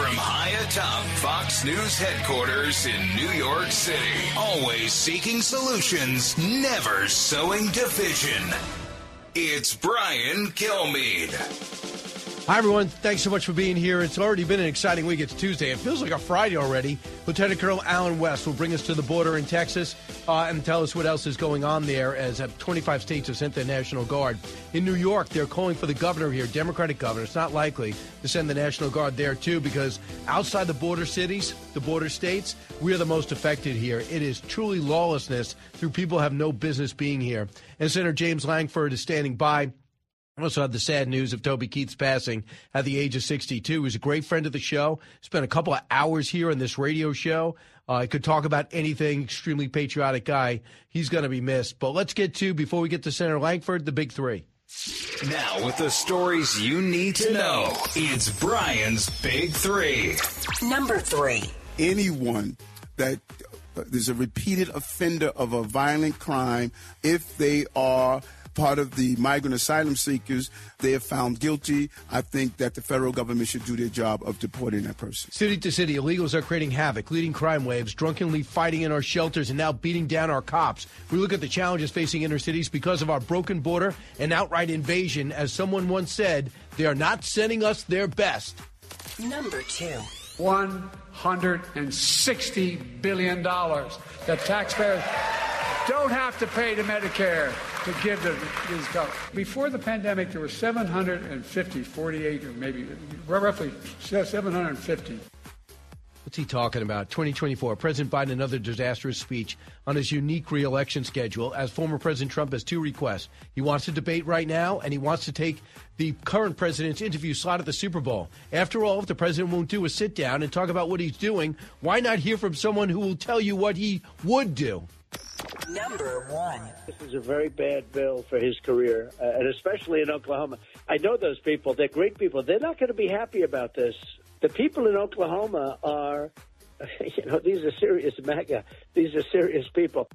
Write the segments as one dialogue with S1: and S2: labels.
S1: From high atop Fox News headquarters in New York City, always seeking solutions, never sowing division. It's Brian Kilmeade.
S2: Hi, everyone. Thanks so much for being here. It's already been an exciting week. It's Tuesday. It feels like a Friday already. Lieutenant Colonel Allen West will bring us to the border in Texas uh, and tell us what else is going on there as uh, 25 states have sent their National Guard. In New York, they're calling for the governor here, Democratic governor. It's not likely to send the National Guard there, too, because outside the border cities, the border states, we are the most affected here. It is truly lawlessness through people have no business being here. And Senator James Lankford is standing by. I also had the sad news of Toby Keith's passing at the age of 62. He was a great friend of the show. Spent a couple of hours here on this radio show. Uh, could talk about anything. Extremely patriotic guy. He's going to be missed. But let's get to, before we get to Senator Lankford, the big three.
S1: Now, with the stories you need to know, it's Brian's Big Three.
S3: Number three.
S4: Anyone that uh, is a repeated offender of a violent crime, if they are part of the migrant asylum seekers. They are found guilty. I think that the federal government should do their job of deporting that person.
S2: City to city, illegals are creating havoc, leading crime waves, drunkenly fighting in our shelters, and now beating down our cops. We look at the challenges facing inner cities because of our broken border and outright invasion. As someone once said, they are not sending us their best.
S3: Number two.
S5: $160 billion that taxpayers don't have to pay to Medicare to give to these governments. Before the pandemic, there were 750, 48, or maybe roughly 750
S2: What's he talking about? 2024. President Biden, another disastrous speech on his unique reelection schedule. As former President Trump has two requests. He wants to debate right now, and he wants to take the current president's interview slot at the Super Bowl. After all, if the president won't do a sit down and talk about what he's doing, why not hear from someone who will tell you what he would do?
S3: Number one.
S6: This is a very bad bill for his career, uh, and especially in Oklahoma. I know those people. They're great people. They're not going to be happy about this. The people in Oklahoma are, you know, these are serious MAGA. These are serious people.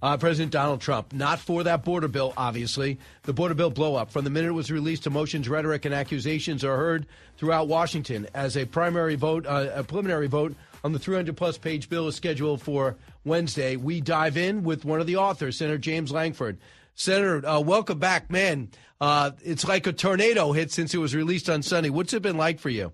S2: Uh, President Donald Trump, not for that border bill, obviously. The border bill blow up. From the minute it was released, emotions, rhetoric, and accusations are heard throughout Washington as a primary vote, uh, a preliminary vote on the 300 plus page bill is scheduled for Wednesday. We dive in with one of the authors, Senator James Lankford. Senator, uh, welcome back, man. Uh, it's like a tornado hit since it was released on Sunday. What's it been like for you?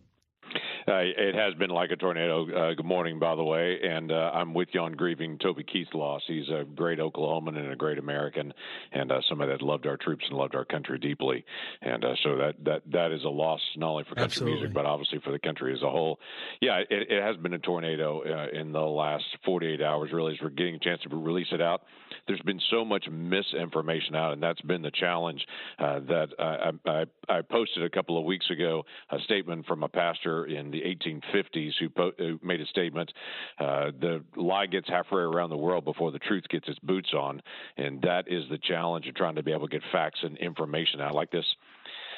S7: Uh, it has been like a tornado. Uh, good morning, by the way, and uh, I'm with you on grieving Toby Keith's loss. He's a great Oklahoman and a great American, and uh, somebody that loved our troops and loved our country deeply. And uh, so that that that is a loss not only for country
S2: Absolutely.
S7: music but obviously for the country as a whole. Yeah, it, it has been a tornado uh, in the last 48 hours. Really, as we're getting a chance to release it out, there's been so much misinformation out, and that's been the challenge. Uh, that I, I, I posted a couple of weeks ago a statement from a pastor in the 1850s who, po- who made a statement: uh, "The lie gets halfway around the world before the truth gets its boots on," and that is the challenge of trying to be able to get facts and information out like this.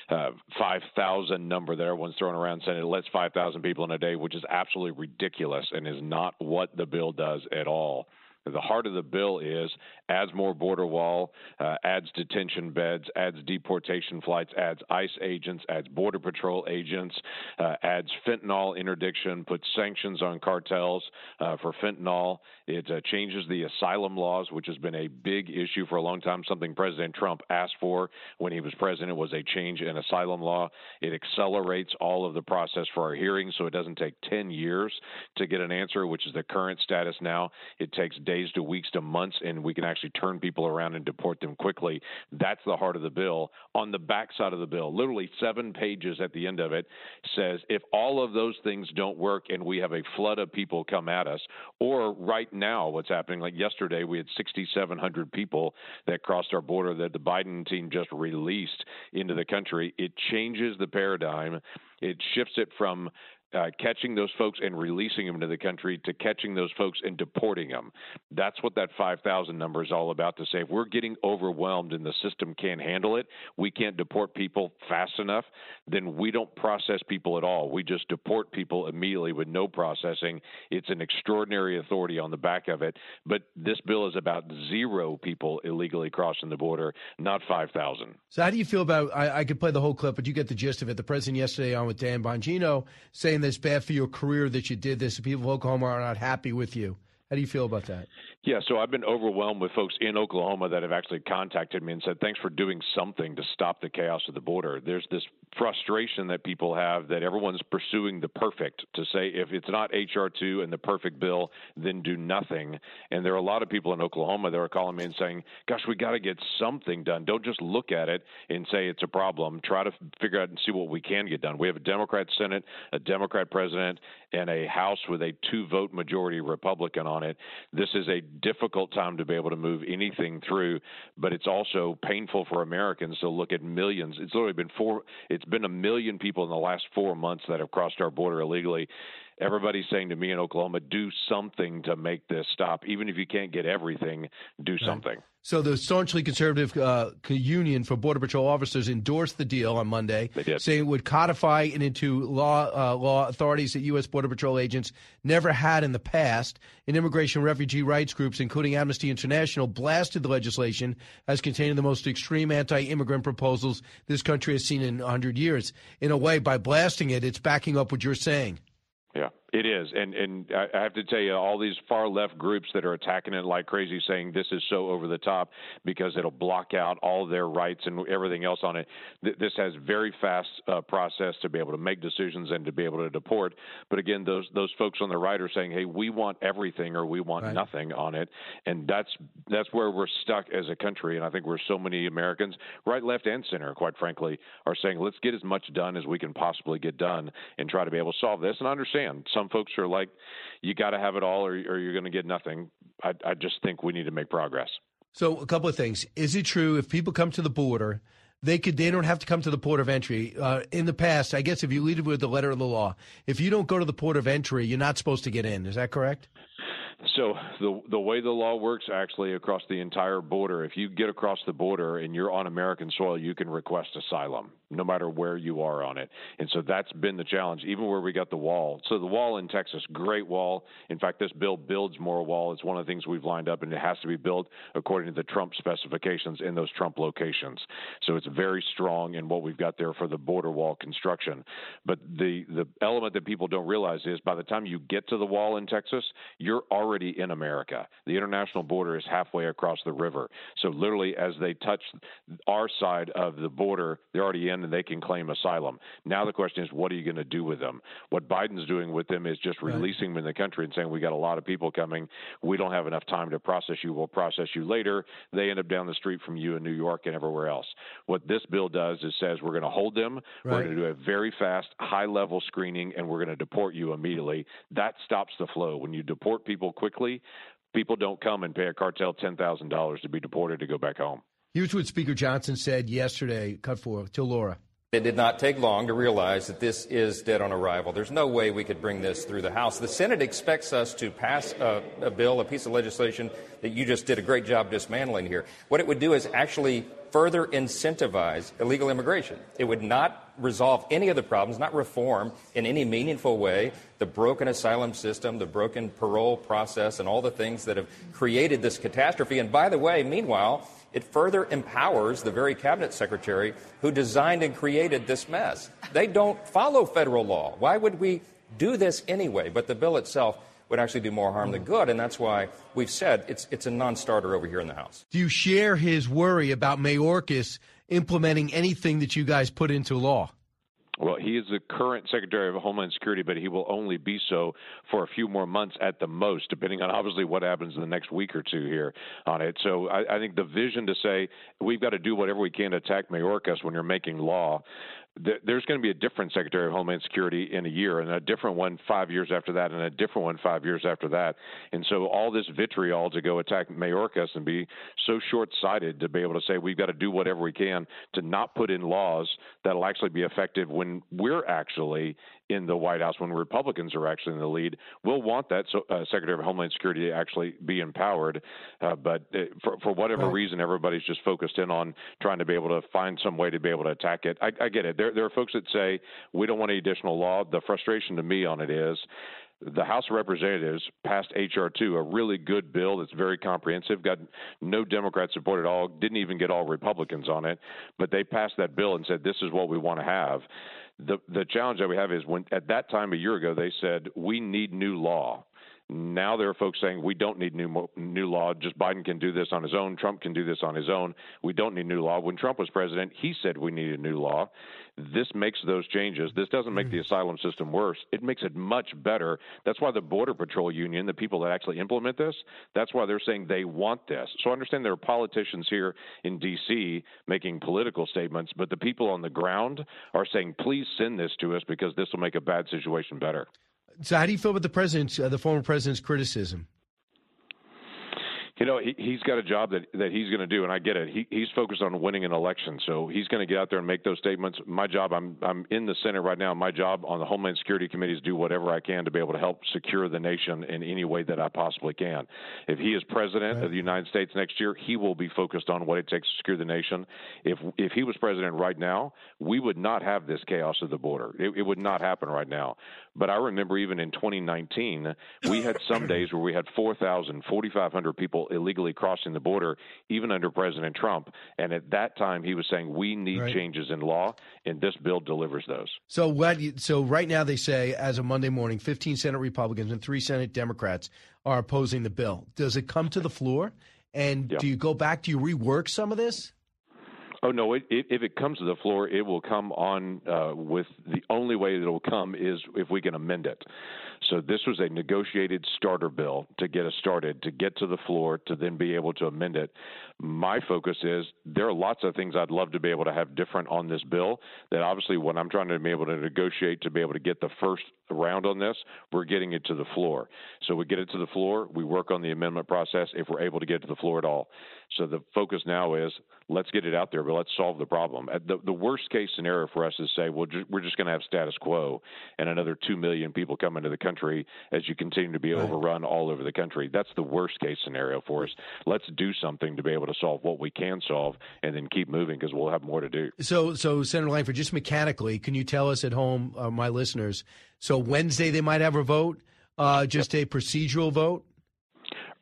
S7: Uh, 5,000 number that everyone's throwing around saying it lets 5,000 people in a day, which is absolutely ridiculous and is not what the bill does at all. The heart of the bill is adds more border wall, uh, adds detention beds, adds deportation flights, adds ICE agents, adds border patrol agents, uh, adds fentanyl interdiction, puts sanctions on cartels uh, for fentanyl. It uh, changes the asylum laws, which has been a big issue for a long time. Something President Trump asked for when he was president was a change in asylum law. It accelerates all of the process for our hearings, so it doesn't take 10 years to get an answer, which is the current status now. It takes days to weeks to months, and we can actually turn people around and deport them quickly. That's the heart of the bill. On the back side of the bill, literally seven pages at the end of it, says if all of those things don't work and we have a flood of people come at us, or right now, what's happening, like yesterday, we had 6,700 people that crossed our border that the Biden team just released into the country. It changes the paradigm. It shifts it from uh, catching those folks and releasing them to the country to catching those folks and deporting them. That's what that 5,000 number is all about to say. If we're getting overwhelmed and the system can't handle it, we can't deport people fast enough, then we don't process people at all. We just deport people immediately with no processing. It's an extraordinary authority on the back of it. But this bill is about zero people illegally crossing the border, not 5,000.
S2: So, how do you feel about? I, I could play the whole clip, but you get the gist of it. The president yesterday on with Dan Bongino saying saying that it's bad for your career that you did this. People of Oklahoma are not happy with you. How do you feel about that?
S7: Yeah, so I've been overwhelmed with folks in Oklahoma that have actually contacted me and said, thanks for doing something to stop the chaos of the border. There's this frustration that people have that everyone's pursuing the perfect to say, if it's not HR2 and the perfect bill, then do nothing. And there are a lot of people in Oklahoma that are calling me and saying, gosh, we got to get something done. Don't just look at it and say it's a problem. Try to figure out and see what we can get done. We have a Democrat Senate, a Democrat president, and a House with a two vote majority Republican on it. This is a difficult time to be able to move anything through, but it's also painful for Americans to look at millions. It's literally been four. It's been a million people in the last four months that have crossed our border illegally. Everybody's saying to me in Oklahoma, do something to make this stop. Even if you can't get everything, do right.
S2: So the staunchly conservative uh, union for Border Patrol officers endorsed the deal on Monday, saying it would codify it into law uh, law authorities that U.S. Border Patrol agents never had in the past. And immigration refugee rights groups, including Amnesty International, blasted the legislation as containing the most extreme anti-immigrant proposals this country has seen in 100 years. In a way, by blasting it, it's backing up what you're saying.
S7: Yeah, it is, and and I have to tell you, all these far left groups that are attacking it like crazy, saying this is so over the top because it'll block out all their rights and everything else on it. This has very fast uh, process to be able to make decisions and to be able to deport. But again, those those folks on the right are saying, hey, we want everything or we want right. nothing on it, and that's that's where we're stuck as a country. And I think we're so many Americans, right, left, and center, quite frankly, are saying let's get as much done as we can possibly get done and try to be able to solve this. And I understand some folks are like, you got to have it all, or, or you're going to get nothing. I, I just think we need to make progress.
S2: So, a couple of things. Is it true if people come to the border, they could they don't have to come to the port of entry. Uh, in the past, I guess if you lead with the letter of the law, if you don't go to the port of entry, you're not supposed to get in. Is that correct?
S7: So the the way the law works actually across the entire border, if you get across the border and you're on American soil, you can request asylum no matter where you are on it. And so that's been the challenge, even where we got the wall. So the wall in Texas, great wall. In fact, this bill builds more wall. It's one of the things we've lined up, and it has to be built according to the Trump specifications in those Trump locations. So it's very strong in what we've got there for the border wall construction. But the the element that people don't realize is by the time you get to the wall in Texas, you're already in America. The international border is halfway across the river. So literally, as they touch our side of the border, they're already in in and they can claim asylum. Now the question is, what are you going to do with them? What Biden's doing with them is just releasing them in the country and saying, we got a lot of people coming. We don't have enough time to process you. We'll process you later. They end up down the street from you in New York and everywhere else. What this bill does is says we're going to hold them. Right. We're going to do a very fast, high level screening, and we're going to deport you immediately. That stops the flow. When you deport people quickly, people don't come and pay a cartel $10,000 to be deported to go back home.
S2: Here's what Speaker Johnson said yesterday. Cut for to Laura.
S8: It did not take long to realize that this is dead on arrival. There's no way we could bring this through the House. The Senate expects us to pass a, a, bill, a piece of legislation that you just did a great job dismantling here. What it would do is actually further incentivize illegal immigration. It would not resolve any of the problems, not reform in any meaningful way the broken asylum system, the broken parole process, and all the things that have created this catastrophe. And by the way, meanwhile, it further empowers the very cabinet secretary who designed and created this mess. They don't follow federal law. Why would we do this anyway? But the bill itself would actually do more harm than mm. good, and that's why we've said it's it's a non-starter over here in the House.
S2: Do you share his worry about Mayorkas implementing anything that you guys put into law?
S7: Well, he is the current Secretary of Homeland Security, but he will only be so for a few more months at the most, depending on obviously what happens in the next week or two here on it. So I, I think the vision to say we've got to do whatever we can to attack Mayorkas when you're making law there's going to be a different Secretary of Homeland Security in a year, and a different one five years after that, and a different one five years after that. And so all this vitriol to go attack Mayorkas and be so short-sighted to be able to say we've got to do whatever we can to not put in laws that'll actually be effective when we're actually in the White House when Republicans are actually in the lead. We'll want that so, uh, Secretary of Homeland Security to actually be empowered, uh, but uh, for, for whatever right. reason, everybody's just focused in on trying to be able to find some way to be able to attack it. I, I get it. There, there are folks that say we don't want any additional law. The frustration to me on it is the House of Representatives passed H.R. 2, a really good bill that's very comprehensive, got no Democrat support at all, didn't even get all Republicans on it, but they passed that bill and said, this is what we want to have. The, the challenge that we have is when at that time a year ago they said, we need new law. Now there are folks saying we don't need new new law. Just Biden can do this on his own. Trump can do this on his own. We don't need new law. When Trump was president, he said we needed new law. This makes those changes. This doesn't make the mm-hmm. asylum system worse. It makes it much better. That's why the Border Patrol Union, the people that actually implement this, that's why they're saying they want this. So I understand there are politicians here in D.C. making political statements, but the people on the ground are saying, please send this to us because this will make a bad situation better.
S2: So, how do you feel about the president's, uh, the former president's criticism?
S7: You know, he, he's got a job that, that he's going to do, and I get it. He, he's focused on winning an election, so he's going to get out there and make those statements. My job, I'm I'm in the Senate right now. My job on the Homeland Security Committee is do whatever I can to be able to help secure the nation in any way that I possibly can. If he is president right. of the United States next year, he will be focused on what it takes to secure the nation. If if he was president right now, we would not have this chaos at the border. It, it would not happen right now. But I remember even in 2019, we had some days where we had 4,000, 4,500 people illegally crossing the border, even under President Trump. And at that time, he was saying we need right. changes in law, and this bill delivers those.
S2: So what? So right now, they say as of Monday morning, 15 Senate Republicans and three Senate Democrats are opposing the bill. Does it come to the floor? And do you go back? Do you rework some of this?
S7: Oh no! It, it, if it comes to the floor, it will come on uh, with the only way that it will come is if we can amend it. So this was a negotiated starter bill to get us started, to get to the floor, to then be able to amend it. My focus is there are lots of things I'd love to be able to have different on this bill. That obviously, when I'm trying to be able to negotiate to be able to get the first round on this, we're getting it to the floor. So we get it to the floor, we work on the amendment process if we're able to get to the floor at all. So the focus now is let's get it out there, but let's solve the problem. The, the worst case scenario for us is say, well, ju- we're just going to have status quo and another 2 million people come into the country as you continue to be right. overrun all over the country. That's the worst case scenario for us. Let's do something to be able to solve what we can solve and then keep moving because we'll have more to do.
S2: So, so Senator Lankford, just mechanically, can you tell us at home, uh, my listeners, so Wednesday they might have a vote, uh, just a procedural vote?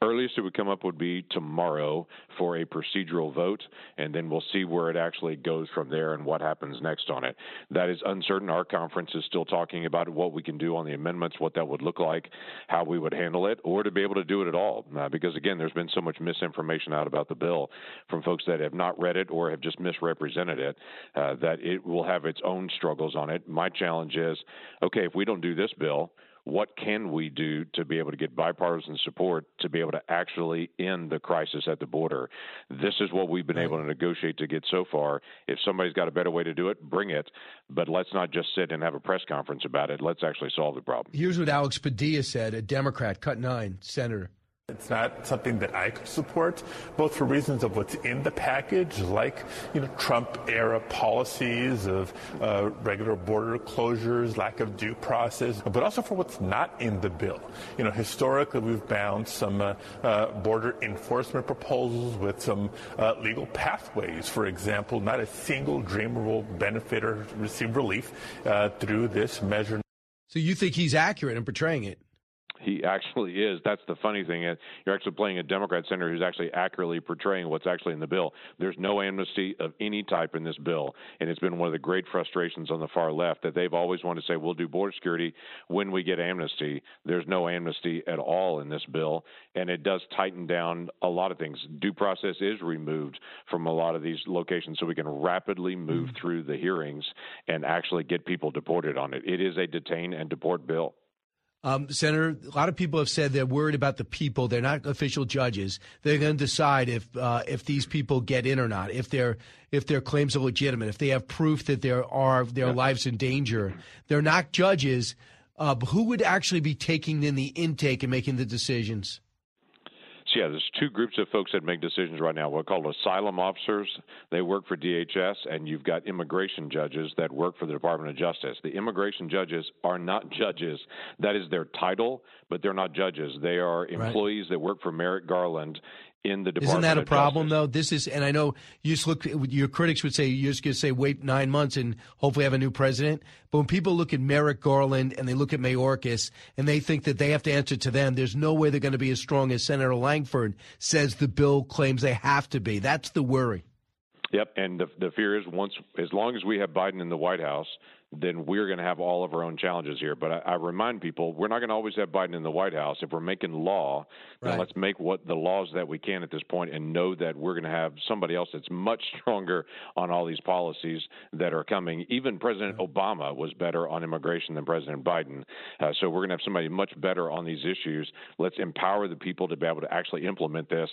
S7: Earliest it would come up would be tomorrow for a procedural vote, and then we'll see where it actually goes from there and what happens next on it. That is uncertain. Our conference is still talking about what we can do on the amendments, what that would look like, how we would handle it, or to be able to do it at all. Uh, because again, there's been so much misinformation out about the bill from folks that have not read it or have just misrepresented it uh, that it will have its own struggles on it. My challenge is okay, if we don't do this bill, what can we do to be able to get bipartisan support to be able to actually end the crisis at the border? This is what we've been able to negotiate to get so far. If somebody's got a better way to do it, bring it. But let's not just sit and have a press conference about it. Let's actually solve the problem.
S2: Here's what Alex Padilla said, a Democrat, cut nine, senator.
S9: It's not something that I could support, both for reasons of what's in the package, like you know Trump-era policies of uh, regular border closures, lack of due process, but also for what's not in the bill. You know, historically we've bound some uh, uh, border enforcement proposals with some uh, legal pathways. For example, not a single dreamer will benefit or receive relief uh, through this measure.
S2: So you think he's accurate in portraying it?
S7: He actually is. That's the funny thing. You're actually playing a Democrat senator who's actually accurately portraying what's actually in the bill. There's no amnesty of any type in this bill, and it's been one of the great frustrations on the far left that they've always wanted to say we'll do border security when we get amnesty. There's no amnesty at all in this bill, and it does tighten down a lot of things. Due process is removed from a lot of these locations, so we can rapidly move mm. through the hearings and actually get people deported on it. It is a detain and deport bill.
S2: Um, Senator, a lot of people have said they're worried about the people. They're not official judges. They're going to decide if uh, if these people get in or not, if their if their claims are legitimate, if they have proof that there are their yeah. lives in danger. They're not judges. Uh, who would actually be taking in the intake and making the decisions?
S7: Yeah, there's two groups of folks that make decisions right now. We're called asylum officers. They work for DHS, and you've got immigration judges that work for the Department of Justice. The immigration judges are not judges. That is their title, but they're not judges. They are employees right. that work for Merrick Garland in the Department.
S2: Isn't that a problem, though? This is, and I know you just look. Your critics would say you're just going to say wait nine months and hopefully have a new president. But when people look at Merrick Garland and they look at Mayorkas and they think that they have to answer to them, there's no way they're going to be as strong as Senator Lankford says the bill claims they have to be. That's the worry.
S7: Yep, and the the fear is once as long as we have Biden in the White House, then we're going to have all of our own challenges here. But I, I remind people, we're not going to always have Biden in the White House. If we're making law, then
S2: Right.
S7: let's make what the laws that we can at this point, and know that we're going to have somebody else that's much stronger on all these policies that are coming. Even President Obama was better on immigration than President Biden. Uh, so we're going to have somebody much better on these issues. Let's empower the people to be able to actually implement this,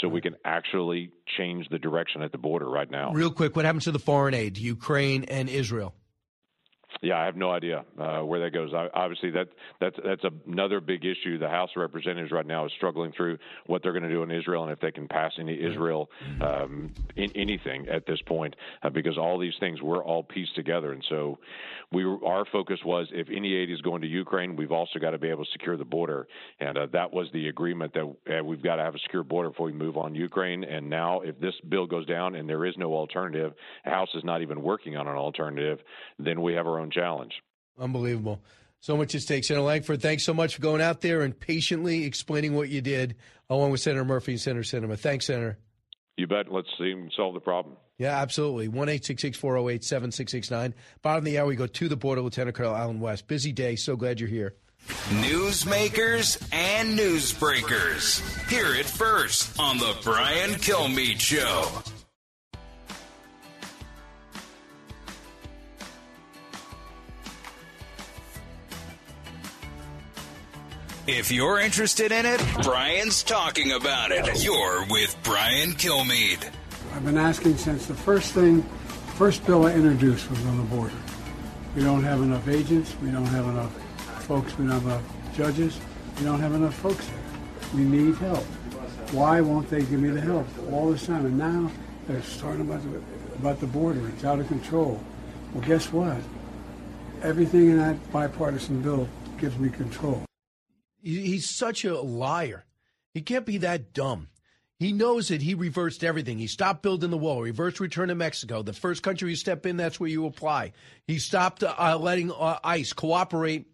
S7: so we can actually change the direction at the border right now.
S2: Real quick, what happens to the foreign aid to Ukraine and Israel?
S7: Yeah, I have no idea uh, where that goes. I, obviously, that that's that's another big issue. The House of Representatives right now is struggling through what they're going to do in Israel and if they can pass any Israel um, in anything at this point, uh, because all these things were all pieced together. And so, we were, our focus was if any aid is going to Ukraine, we've also got to be able to secure the border, and uh, that was the agreement that uh, we've got to have a secure border before we move on Ukraine. And now, if this bill goes down and there is no alternative, the House is not even working on an alternative, then we have our own challenge.
S2: Unbelievable. So much at stake. Senator Lankford, thanks so much for going out there and patiently explaining what you did, along with Senator Murphy and Senator Sinema. Thanks, Senator.
S7: You bet. Let's see him solve the problem.
S2: Yeah, absolutely. 1 408 7669. Bottom of the hour, we go to the border, Lieutenant Colonel Allen West. Busy day. So glad you're here.
S1: Newsmakers and newsbreakers. Hear it first on the Brian Kilmeade Show. If you're interested in it, Brian's talking about it. You're with Brian Kilmeade.
S5: I've been asking since the first thing, first bill I introduced was on the border. We don't have enough agents. We don't have enough folks. We don't have enough judges. We don't have enough folks. We need help. Why won't they give me the help all this time? And now they're starting about the, about the border. It's out of control. Well, guess what? Everything in that bipartisan bill gives me control.
S2: He- He's such a liar. He can't be that dumb. He knows it. he reversed everything. He stopped building the wall, reversed return to Mexico. The first country you step in, that's where you apply. He stopped uh, letting uh, ICE cooperate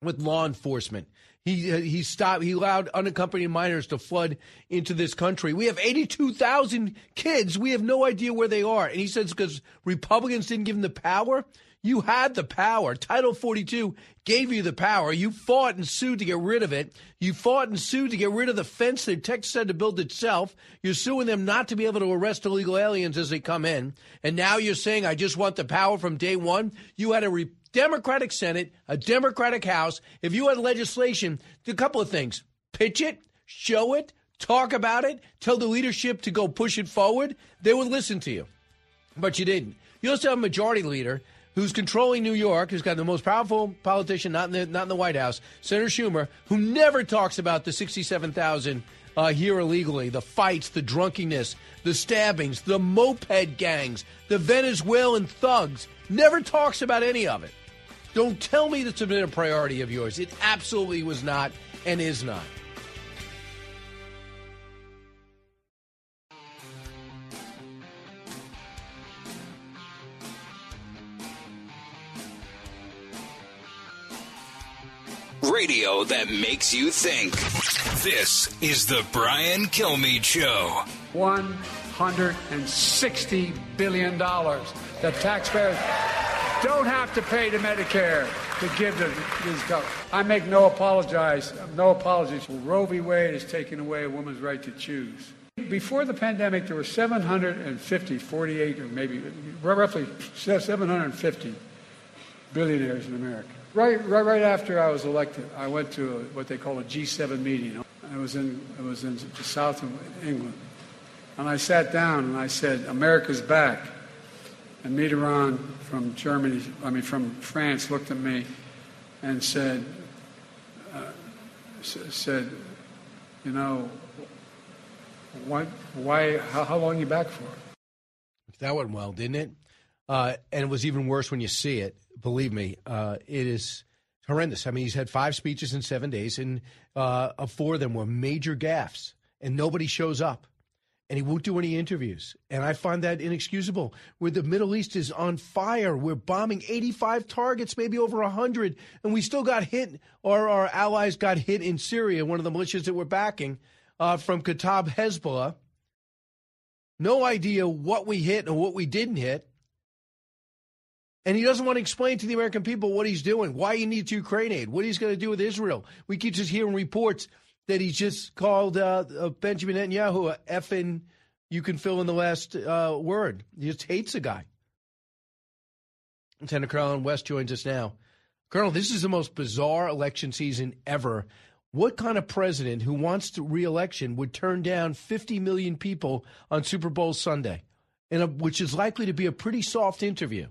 S2: with law enforcement. He uh, he stopped. He allowed unaccompanied minors to flood into this country. We have eighty two thousand kids. We have no idea where they are. And he says because Republicans didn't give him the power. You had the power. Title 42 gave you the power. You fought and sued to get rid of it. You fought and sued to get rid of the fence that Texas had to build itself. You're suing them not to be able to arrest illegal aliens as they come in. And now you're saying, I just want the power from day one. You had a re- Democratic Senate, a Democratic House. If you had legislation, do a couple of things pitch it, show it, talk about it, tell the leadership to go push it forward, they would listen to you. But you didn't. You also have a majority leader who's controlling New York, who's got the most powerful politician, not in the not in the White House, Senator Schumer, who never talks about the sixty-seven thousand uh, here illegally, the fights, the drunkenness, the stabbings, the moped gangs, the Venezuelan thugs. Never talks about any of it. Don't tell me that's been a priority of yours. It absolutely was not and is not.
S1: Radio that makes you think. This is the Brian Kilmeade Show.
S5: $160 billion that taxpayers don't have to pay to Medicare to give to these government. I make no apologize, no apologies. Roe v. Wade is taking away a woman's right to choose. Before the pandemic, there were 750, 48, or maybe roughly 750 billionaires in America. Right, right, right after I was elected, I went to a, what they call a G7 meeting. I was in, I was in the south of England, and I sat down and I said, "America's back." And Mitterrand from Germany, I mean from France, looked at me and said, uh, "said, you know, why, why, how, how long you back for?"
S2: That went well, didn't it? Uh, and it was even worse when you see it. Believe me, uh, it is horrendous. I mean, he's had five speeches in seven days, and uh, uh, four of them were major gaffes. and nobody shows up and he won't do any interviews. And I find that inexcusable. Where the Middle East is on fire, we're bombing 85 targets, maybe over 100, and we still got hit, or our allies got hit in Syria, one of the militias that we're backing uh, from Kataib Hezbollah. No idea what we hit and what we didn't hit. And he doesn't want to explain to the American people what he's doing, why he needs Ukraine aid, what he's going to do with Israel. We keep just hearing reports that he just called uh, uh, Benjamin Netanyahu a effing, you can fill in the last uh, word. He just hates the guy. Lieutenant Colonel West joins us now. Colonel, this is the most bizarre election season ever. What kind of president who wants to reelection would turn down 50 million people on Super Bowl Sunday, a, which is likely to be a pretty soft interview?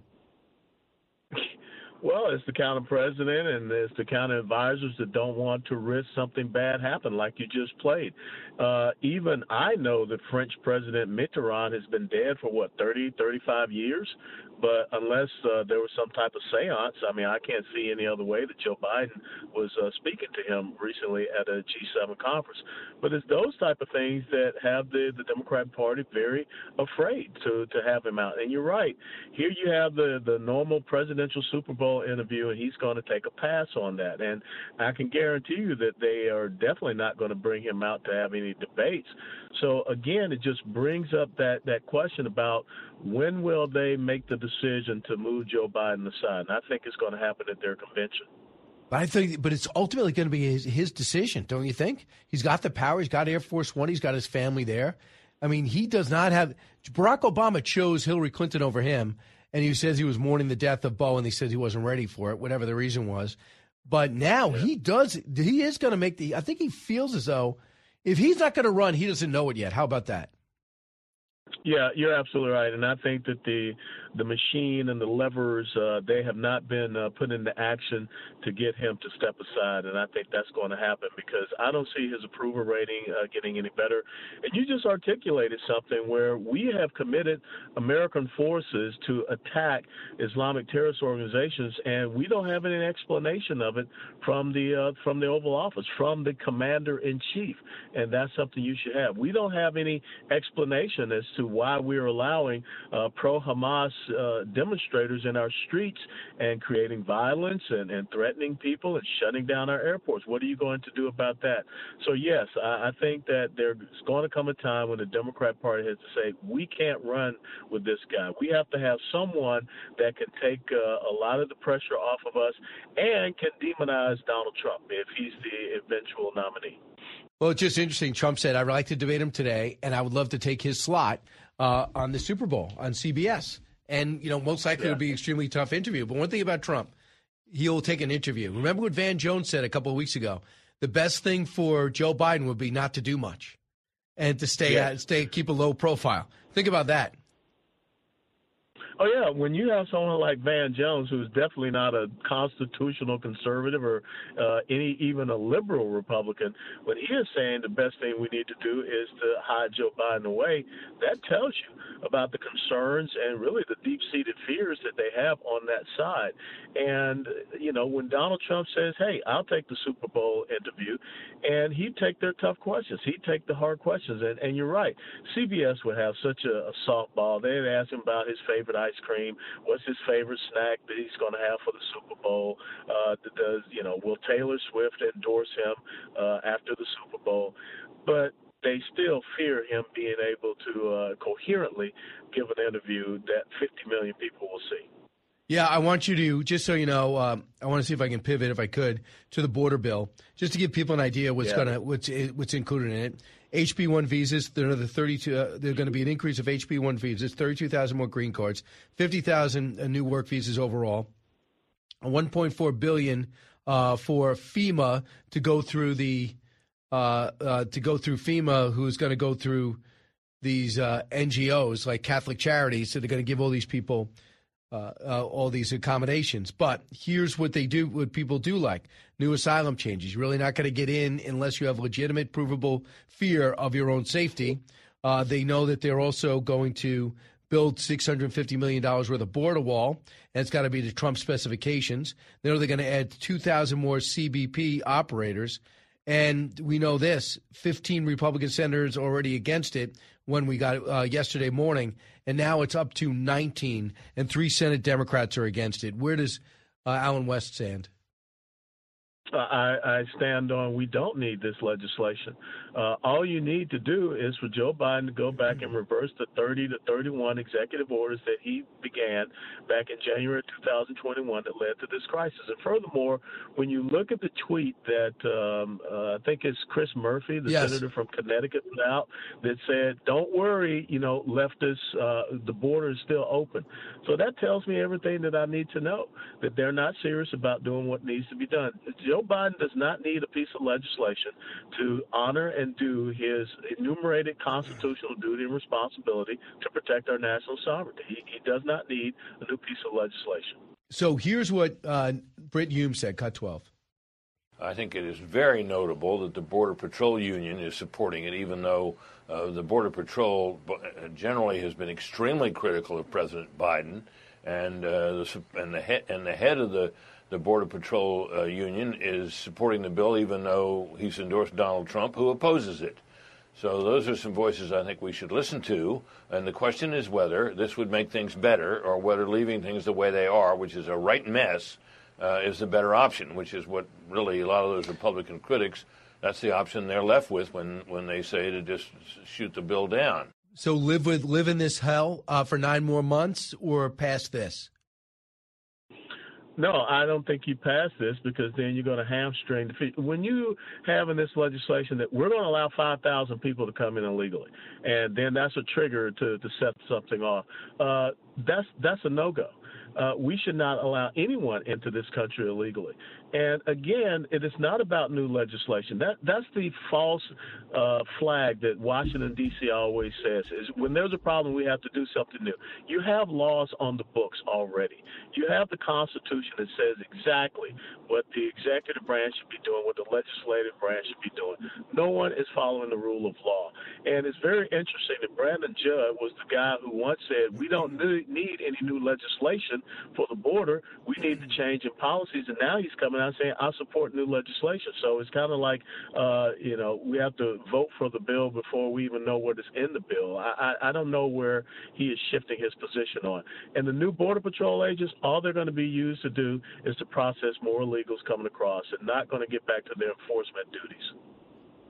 S10: Well, it's the kind of president and it's the kind of advisors that don't want to risk something bad happen like you just played. Uh, even I know that French President Mitterrand has been dead for what 30, 35 years. But unless uh, there was some type of seance, I mean, I can't see any other way that Joe Biden was uh, speaking to him recently at a G7 conference. But it's those type of things that have the, the Democratic Party very afraid to, to have him out. And you're right. Here you have the, the normal presidential Super Bowl interview, and he's going to take a pass on that. And I can guarantee you that they are definitely not going to bring him out to have any debates. So again, it just brings up that, that question about when will they make the decision to move Joe Biden aside? And I think it's going to happen at their convention.
S2: But I think, but it's ultimately going to be his, his decision, don't you think? He's got the power. He's got Air Force One. He's got his family there. I mean, he does not have. Barack Obama chose Hillary Clinton over him, and he says he was mourning the death of Bo, and he says he wasn't ready for it, whatever the reason was. But now yeah. he does. He is going to make the. I think he feels as though if he's not going to run, he doesn't know it yet. How about that?
S10: Yeah, you're absolutely right, and I think that the the machine and the levers uh, they have not been uh, put into action to get him to step aside, and I think that's going to happen because I don't see his approval rating uh, getting any better. And you just articulated something where we have committed American forces to attack Islamic terrorist organizations, and we don't have any explanation of it from the uh, from the Oval Office, from the Commander in Chief, and that's something you should have. We don't have any explanation as to why we're allowing uh, pro-Hamas uh, demonstrators in our streets and creating violence and, and threatening people and shutting down our airports. What are you going to do about that? So yes, I, I think that there's going to come a time when the Democrat Party has to say we can't run with this guy. We have to have someone that can take uh, a lot of the pressure off of us and can demonize Donald Trump if he's the eventual nominee.
S2: Well, it's just interesting. Trump said, I'd like to debate him today, and I would love to take his slot uh, on the Super Bowl on CBS. And, you know, most likely yeah. it'll be an extremely tough interview. But one thing about Trump, he'll take an interview. Remember what Van Jones said a couple of weeks ago? The best thing for Joe Biden would be not to do much and to stay, yeah. stay keep a low profile. Think about that.
S10: Oh yeah, when you have someone like Van Jones, who's definitely not a constitutional conservative or uh, any even a liberal Republican, when he is saying the best thing we need to do is to hide Joe Biden away, that tells you about the concerns and really the deep-seated fears that they have on that side. And you know, when Donald Trump says, "Hey, I'll take the Super Bowl interview," and he'd take their tough questions, he'd take the hard questions, and, and you're right, CBS would have such a, a softball. They'd ask him about his favorite ice cream. What's his favorite snack that he's going to have for the Super Bowl? Uh, does you know will Taylor Swift endorse him uh, after the Super Bowl? But they still fear him being able to uh, coherently give an interview that 50 million people will see.
S2: Yeah, I want you to just so you know. Um, I want to see if I can pivot, if I could, to the border bill, just to give people an idea what's yeah. gonna what's what's included in it. HB one visas. They're another thirty two. Uh, they're going to be an increase of HB one visas. Thirty two thousand more green cards. Fifty thousand uh, new work visas overall. One point four billion uh, for FEMA to go through the uh, uh, to go through FEMA, who's going to go through these uh, NGOs like Catholic Charities. So they're going to give all these people uh, uh, all these accommodations. But here's what they do, what people do like new asylum changes. You're really not going to get in unless you have legitimate, provable fear of your own safety. Uh, they know that they're also going to build $650 million worth of border wall, and it's got to be to Trump specifications. They know they're going to add 2,000 more CBP operators. And we know this 15 Republican senators already against it when we got uh, yesterday morning, and now it's up to 19, and three Senate Democrats are against it. Where does uh, Allen West stand?
S10: I, I stand on we don't need this legislation. Uh, all you need to do is for Joe Biden to go back and reverse the 30 to 31 executive orders that he began back in January 2021 that led to this crisis. And furthermore, when you look at the tweet that um, uh, I think it's Chris Murphy, the
S2: yes.
S10: senator from Connecticut, put out that said, "Don't worry, you know, leftists, uh, the border is still open." So that tells me everything that I need to know that they're not serious about doing what needs to be done. Joe Biden does not need a piece of legislation to honor and do his enumerated constitutional duty and responsibility to protect our national sovereignty. He, he does not need a new piece of legislation.
S2: So here's what uh, Brit Hume said, cut 12.
S11: I think it is very notable that the Border Patrol Union is supporting it, even though uh, the Border Patrol uh, generally has been extremely critical of President Biden, and uh, the and the, he- and the head of the the Border Patrol uh, Union is supporting the bill, even though he's endorsed Donald Trump, who opposes it. So those are some voices I think we should listen to. And the question is whether this would make things better or whether leaving things the way they are, which is a right mess, uh, is the better option, which is what really a lot of those Republican critics, that's the option they're left with when, when they say to just shoot the bill down.
S2: So live with live in this hell uh, for nine more months or past this?
S10: No, I don't think you pass this because then you're going to hamstring the. When you have in this legislation that we're going to allow 5,000 people to come in illegally, and then that's a trigger to, to set something off, uh, that's that's a no go. Uh, we should not allow anyone into this country illegally. And again, it is not about new legislation. That that's the false uh, flag that Washington D.C. always says is when there's a problem, we have to do something new. You have laws on the books already. You have the Constitution that says exactly what the executive branch should be doing, what the legislative branch should be doing. No one is following the rule of law. And it's very interesting that Brandon Judd was the guy who once said, "We don't need any new legislation for the border. We need to change in policies." And now he's coming out saying, "I support new legislation." So it's kind of like, uh, you know, we have to vote for the bill before we even know what is in the bill. I, I, I don't know where he is shifting his position on. And the new border patrol agents, all they're going to be used to do is to process more illegals coming across, and not going to get back to their enforcement duties.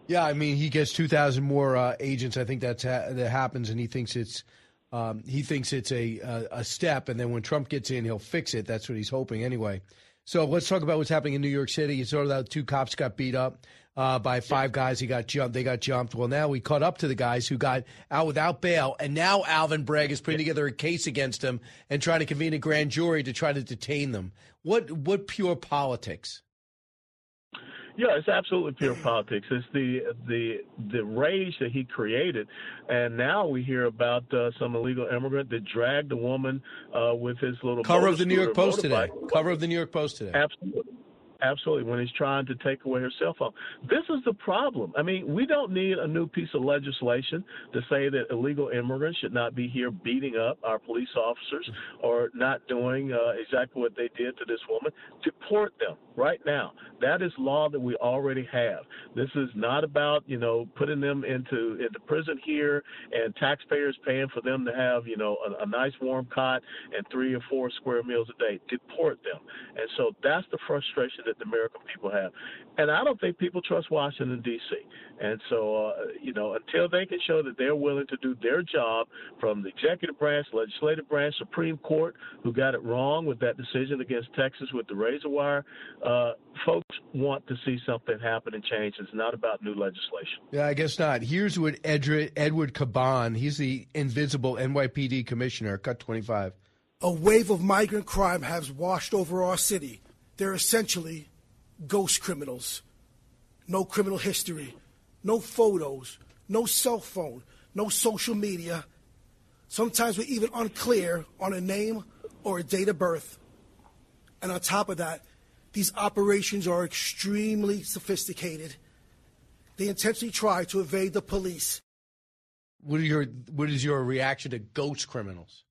S2: Yeah, I mean, he gets two thousand more uh, agents. I think that's ha- that happens, and he thinks it's um, he thinks it's a, a a step. And then when Trump gets in, he'll fix it. That's what he's hoping, anyway. So let's talk about what's happening in New York City. You saw that two cops got beat up uh, by five guys. He got jumped. They got jumped. Well, now we caught up to the guys who got out without bail, and now Alvin Bragg is putting together a case against them and trying to convene a grand jury to try to detain them. What what pure politics?
S10: Yeah, it's absolutely pure politics. It's the the the rage that he created, and now we hear about uh, some illegal immigrant that dragged a woman uh, with his little
S2: cover of the New York Post today. Cover of the New York Post today.
S10: Absolutely. Absolutely, when he's trying to take away her cell phone. This is the problem. I mean, we don't need a new piece of legislation to say that illegal immigrants should not be here beating up our police officers or not doing uh, exactly what they did to this woman. Deport them right now. That is law that we already have. This is not about, you know, putting them into into prison here and taxpayers paying for them to have, you know, a, a nice warm cot and three or four square meals a day. Deport them. And so that's the frustration that the American people have. And I don't think people trust Washington D.C. And so, uh, you know, until they can show that they're willing to do their job from the executive branch, legislative branch, Supreme Court, who got it wrong with that decision against Texas with the razor wire, uh, folks want to see something happen and change. It's not about new legislation.
S2: Yeah, I guess not. Here's what Edri- Edward Caban, he's the invisible NYPD commissioner, cut 25.
S12: A wave of migrant crime has washed over our city. They're essentially ghost criminals. No criminal history, no photos, no cell phone, no social media. Sometimes we're even unclear on a name or a date of birth. And on top of that, these operations are extremely sophisticated. They intentionally try to evade the police.
S2: What your what is your reaction to ghost criminals?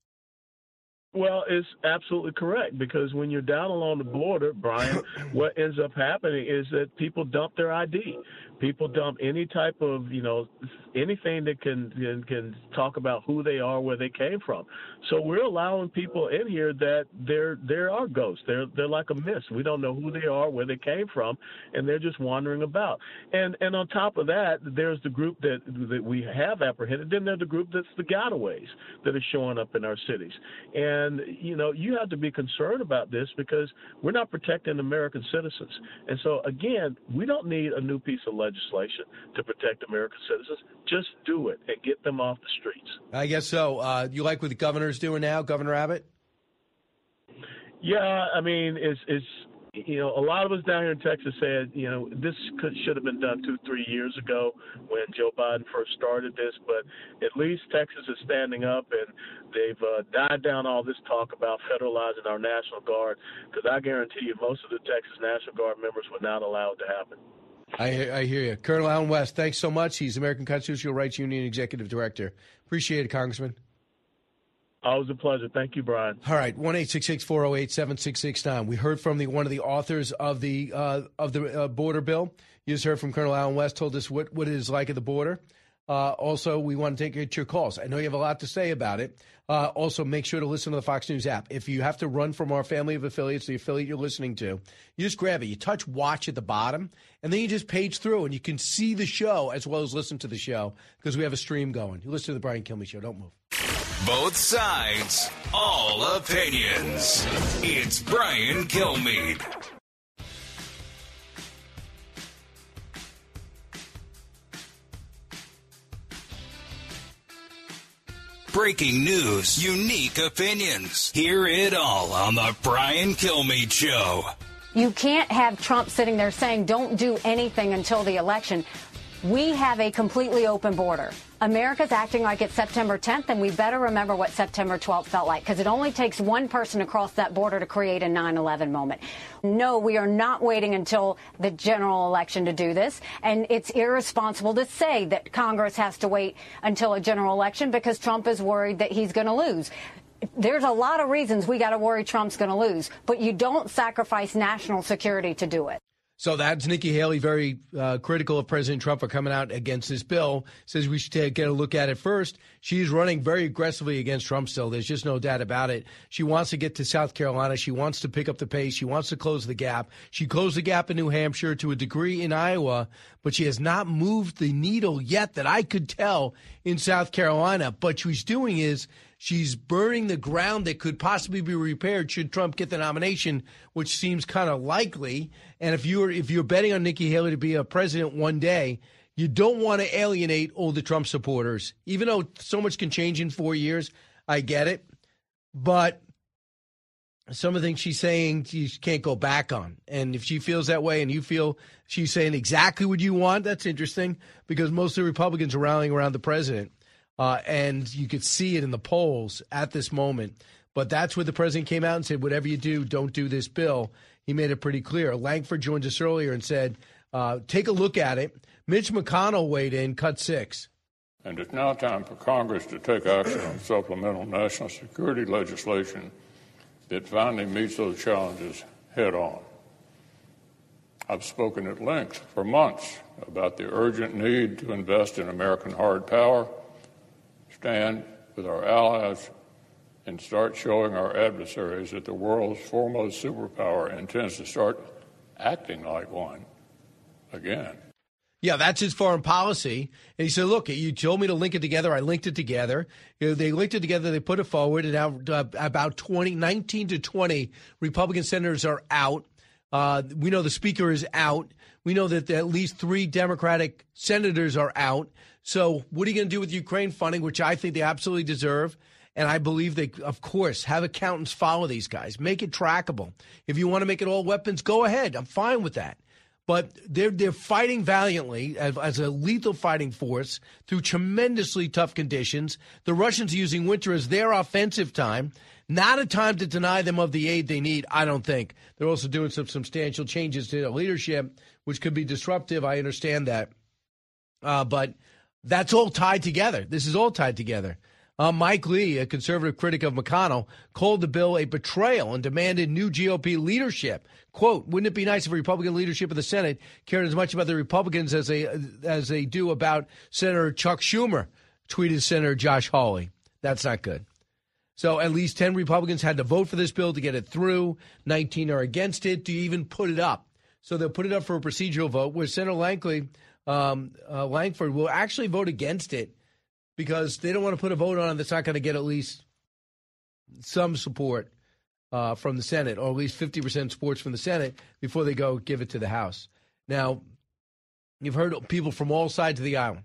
S10: Well, it's absolutely correct because when you're down along the border, Brian, what ends up happening is that people dump their ID. People dump any type of, you know, anything that can, can talk about who they are, where they came from. So we're allowing people in here that they're there are ghosts. They're they're like a mist. We don't know who they are, where they came from, and they're just wandering about. And and on top of that, there's the group that that we have apprehended. Then there's the group that's the gotaways that are showing up in our cities. And you know, you have to be concerned about this because we're not protecting American citizens. And so again, we don't need a new piece of legislation to protect American citizens. Just do it and get them off the streets.
S2: I guess so. Uh, you like what the governor's doing now, Governor Abbott?
S10: Yeah, I mean, it's it's you know, a lot of us down here in Texas said, you know, this could, should have been done two, three years ago when Joe Biden first started this. But at least Texas is standing up and they've uh, died down all this talk about federalizing our National Guard. Because I guarantee you, most of the Texas National Guard members would not allow it to happen.
S2: I, I hear you. Colonel Allen West, thanks so much. He's American Constitutional Rights Union Executive Director. Appreciate it, Congressman.
S10: Always a pleasure. Thank you, Brian.
S2: All right, one eight six six four zero eight seven six six nine. We heard from the one of the authors of the uh, of the uh, border bill. You just heard from Colonel Allen West. Told us what what it is like at the border. Uh, also, we want to take your calls. I know you have a lot to say about it. Uh, also, make sure to listen to the Fox News app. If you have to run from our family of affiliates, the affiliate you're listening to, you just grab it. You touch watch at the bottom, and then you just page through, and you can see the show as well as listen to the show because we have a stream going. You listen to the Brian Kilmeade Show. Don't move.
S1: Both sides, all opinions. It's Brian Kilmeade. Breaking news, unique opinions. Hear it all on the Brian Kilmeade Show.
S13: You can't have Trump sitting there saying, don't do anything until the election. We have a completely open border. America's acting like it's September 10th, and we better remember what September 12th felt like, because it only takes one person across that border to create a 9-11 moment. No, we are not waiting until the general election to do this, and it's irresponsible to say that Congress has to wait until a general election because Trump is worried that he's going to lose there's a lot of reasons we got to worry Trump's going to lose, but you don't sacrifice national security to do it.
S2: So that's Nikki Haley, very uh, critical of President Trump for coming out against this bill. Says we should take, get a look at it first. She's running very aggressively against Trump still. There's just no doubt about it. She wants to get to South Carolina. She wants to pick up the pace. She wants to close the gap. She closed the gap in New Hampshire to a degree in Iowa, but she has not moved the needle yet that I could tell in South Carolina. But she's doing is She's burning the ground that could possibly be repaired should Trump get the nomination, which seems kind of likely. And if you're if you're betting on Nikki Haley to be a president one day, you don't want to alienate all the Trump supporters. Even though so much can change in four years, I get it. But some of the things she's saying she can't go back on. And if she feels that way and you feel she's saying exactly what you want, that's interesting because most of the Republicans are rallying around the president. Uh, and you could see it in the polls at this moment. But that's where the president came out and said, whatever you do, don't do this bill. He made it pretty clear. Lankford joined us earlier and said, uh, take a look at it. Mitch McConnell weighed in, cut six.
S14: And it's now time for Congress to take action on supplemental national security legislation that finally meets those challenges head on. I've spoken at length for months about the urgent need to invest in American hard power stand with our allies and start showing our adversaries that the world's foremost superpower intends to start acting like one again.
S2: Yeah, that's his foreign policy. And he said, look, you told me to link it together. I linked it together. You know, they linked it together. They put it forward. And now uh, about 20, 19 to 20 Republican senators are out. Uh, we know the speaker is out. We know that at least three Democratic senators are out. So, what are you going to do with Ukraine funding, which I think they absolutely deserve? And I believe they, of course, have accountants follow these guys, make it trackable. If you want to make it all weapons, go ahead. I'm fine with that. But they're they're fighting valiantly as, as a lethal fighting force through tremendously tough conditions. The Russians are using winter as their offensive time. Not a time to deny them of the aid they need, I don't think. They're also doing some substantial changes to leadership, which could be disruptive. I understand that. Uh, but that's all tied together. This is all tied together. Uh, Mike Lee, a conservative critic of McConnell, called the bill a betrayal and demanded new GOP leadership. "Quote: Wouldn't it be nice if Republican leadership of the Senate cared as much about the Republicans as they as they do about Senator Chuck Schumer?" Tweeted Senator Josh Hawley. That's not good. So at least 10 Republicans had to vote for this bill to get it through. 19 are against it to even put it up. So they'll put it up for a procedural vote where Senator Langley, um, uh, Lankford will actually vote against it because they don't want to put a vote on it that's not going to get at least some support uh, from the Senate, or at least 50% support from the Senate before they go give it to the House. Now, you've heard people from all sides of the aisle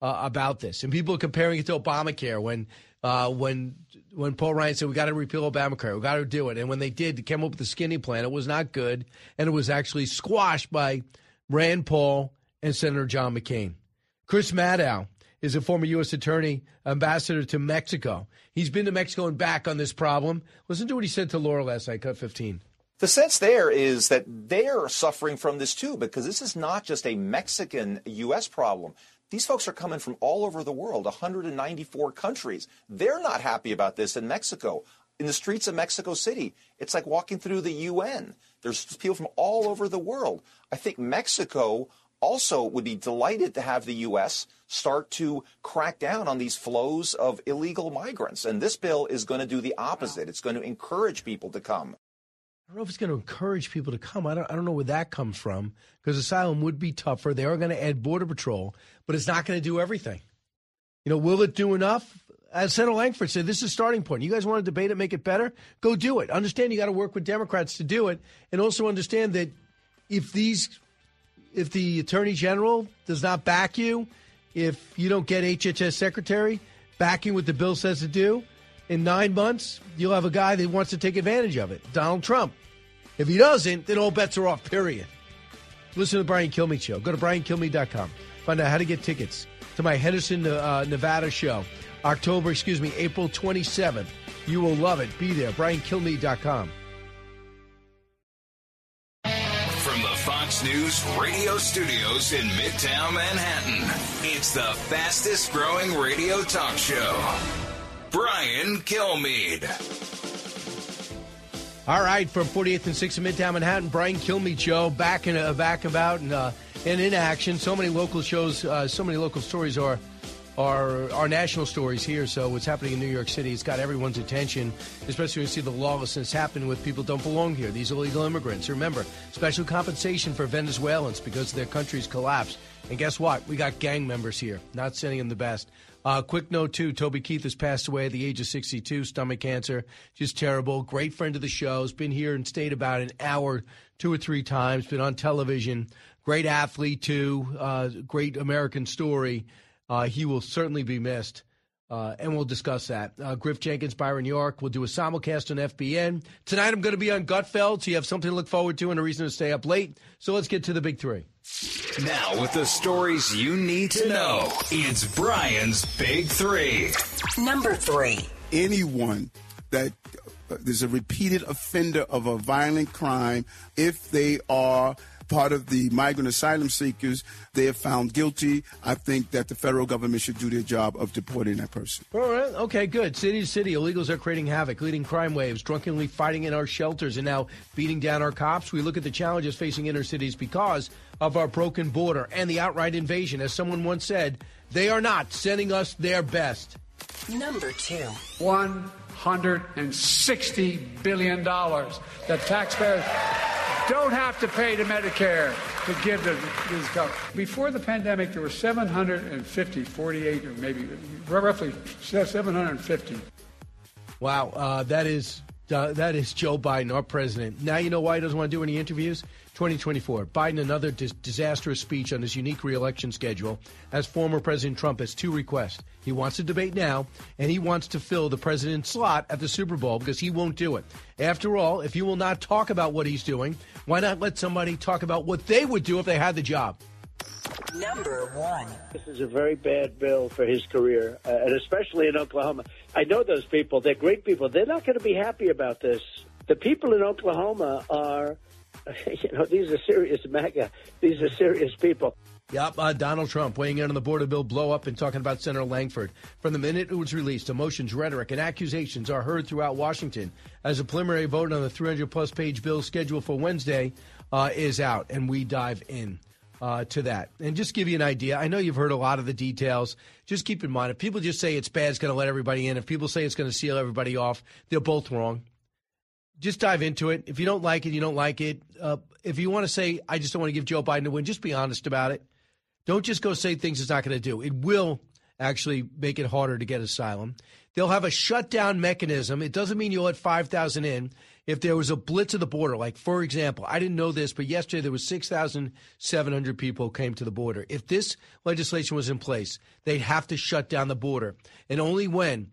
S2: uh, about this, and people are comparing it to Obamacare when uh, when when Paul Ryan said we got to repeal Obamacare, we got to do it, and when they did, they came up with the skinny plan. It was not good, and it was actually squashed by Rand Paul and Senator John McCain. Chris Landau is a former U.S. attorney, ambassador to Mexico. He's been to Mexico and back on this problem. Listen to what he said to Laura last night, cut 15.
S15: The sense there is that they're suffering from this too, because this is not just a Mexican U.S. problem. These folks are coming from all over the world, 194 countries. They're not happy about this in Mexico. In the streets of Mexico City, it's like walking through the UN. There's people from all over the world. I think Mexico also would be delighted to have the U.S. start to crack down on these flows of illegal migrants. And this bill is going to do the opposite. It's going to encourage people to come.
S2: I don't know if it's going to encourage people to come. I don't, I don't know where that comes from because asylum would be tougher. They are going to add Border Patrol, but it's not going to do everything. You know, will it do enough? As Senator Lankford said, this is a starting point. You guys want to debate it, make it better? Go do it. Understand you got to work with Democrats to do it, and also understand that if these, if the Attorney General does not back you, if you don't get HHS Secretary backing what the bill says to do, in nine months, you'll have a guy that wants to take advantage of it, Donald Trump. If he doesn't, then all bets are off, period. Listen to the Brian Kilmeade Show. Go to briankilmeade.com. Find out how to get tickets to my Henderson, uh, Nevada show. October, excuse me, April 27th. You will love it. Be there. briankilmeade.com.
S1: From the Fox News radio studios in Midtown Manhattan, it's the fastest growing radio talk show. Brian Kilmeade.
S2: All right, from 48th and 6th in Midtown Manhattan, Brian Kilmeade Show back in uh, back about and, uh, and in action. So many local shows, uh, so many local stories are are are national stories here. So what's happening in New York City it's got everyone's attention, especially when you see the lawlessness happen with people don't belong here. These illegal immigrants. Remember, special compensation for Venezuelans because their country's collapsed. And guess what? We got gang members here. Not sending them the best. Uh, quick note, too Toby Keith has passed away at the age of 62, stomach cancer. Just terrible. Great friend of the show. Has been here and stayed about an hour, two or three times. Been on television. Great athlete, too. Uh, great American story. Uh, he will certainly be missed. Uh, and we'll discuss that. Uh, Griff Jenkins, Byron York. We'll do a simulcast on FBN. Tonight I'm going to be on Gutfeld, so you have something to look forward to and a reason to stay up late. So let's get to the big three.
S1: Now, with the stories you need to know, it's Brian's Big Three.
S3: Number three.
S4: Anyone that uh, is a repeated offender of a violent crime, if they are part of the migrant asylum seekers, they are found guilty. I think that the federal government should do their job of deporting that person.
S2: All right. Okay, good. City to city, illegals are creating havoc, leading crime waves, drunkenly fighting in our shelters, and now beating down our cops. We look at the challenges facing inner cities because of our broken border and the outright invasion. As someone once said, they are not sending us their best.
S3: Number two.
S5: $160 billion that taxpayers don't have to pay to Medicare to give to these government. Before the pandemic, there were 750, 48, or maybe roughly 750.
S2: Wow, uh, that is uh, that is Joe Biden, our president. Now you know why he doesn't want to do any interviews. 2024. Biden another dis- disastrous speech on his unique reelection schedule. As former President Trump has two requests. He wants to debate now, and he wants to fill the president's slot at the Super Bowl because he won't do it. After all, if you will not talk about what he's doing, why not let somebody talk about what they would do if they had the job?
S3: Number one.
S6: This is a very bad bill for his career, uh, and especially in Oklahoma. I know those people. They're great people. They're not going to be happy about this. The people in Oklahoma are, you know, these are serious MAGA. These are serious people.
S2: Yep, uh, Donald Trump weighing in on the border bill blow up and talking about Senator Lankford. From the minute it was released, emotions, rhetoric, and accusations are heard throughout Washington as a preliminary vote on the 300 plus page bill scheduled for Wednesday uh, is out, and we dive in. Uh, to that. And just give you an idea, I know you've heard a lot of the details. Just keep in mind, if people just say it's bad, it's going to let everybody in. If people say it's going to seal everybody off, they're both wrong. Just dive into it. If you don't like it, you don't like it. Uh, if you want to say, I just don't want to give Joe Biden a win, just be honest about it. Don't just go say things it's not going to do. It will actually make it harder to get asylum. They'll have a shutdown mechanism. It doesn't mean you'll let 5,000 in. If there was a blitz at the border, like for example, I didn't know this, but yesterday there was 6,700 people came to the border. If this legislation was in place, they'd have to shut down the border. And only when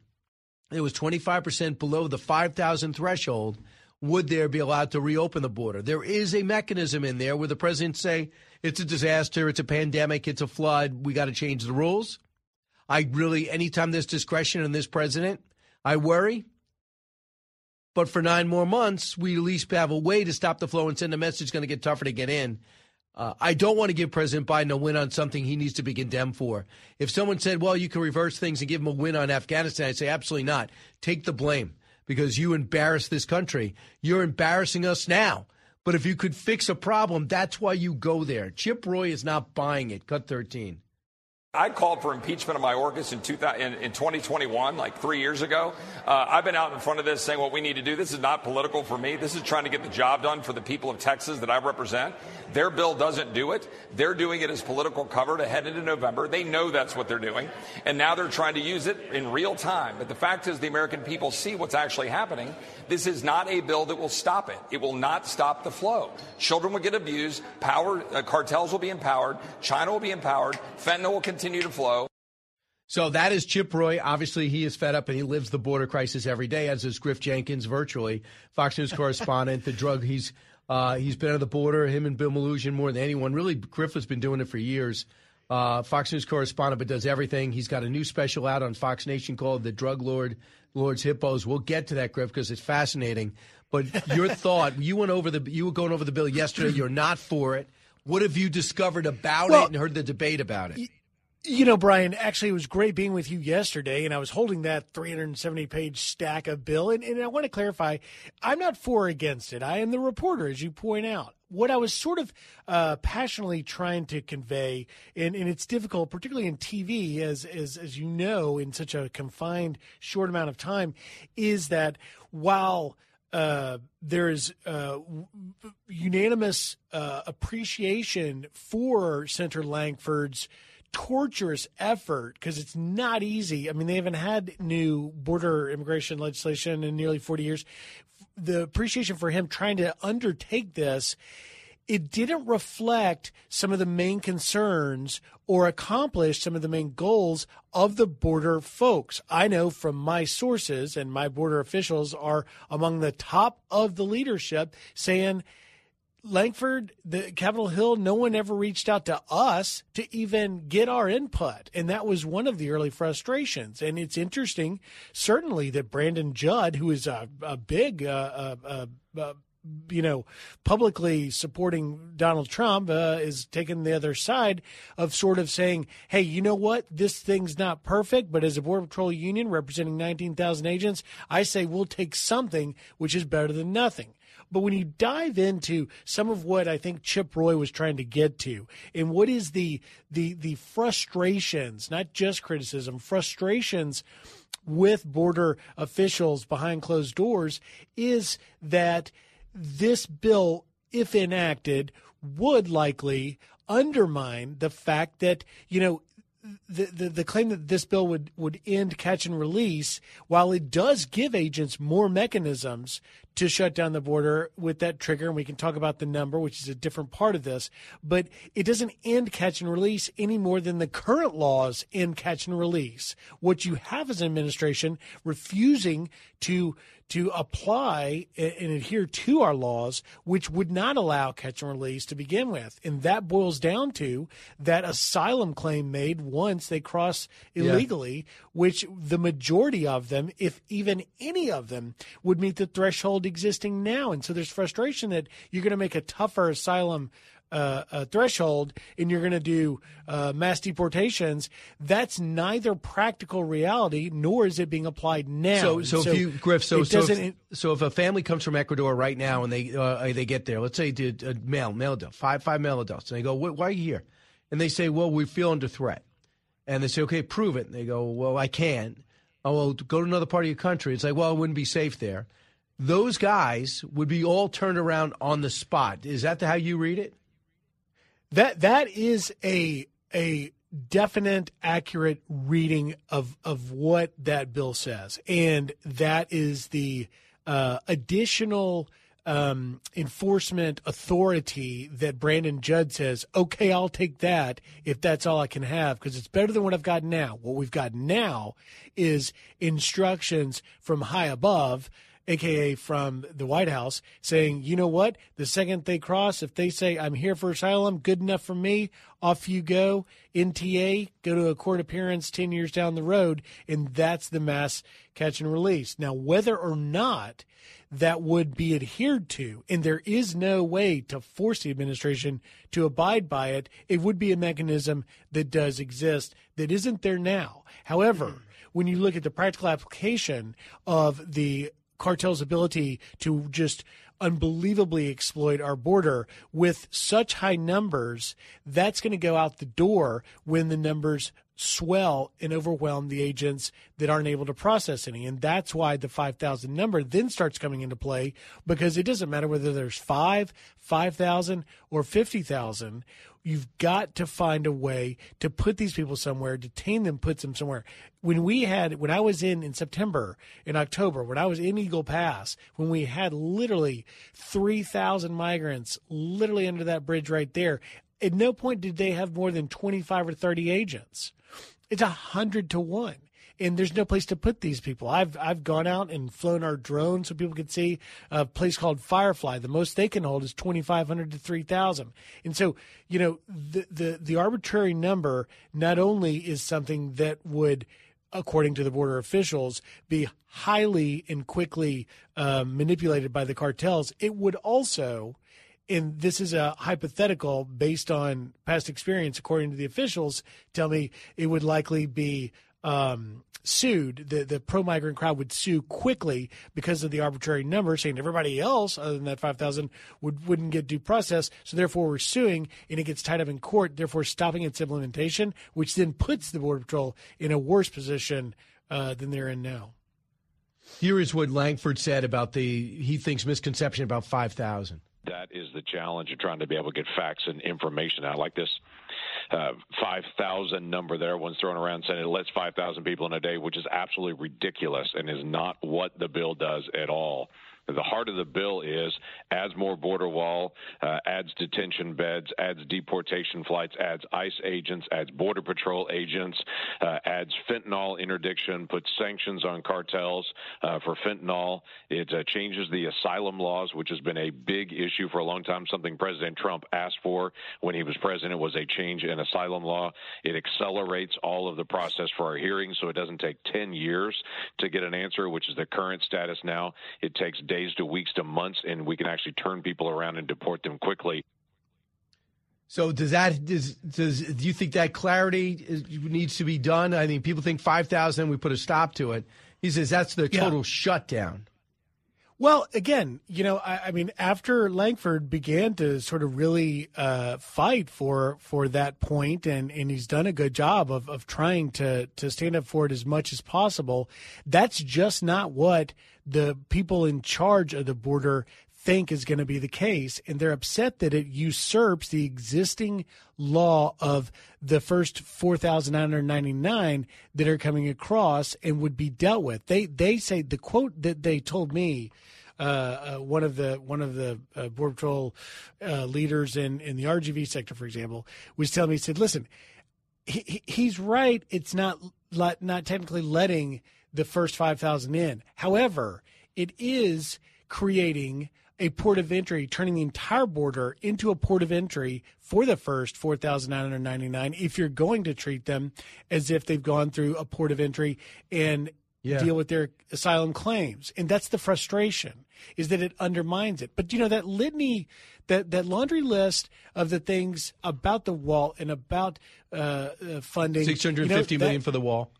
S2: it was 25% below the 5,000 threshold would there be allowed to reopen the border. There is a mechanism in there where the president say it's a disaster, it's a pandemic, it's a flood, we got to change the rules. I really, anytime there's discretion in this president, I worry. But for nine more months, we at least have a way to stop the flow and send a message going to get tougher to get in. Uh, I don't want to give President Biden a win on something he needs to be condemned for. If someone said, well, you can reverse things and give him a win on Afghanistan, I'd say, absolutely not. Take the blame because you embarrassed this country. You're embarrassing us now. But if you could fix a problem, that's why you go there. Chip Roy is not buying it. Cut 13.
S16: I called for impeachment of Mayorkas in, 2000, in, in 2021, like three years ago. Uh, I've been out in front of this saying what we need to do. This is not political for me. This is trying to get the job done for the people of Texas that I represent. Their bill doesn't do it. They're doing it as political cover to head into November. They know that's what they're doing. And now they're trying to use it in real time. But the fact is, the American people see what's actually happening. This is not a bill that will stop it. It will not stop the flow. Children will get abused. Power uh, cartels will be empowered. China will be empowered. Fentanyl will continue continue to flow.
S2: So that is Chip Roy. Obviously, he is fed up and he lives the border crisis every day, as is Griff Jenkins, virtually Fox News correspondent. the drug he's uh, he's been at the border. Him and Bill Melugin more than anyone. Really, Griff has been doing it for years. Uh, Fox News correspondent, but does everything. He's got a new special out on Fox Nation called "The Drug Lord Lord's Hippos." We'll get to that, Griff, because it's fascinating. But your thought, you went over the, you were going over the bill yesterday. You're not for it. What have you discovered about well, it and heard the debate about it?
S17: You know, Brian, actually, it was great being with you yesterday, and I was holding that 370 page stack of bill. And, and I want to clarify I'm not for or against it. I am the reporter, as you point out. What I was sort of uh, passionately trying to convey, and, and it's difficult, particularly in TV, as, as, as you know, in such a confined, short amount of time, is that while uh, there's uh, unanimous uh, appreciation for Senator Lankford's torturous effort because it's not easy. I mean, they haven't had new border immigration legislation in nearly 40 years. The appreciation for him trying to undertake this, it didn't reflect some of the main concerns or accomplish some of the main goals of the border folks. I know from my sources, and my border officials are among the top of the leadership, saying, Lankford, the Capitol Hill, no one ever reached out to us to even get our input. And that was one of the early frustrations. And it's interesting, certainly, that Brandon Judd, who is a, a big, uh, uh, uh, you know, publicly supporting Donald Trump, uh, is taking the other side of sort of saying, hey, you know what? This thing's not perfect, but as a Border Patrol union representing 19,000 agents, I say we'll take something which is better than nothing. But when you dive into some of what I think Chip Roy was trying to get to, and what is the the the frustrations, not just criticism, frustrations with border officials behind closed doors, is that this bill, if enacted, would likely undermine the fact that you know the, the, the claim that this bill would, would end catch and release, while it does give agents more mechanisms to shut down the border with that trigger, and we can talk about the number, which is a different part of this, but it doesn't end catch and release any more than the current laws end catch and release. What you have is an administration refusing to to apply and adhere to our laws, which would not allow catch and release to begin with. And that boils down to that asylum claim made once they cross illegally, yeah. which the majority of them, if even any of them, would meet the threshold existing now. And so there's frustration that you're going to make a tougher asylum uh, uh, threshold and you're going to do uh, mass deportations, that's neither practical reality nor is it being applied now.
S2: So, so,
S17: so
S2: if you Griff, so so if, so if a family comes from Ecuador right now and they uh, they get there, let's say did a male male adult, five five male adults, and they go, why are you here? And they say, well, we feel under threat, and they say, okay, prove it. And they go, well, I can't. Oh, well, go to another part of your country. It's like, well, it wouldn't be safe there. Those guys would be all turned around on the spot. Is that the, how you read it?
S17: That that is a a definite, accurate reading of of what that bill says, and that is the uh, additional um, enforcement authority that Brandon Judd says. Okay, I'll take that if that's all I can have because it's better than what I've got now. What we've got now is instructions from high above aka from the White House, saying, you know what? The second they cross, if they say, I'm here for asylum, good enough for me, off you go. NTA, go to a court appearance 10 years down the road, and that's the mass catch and release. Now, whether or not that would be adhered to, and there is no way to force the administration to abide by it, it would be a mechanism that does exist that isn't there now. However, mm-hmm. when you look at the practical application of the cartel's ability to just unbelievably exploit our border with such high numbers, that's going to go out the door when the numbers swell and overwhelm the agents that aren't able to process any. And that's why the 5,000 number then starts coming into play because it doesn't matter whether there's 5, 5,000 or 50,000. You've got to find a way to put these people somewhere, detain them, put them somewhere. When we had, when I was in in September, in October, when I was in Eagle Pass, when we had literally 3,000 migrants literally under that bridge right there, at no point did they have more than 25 or 30 agents. It's a hundred to one and there's no place to put these people. I've I've gone out and flown our drone so people can see a place called Firefly. The most they can hold is 2,500 to 3,000. And so, you know, the, the the arbitrary number not only is something that would according to the border officials, be highly and quickly um, manipulated by the cartels. It would also, and this is a hypothetical based on past experience, according to the officials, tell me it would likely be um, sued, the, the pro migrant crowd would sue quickly because of the arbitrary number, saying everybody else other than that 5,000 would, wouldn't get due process. So therefore, we're suing and it gets tied up in court, therefore stopping its implementation, which then puts the Border Patrol in a worse position uh, than they're in now.
S2: Here is what Lankford said about the, he thinks, misconception about 5,000.
S7: That is the challenge of trying to be able to get facts and information out like this uh, 5,000 number there. Everyone's throwing around saying it lets 5,000 people in a day, which is absolutely ridiculous and is not what the bill does at all. The heart of the bill is adds more border wall, uh, adds detention beds, adds deportation flights, adds ICE agents, adds border patrol agents, uh, adds fentanyl interdiction, puts sanctions on cartels uh, for fentanyl. It uh, changes the asylum laws, which has been a big issue for a long time. Something President Trump asked for when he was president was a change in asylum law. It accelerates all of the process for our hearings, so it doesn't take 10 years to get an answer, which is the current status now. It takes days days to weeks to months, and we can actually turn people around and deport them quickly.
S2: So does that does does do you think that clarity is, needs to be done? I mean, people think five thousand. We put a stop to it. He says that's the total yeah. shutdown.
S17: Well, again, you know, I, I, mean, after Lankford began to sort of really uh, fight for for that point, and, and he's done a good job of, of trying to to stand up for it as much as possible. That's just not what the people in charge of the border think is going to be the case, and they're upset that it usurps the existing law of the first 4,999 that are coming across and would be dealt with. They they say the quote that they told me. Uh, uh, one of the one of the uh, border patrol uh, leaders in in the RGV sector, for example, was telling me, he said, "Listen, he, he's right. It's not not technically letting the first five thousand in. However, it is creating a port of entry, turning the entire border into a port of entry for the first 4,999 if you're going to treat them as if they've gone through a port of entry and
S2: Yeah.
S17: deal with their asylum claims, and that's the frustration is that it undermines it. But you know that litany, that that laundry list of the things about the wall and about uh, uh, funding,
S2: Six hundred fifty
S17: you know,
S2: million for the wall.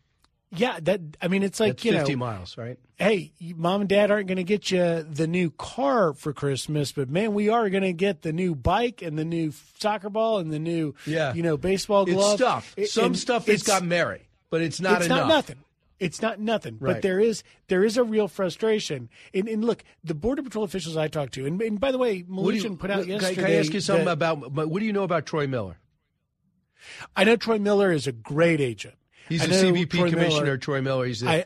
S17: Yeah, that I mean, it's like
S2: That's
S17: you know,
S2: 50 miles, right?
S17: Hey, mom and dad aren't going to get you the new car for Christmas, but man, we are going to get the new bike and the new soccer ball and the new,
S2: Yeah.
S17: you know, baseball
S2: It's
S17: glove.
S2: stuff.
S17: It-
S2: Some stuff has got merit, but it's not
S17: it's
S2: enough.
S17: not nothing. It's not nothing,
S2: Right.
S17: but there is there is a real frustration. And, and look, the border patrol officials I talked to, and, and by the way,
S2: you-
S17: put out yesterday.
S2: Can I ask you something
S17: that-
S2: about but what do you know about Troy Miller?
S17: I know Troy Miller is a great agent.
S2: He's
S17: I
S2: the CBP
S17: Troy
S2: commissioner,
S17: Miller-
S2: Troy Miller. He's the,
S17: I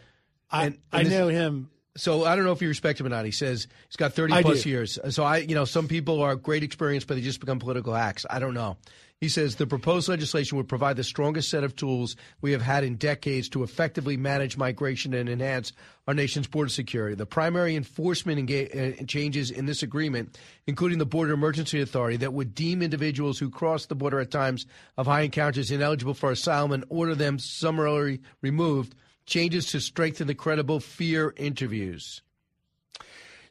S17: I,
S2: and-
S17: I
S2: and this-
S17: know him.
S2: So I don't know if you respect him or not. He says he's got 30
S17: I
S2: plus
S17: do.
S2: years. So I, you know, some people are great experience, but they just become political hacks. I don't know. He says the proposed legislation would provide the strongest set of tools we have had in decades to effectively manage migration and enhance our nation's border security. The primary enforcement enga- uh, changes in this agreement, including the Border Emergency Authority, that would deem individuals who cross the border at times of high encounters ineligible for asylum and order them summarily removed. Changes to strengthen the credible fear interviews.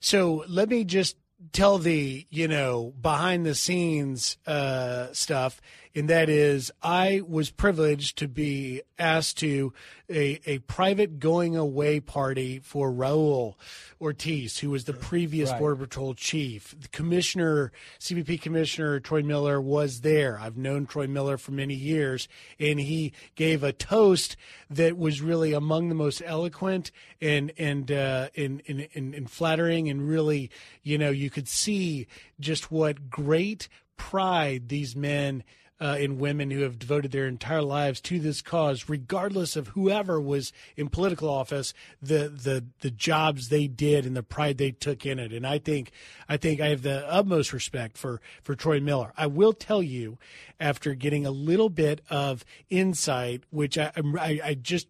S17: So let me just tell the you know behind the scenes uh, stuff, and that is I was privileged to be asked to a, a private going away party for Raul Ortiz, who was the previous
S2: Right.
S17: Border Patrol chief. The commissioner, CBP Commissioner Troy Miller, was there. I've known Troy Miller for many years, and he gave a toast that was really among the most eloquent and and uh, and, and, and, and flattering, and really, you know, you could see just what great pride these men uh, and women who have devoted their entire lives to this cause, regardless of whoever was in political office, the the the jobs they did and the pride they took in it. And I think I think I have the utmost respect for for Troy Miller. I will tell you, after getting a little bit of insight, which I I, I just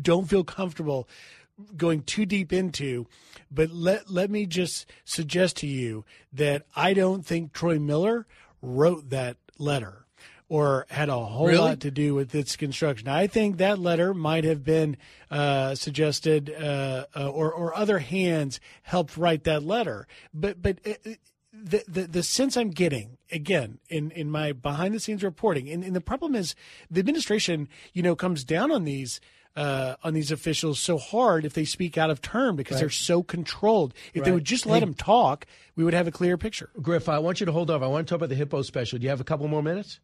S17: don't feel comfortable going too deep into, but let let me just suggest to you that I don't think Troy Miller wrote that letter or had a whole
S2: Really?
S17: lot to do with its construction. I think that letter might have been uh, suggested, uh, uh, or or other hands helped write that letter. But but. uh, the, the the sense I'm getting again in, in my behind the scenes reporting, and, and the problem is the administration, you know, comes down on these uh, on these officials so hard if they speak out of turn because
S2: Right.
S17: they're so controlled. If they would just let
S2: Hey-
S17: them talk, we would have a clear picture.
S2: Griff, I want you to hold off. I want to talk about the hippo special. Do you have a couple more minutes?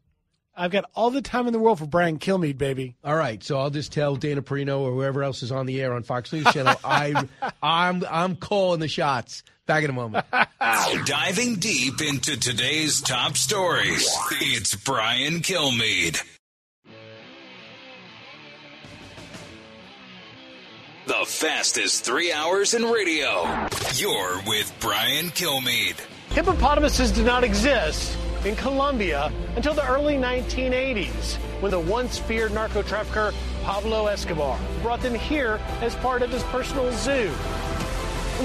S17: I've got all the time in the world for Brian Kilmeade, baby.
S2: All right, so I'll just tell Dana Perino or whoever else is on the air on Fox News Channel. I, I'm, I'm calling the shots. Back in a moment.
S1: Diving deep into today's top stories, it's Brian Kilmeade. The fastest three hours in radio. You're with Brian Kilmeade.
S18: Hippopotamuses do not exist in Colombia until the early 1980s when the once feared narco trafficker Pablo Escobar brought them here as part of his personal zoo.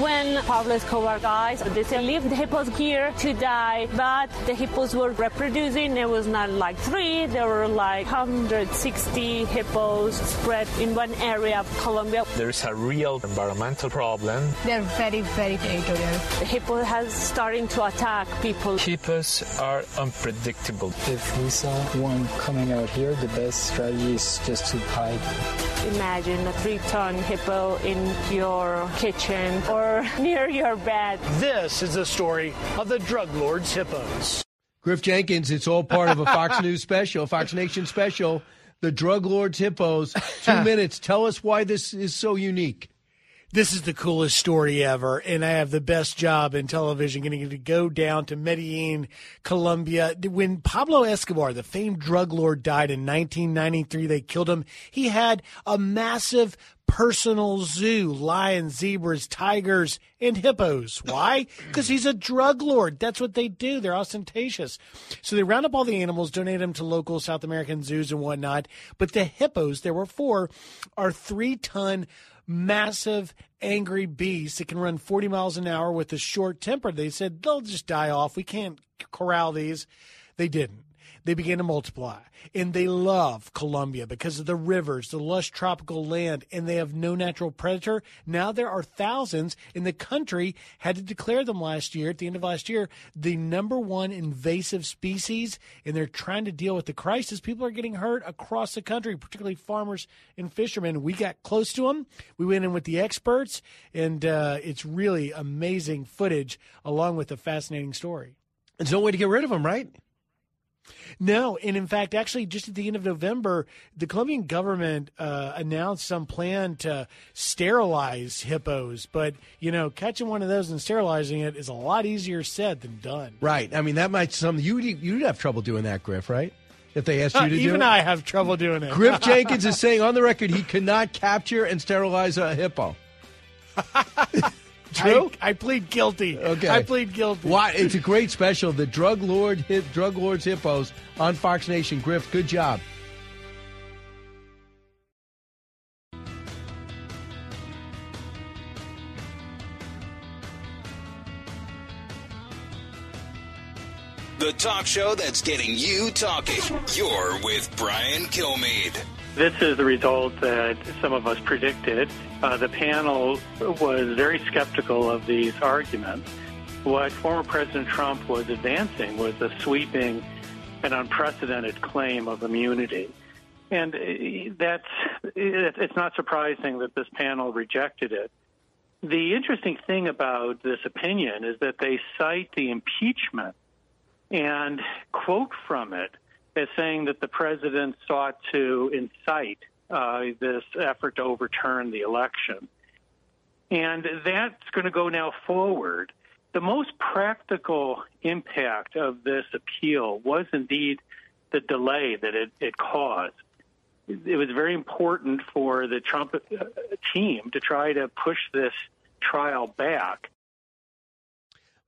S19: When Pablo Escobar died, they said leave the hippos here to die, but the hippos were reproducing. It was not like three, there were like 160 hippos spread in one area of Colombia.
S20: There's a real environmental problem.
S19: They're very, very territorial. The hippo has starting to attack people.
S20: Hippos are unpredictable.
S21: If we saw one coming out here, the best strategy is just to hide.
S19: Imagine a three-ton hippo in your kitchen or near your bed.
S18: This is the story of the drug lord's hippos.
S2: Griff Jenkins, it's all part of a Fox News special, Fox Nation special. The Drug Lords Hippos. Two minutes. Tell us why this is so unique.
S17: This is the coolest story ever, and I have the best job in television getting to go down to Medellin, Colombia. When Pablo Escobar, the famed drug lord, died in 1993, they killed him. He had a massive personal zoo lions, zebras, tigers, and hippos. Why? Because he's a drug lord. That's what they do. They're ostentatious. So they round up all the animals, donate them to local South American zoos and whatnot. But the hippos, there were four, are three ton massive angry beasts that can run 40 miles an hour with a short temper. They said they'll just die off. We can't corral these. They didn't. They began to multiply. And they love Colombia because of the rivers, the lush tropical land, and they have no natural predator. Now there are thousands, and the country had to declare them last year, at the end of last year, the number one invasive species. And they're trying to deal with the crisis. People are getting hurt across the country, particularly farmers and fishermen. We got close to them. We went in with the experts, and uh, it's really amazing footage along with a fascinating story.
S2: There's no way to get rid of them, right?
S17: No, and in fact, actually, just at the end of November, the Colombian government uh, announced some plan to sterilize hippos. But you know, catching one of those and sterilizing it is a lot easier said than done.
S2: Right. I mean, that might some you you'd have trouble doing that, Griff. Right? If they asked you to do
S17: Even
S2: it.
S17: I have trouble doing it.
S2: Griff Jenkins is saying on the record he cannot capture and sterilize a hippo. True.
S17: I, I plead guilty.
S2: Okay.
S17: I plead guilty.
S2: Why? It's a great special. The drug lord hit drug lords hippos on Fox Nation. Griff, good job.
S1: The talk show that's getting you talking. You're with Brian Kilmeade.
S22: This is the result that some of us predicted. Uh, the panel was very skeptical of these arguments. What former President Trump was advancing was a sweeping and unprecedented claim of immunity. And uh, that's, it's not surprising that this panel rejected it. The interesting thing about this opinion is that they cite the impeachment and quote from it as saying that the president sought to incite uh, this effort to overturn the election. And that's going to go now forward. The most practical impact of this appeal was indeed the delay that it, it caused. It was very important for the Trump uh, team to try to push this trial back.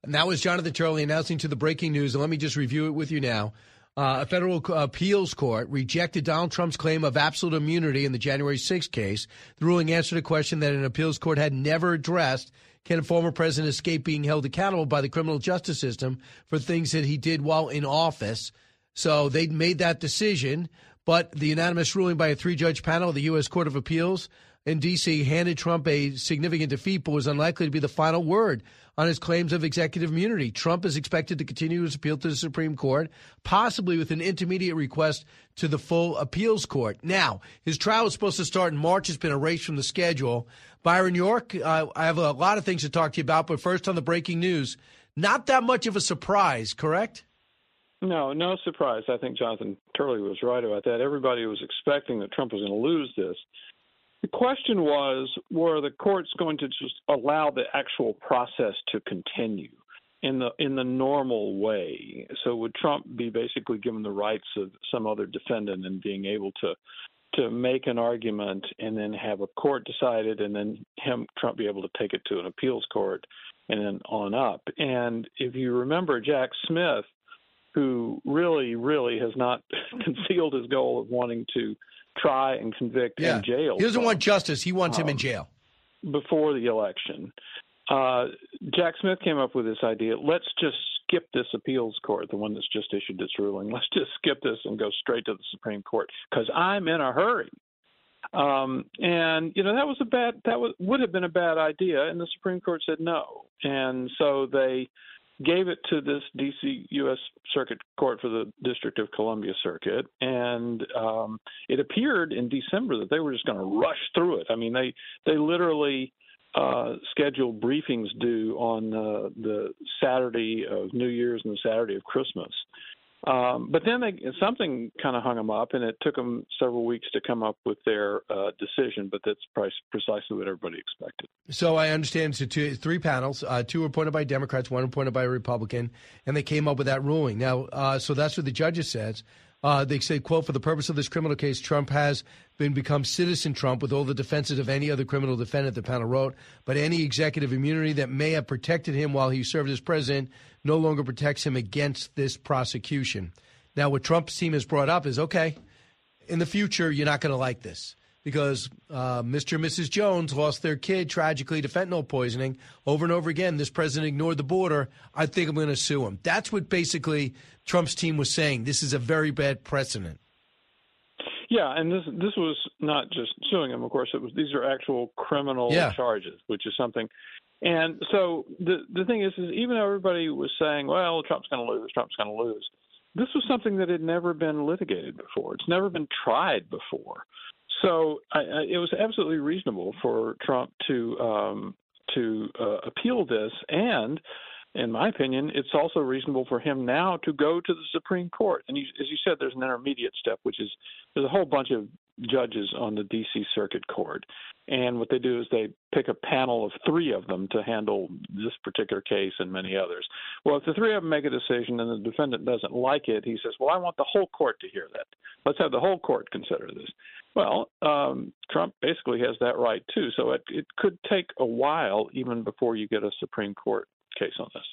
S2: And that was Jonathan Turley announcing to the breaking news. And let me just review it with you now. Uh, a federal appeals court rejected Donald Trump's claim of absolute immunity in the January 6th case. The ruling answered a question that an appeals court had never addressed. Can a former president escape being held accountable by the criminal justice system for things that he did while in office? So they made that decision, but the unanimous ruling by a three judge panel of the U.S. Court of Appeals in D.C. handed Trump a significant defeat, but was unlikely to be the final word on his claims of executive immunity. Trump is expected to continue his appeal to the Supreme Court, possibly with an intermediate request to the full appeals court. Now, his trial was supposed to start in March. It's been erased from the schedule. Byron York, uh, I have a lot of things to talk to you about, but first on the breaking news, not that much of a surprise, correct?
S23: No, no surprise. I think Jonathan Turley was right about that. Everybody was expecting that Trump was going to lose this. The question was were the courts going to just allow the actual process to continue in the in the normal way? So would Trump be basically given the rights of some other defendant and being able to to make an argument and then have a court decide it and then him Trump be able to take it to an appeals court and then on up. And if you remember Jack Smith who really, really has not concealed his goal of wanting to try and convict
S2: Yeah.
S23: and jail.
S2: He doesn't want justice. He wants him in
S23: Um,
S2: jail.
S23: before the election. Uh, Jack Smith came up with this idea. Let's just skip this appeals court, the one that's just issued its ruling. Let's just skip this and go straight to the Supreme Court because I'm in a hurry. Um, and you know that was a bad that was would have been a bad idea, and the Supreme Court said no, and so they gave it to this D.C. U.S. Circuit Court for the District of Columbia Circuit, and um, it appeared in December that they were just going to rush through it. I mean, they they literally uh, scheduled briefings due on uh, the Saturday of New Year's and the Saturday of Christmas. Um, but then they, something kind of hung them up, and it took them several weeks to come up with their uh, decision. But that's pre- precisely what everybody expected.
S2: So I understand it's two, three panels. Uh, two appointed by Democrats, one appointed by a Republican, and they came up with that ruling. Now, uh, so that's what the judges says. Uh, they say, "quote For the purpose of this criminal case, Trump has been become citizen Trump with all the defenses of any other criminal defendant." The panel wrote, "But any executive immunity that may have protected him while he served as president no longer protects him against this prosecution." Now, what Trump's team has brought up is, okay, in the future, you're not going to like this because uh, Mr. and Mrs. Jones lost their kid tragically to fentanyl poisoning over and over again. This president ignored the border. I think I'm going to sue him. That's what basically Trump's team was saying. This is a very bad precedent.
S23: Yeah, and this this was not just suing him. Of course, it was these are actual criminal
S2: Yeah.
S23: charges, which is something. And so the the thing is, is even though everybody was saying, "Well, Trump's going to lose, Trump's going to lose," this was something that had never been litigated before. It's never been tried before. So I, I, it was absolutely reasonable for Trump to um, to uh, appeal this, and in my opinion, it's also reasonable for him now to go to the Supreme Court. And you, as you said, there's an intermediate step, which is there's a whole bunch of judges on the D.C. Circuit Court, and what they do is they pick a panel of three of them to handle this particular case and many others. Well, if the three of them make a decision and the defendant doesn't like it, he says, "Well, I want the whole court to hear that. Let's have the whole court consider this." Well, um, Trump basically has that right too. So it, it could take a while even before you get a Supreme Court case on this.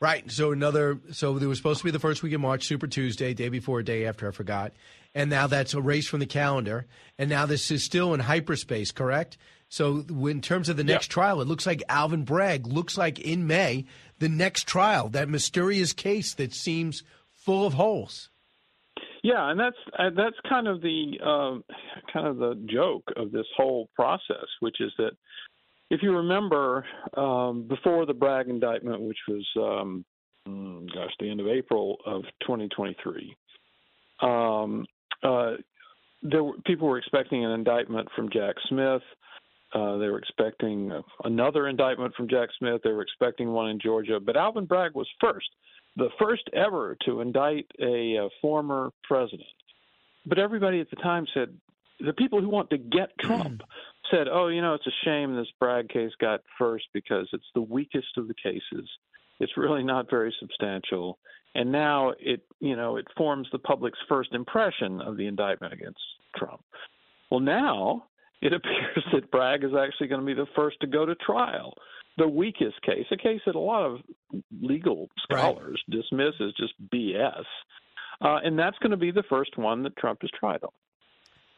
S2: Right. So another. So there was supposed to be the first week of March, Super Tuesday, day before, day after. I forgot. And now that's erased from the calendar. And now this is still in hyperspace. Correct. So in terms of the next trial, it looks like Alvin Bragg looks like in May the next trial, that mysterious case that seems full of holes.
S23: Yeah, and that's uh, that's kind of the um, kind of the joke of this whole process, which is that if you remember um, before the Bragg indictment, which was um, mm, gosh, the end of April of 2023, um, uh, there were, people were expecting an indictment from Jack Smith. Uh, they were expecting another indictment from Jack Smith. They were expecting one in Georgia, but Alvin Bragg was first, the first ever to indict a, a former president. But everybody at the time said the people who want to get Trump said, "Oh, you know, it's a shame this Bragg case got first because it's the weakest of the cases. It's really not very substantial, and now it, you know, it forms the public's first impression of the indictment against Trump." Well, now it appears that Bragg is actually going to be the first to go to trial. The weakest case, a case that a lot of legal scholars dismiss as just BS, uh, and that's going to be the first one that Trump is tried on.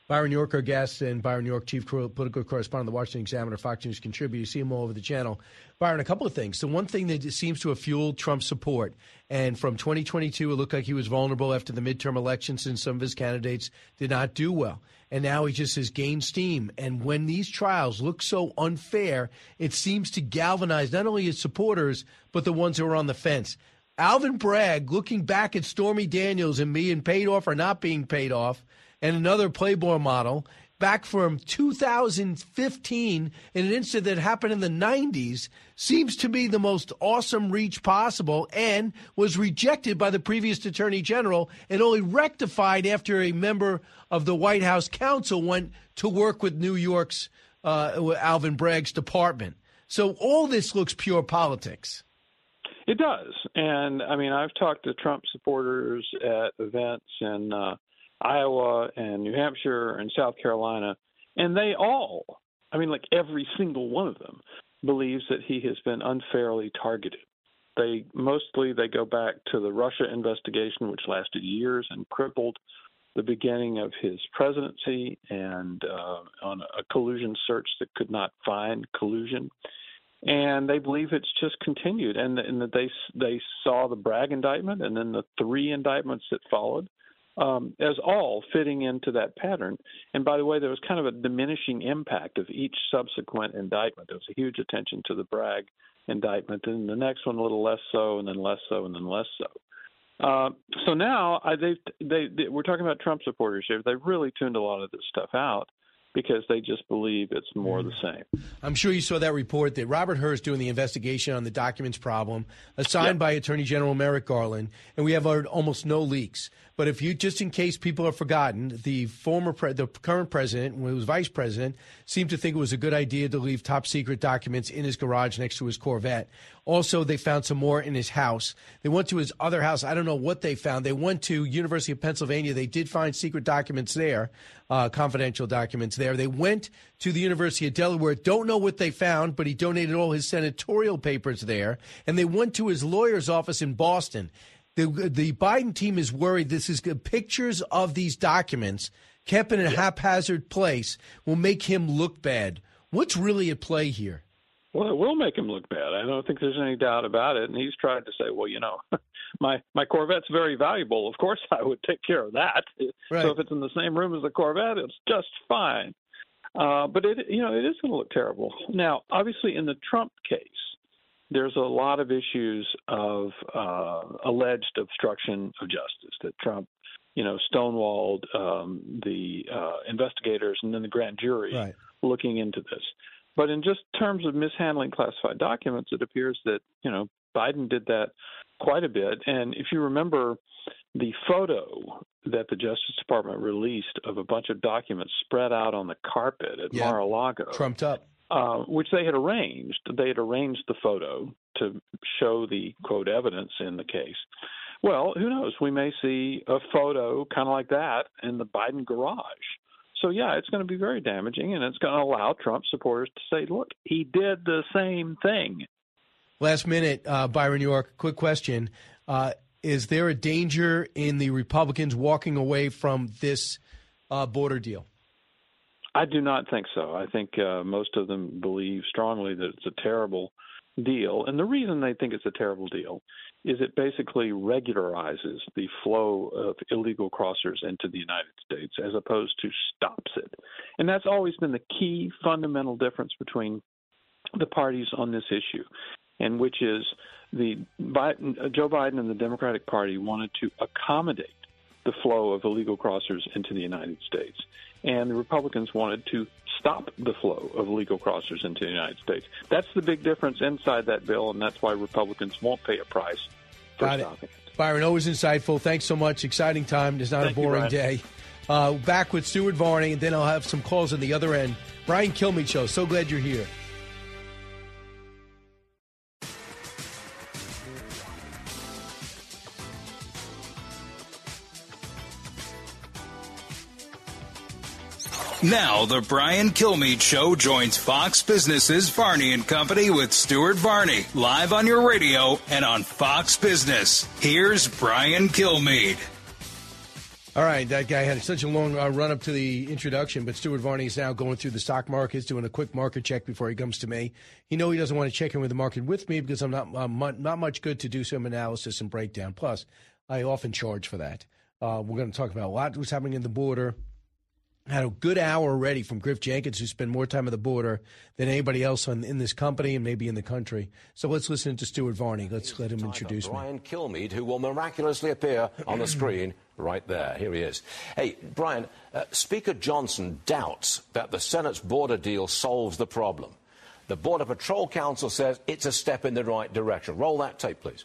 S2: Byron York, our guest, and Byron York, chief political correspondent of the Washington Examiner, Fox News contributor. You see him all over the channel. Byron, a couple of things. The one thing that seems to have fueled Trump's support, and from 2022, it looked like he was vulnerable after the midterm elections, and some of his candidates did not do well. And now he just has gained steam. And when these trials look so unfair, it seems to galvanize not only his supporters, but the ones who are on the fence. Alvin Bragg, looking back at Stormy Daniels and me and paid off or not being paid off, and another Playboy model back from 2015 in an incident that happened in the 90s seems to be the most awesome reach possible and was rejected by the previous attorney general and only rectified after a member of the White House counsel went to work with New York's uh, Alvin Bragg's department. So all this looks pure politics.
S23: It does, and I mean, I've talked to Trump supporters at events and uh, Iowa and New Hampshire and South Carolina, and they all, I mean, like every single one of them, believes that he has been unfairly targeted. They mostly they go back to the Russia investigation, which lasted years and crippled the beginning of his presidency, and uh, on a collusion search that could not find collusion and they believe it's just continued and, and that they they saw the Bragg indictment and then the three indictments that followed um, as all fitting into that pattern. And by the way, there was kind of a diminishing impact of each subsequent indictment. There was a huge attention to the Bragg indictment, and the next one a little less so, and then less so, and then less so. Uh, so now I, they, they, they, we're talking about Trump supporters here. They've really tuned a lot of this stuff out because they just believe it's more of the same.
S2: I'm sure you saw that report that Robert Hur is doing the investigation on the documents problem, assigned by Attorney General Merrick Garland, and we have almost no leaks. But if you, just in case people have forgotten, the former, pre- the current president, when he was vice president, seemed to think it was a good idea to leave top secret documents in his garage next to his Corvette. Also, they found some more in his house. They went to his other house. I don't know what they found. They went to University of Pennsylvania. They did find secret documents there, uh, confidential documents there. They went to the University of Delaware. Don't know what they found, but he donated all his senatorial papers there. And they went to his lawyer's office in Boston. The, the Biden team is worried this is good pictures of these documents kept in a haphazard place will make him look bad. What's really at play here?
S23: Well, it will make him look bad. I don't think there's any doubt about it. And he's tried to say, well, you know, my my Corvette's very valuable. Of course, I would take care of that.
S2: Right.
S23: So if it's in the same room as the Corvette, it's just fine. Uh, but it, you know, it is going to look terrible. Now, obviously, in the Trump case, there's a lot of issues of uh, alleged obstruction of justice that Trump, you know, stonewalled um, the uh, investigators and then the grand jury
S2: Right.
S23: looking into this. But in just terms of mishandling classified documents, it appears that you know Biden did that quite a bit. And if you remember the photo that the Justice Department released of a bunch of documents spread out on the carpet at
S2: Yeah.
S23: Mar-a-Lago,
S2: Trumped up.
S23: Uh, which they had arranged. They had arranged the photo to show the quote evidence in the case. Well, who knows? We may see a photo kind of like that in the Biden garage. So yeah, it's going to be very damaging, and it's going to allow Trump supporters to say, "Look, he did the same thing."
S2: Last minute, uh, Byron York, quick question. Uh, is there a danger in the Republicans walking away from this uh, border deal?
S23: I do not think so. I think uh, most of them believe strongly that it's a terrible deal. And the reason they think it's a terrible deal is it basically regularizes the flow of illegal crossers into the United States as opposed to stops it. And that's always been the key fundamental difference between the parties on this issue, and which is the Biden, Joe Biden and the Democratic Party wanted to accommodate the flow of illegal crossers into the United States. And the Republicans wanted to stop the flow of legal crossers into the United States. That's the big difference inside that bill, and that's why Republicans won't pay a price for
S2: Got
S23: stopping it.
S2: Byron, always insightful. Thanks so much. Exciting time. It's not
S23: Thank
S2: a boring
S23: Brian.
S2: day. Uh, back with Stuart Varney, and then I'll have some calls on the other end. Brian Kilmeade Show. So glad you're here.
S1: Now, the Brian Kilmeade Show joins Fox Business's Varney and Company with Stuart Varney, live on your radio and on Fox Business. Here's Brian Kilmeade.
S2: All right, that guy had such a long uh, run up to the introduction, but Stuart Varney is now going through the stock markets, doing a quick market check before he comes to me. You know he doesn't want to check in with the market with me because I'm not uh, mu- not much good to do some analysis and breakdown. Plus, I often charge for that. Uh, we're going to talk about a lot what's happening in the border. Had a good hour already from Griff Jenkins, who spent more time at the border than anybody else on, in this company and maybe in the country. So let's listen to Stuart Varney. Let's let him introduce me.
S24: Brian Kilmeade, who will miraculously appear on the screen right there. Here he is. Hey, Brian, uh, Speaker Johnson doubts that the Senate's border deal solves the problem. The Border Patrol Council says it's a step in the right direction. Roll that tape, please.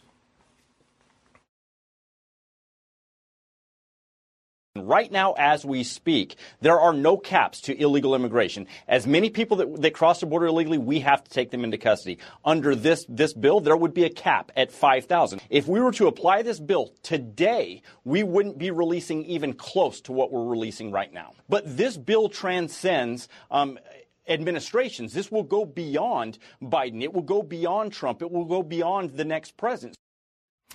S25: Right now, as we speak, there are no caps to illegal immigration. As many people that, that cross the border illegally, we have to take them into custody. Under this, this bill, there would be a cap at 5,000. If we were to apply this bill today, we wouldn't be releasing even close to what we're releasing right now. But this bill transcends um, administrations. This will go beyond Biden. It will go beyond Trump. It will go beyond the next president.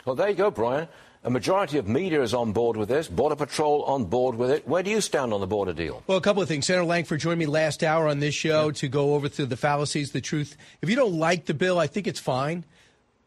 S24: Well, there you go, Brian. A majority of media is on board with this. Border Patrol on board with it. Where do you stand on the border deal?
S2: Well, a couple of things. Senator Lankford joined me last hour on this show to go over through the fallacies, the truth. If you don't like the bill, I think it's fine,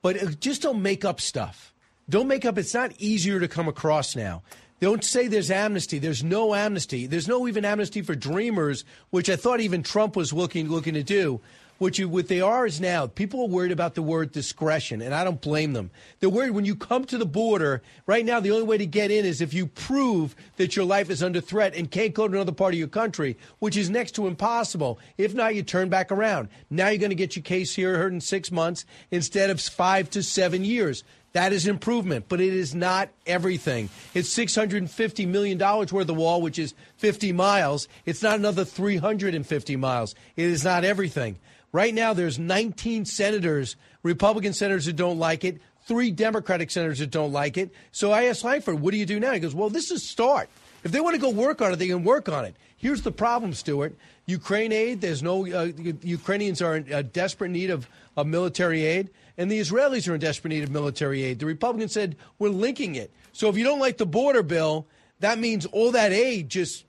S2: but uh, just don't make up stuff. Don't make up. It's not easier to come across now. Don't say there's amnesty. There's no amnesty. There's no even amnesty for dreamers, which I thought even Trump was looking looking to do. What you what they are is now people are worried about the word discretion, and I don't blame them. They're worried when you come to the border. Right now, the only way to get in is if you prove that your life is under threat and can't go to another part of your country, which is next to impossible. If not, you turn back around. Now you're going to get your case here heard in six months instead of five to seven years. That is improvement, but it is not everything. It's $650 million worth of wall, which is 50 miles. It's not another 350 miles. It is not everything. Right now, there's 19 senators, Republican senators that don't like it, three Democratic senators that don't like it. So I asked Lankford, what do you do now? He goes, well, this is start. If they want to go work on it, they can work on it. Here's the problem, Stuart. Ukraine aid, there's no, uh, Ukrainians are in uh, desperate need of, of military aid, and the Israelis are in desperate need of military aid. The Republicans said, we're linking it. So if you don't like the border bill, that means all that aid just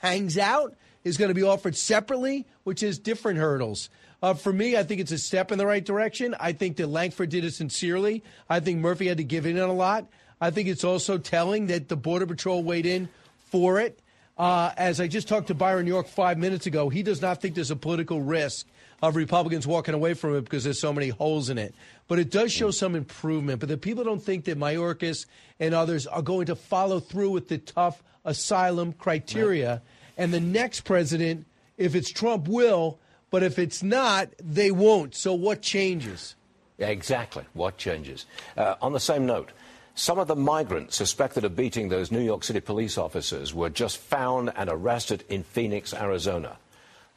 S2: hangs out is going to be offered separately, which is different hurdles. Uh, for me, I think it's a step in the right direction. I think that Lankford did it sincerely. I think Murphy had to give in on a lot. I think it's also telling that the Border Patrol weighed in for it. Uh, as I just talked to Byron York five minutes ago, he does not think there's a political risk of Republicans walking away from it because there's so many holes in it. But it does show some improvement. But the people don't think that Mayorkas and others are going to follow through with the tough asylum criteria. Right. And the next president, if it's Trump, will. But if it's not, they won't. So what changes?
S24: Exactly. What changes? Uh, on the same note, some of the migrants suspected of beating those New York City police officers were just found and arrested in Phoenix, Arizona.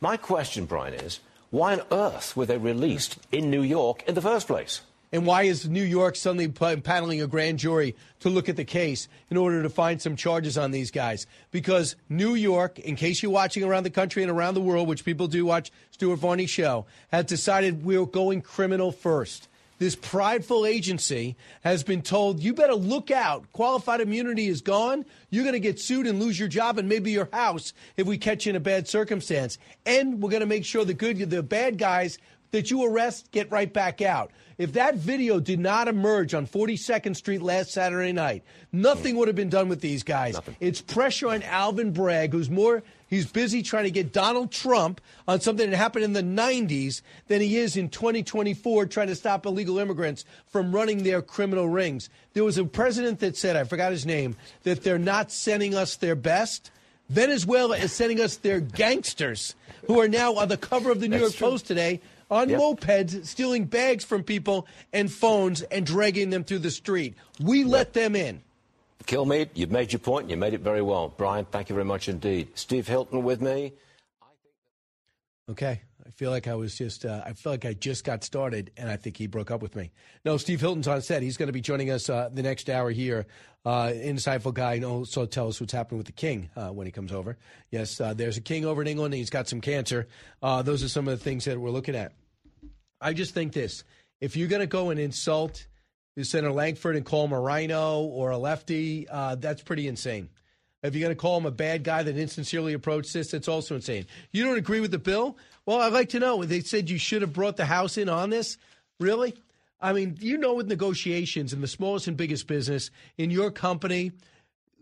S24: My question, Brian, is why on earth were they released in New York in the first place?
S2: And why is New York suddenly paneling a grand jury to look at the case in order to find some charges on these guys? Because New York, in case you're watching around the country and around the world, which people do watch Stuart Varney's show, has decided we're going criminal first this prideful agency has been told you better look out. Qualified immunity is gone. You're going to get sued and lose your job and maybe your house if we catch you in a bad circumstance. And we're going to make sure the good, the bad guys that you arrest get right back out. If that video did not emerge on 42nd Street last Saturday night, nothing would have been done with these guys. Nothing. It's pressure on Alvin Bragg, who's more He's busy trying to get Donald Trump on something that happened in the 90s than he is in 2024 trying to stop illegal immigrants from running their criminal rings. There was a president that said, I forgot his name, that they're not sending us their best. Venezuela is sending us their gangsters who are now on the cover of the New That's York true. Post today on yep. mopeds, stealing bags from people and phones and dragging them through the street. We let them in.
S24: Kilmeade, you've made your point. You made it very well. Brian, thank you very much indeed. Steve Hilton with me.
S2: Okay. I feel like I was just, uh, I feel like I just got started, and I think he broke up with me. No, Steve Hilton's on set. He's going to be joining us uh, the next hour here. Uh, insightful guy, and also tell us what's happening with the king uh, when he comes over. Yes, uh, there's a king over in England, and he's got some cancer. Uh, those are some of the things that we're looking at. I just think this if you're going to go and insult Senator Lankford and call him a RINO or a lefty, that's pretty insane. If you're going to call him a bad guy that insincerely approached this, that's also insane. You don't agree with the bill? Well, I'd like to know. They said you should have brought the House in on this. Really? I mean, you know, with negotiations in the smallest and biggest business, in your company,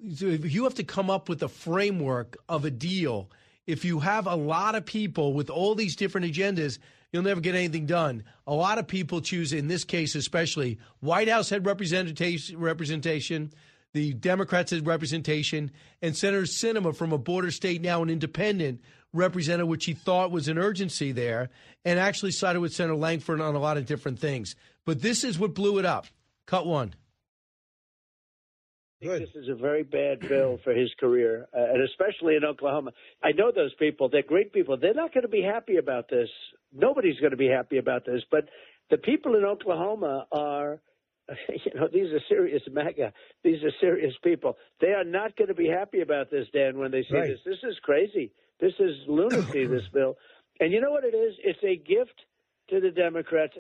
S2: you have to come up with a framework of a deal. If you have a lot of people with all these different agendas, you'll never get anything done. A lot of people choose, in this case especially, White House had representation, representation the Democrats representation, and Senator Sinema from a border state, now an independent, represented which he thought was an urgency there, and actually sided with Senator Lankford on a lot of different things. But this is what blew it up. Cut one.
S6: This is a very bad bill for his career, uh, and especially in Oklahoma. I know those people; they're great people. They're not going to be happy about this nobody's going to be happy about this. But the people in Oklahoma are, you know, these are serious MAGA. These are serious people. They are not going to be happy about this, Dan, when they see right. this. This is crazy. This is lunacy, this bill. And you know what it is? It's a gift to the Democrats.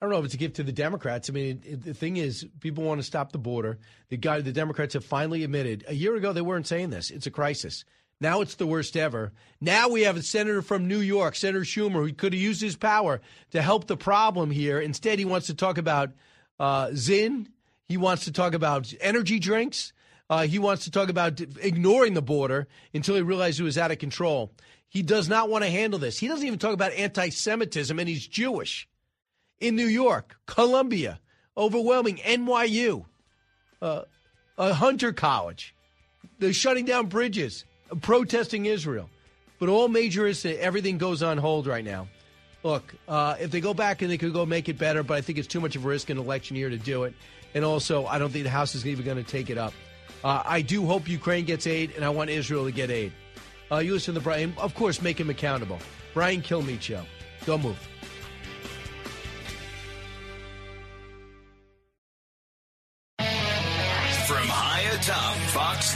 S2: I don't know if it's a gift to the Democrats. I mean, it, the thing is, people want to stop the border. The guy, the Democrats have finally admitted. A year ago, they weren't saying this. It's a crisis. Now it's the worst ever. Now we have a senator from New York, Senator Schumer, who could have used his power to help the problem here. Instead, he wants to talk about uh, Zyn. He wants to talk about energy drinks. Uh, he wants to talk about ignoring the border until he realized it was out of control. He does not want to handle this. He doesn't even talk about anti Semitism, and he's Jewish. In New York, Columbia, overwhelming, NYU, uh, Hunter College. They're shutting down bridges protesting Israel. But all major is everything goes on hold right now. Look, uh, if they go back and they could go make it better, but I think it's too much of a risk in election year to do it. And also, I don't think the House is even going to take it up. Uh, I do hope Ukraine gets aid, and I want Israel to get aid. Uh, you listen to Brian. Of course, make him accountable. Brian Kilmeade Show. Don't move.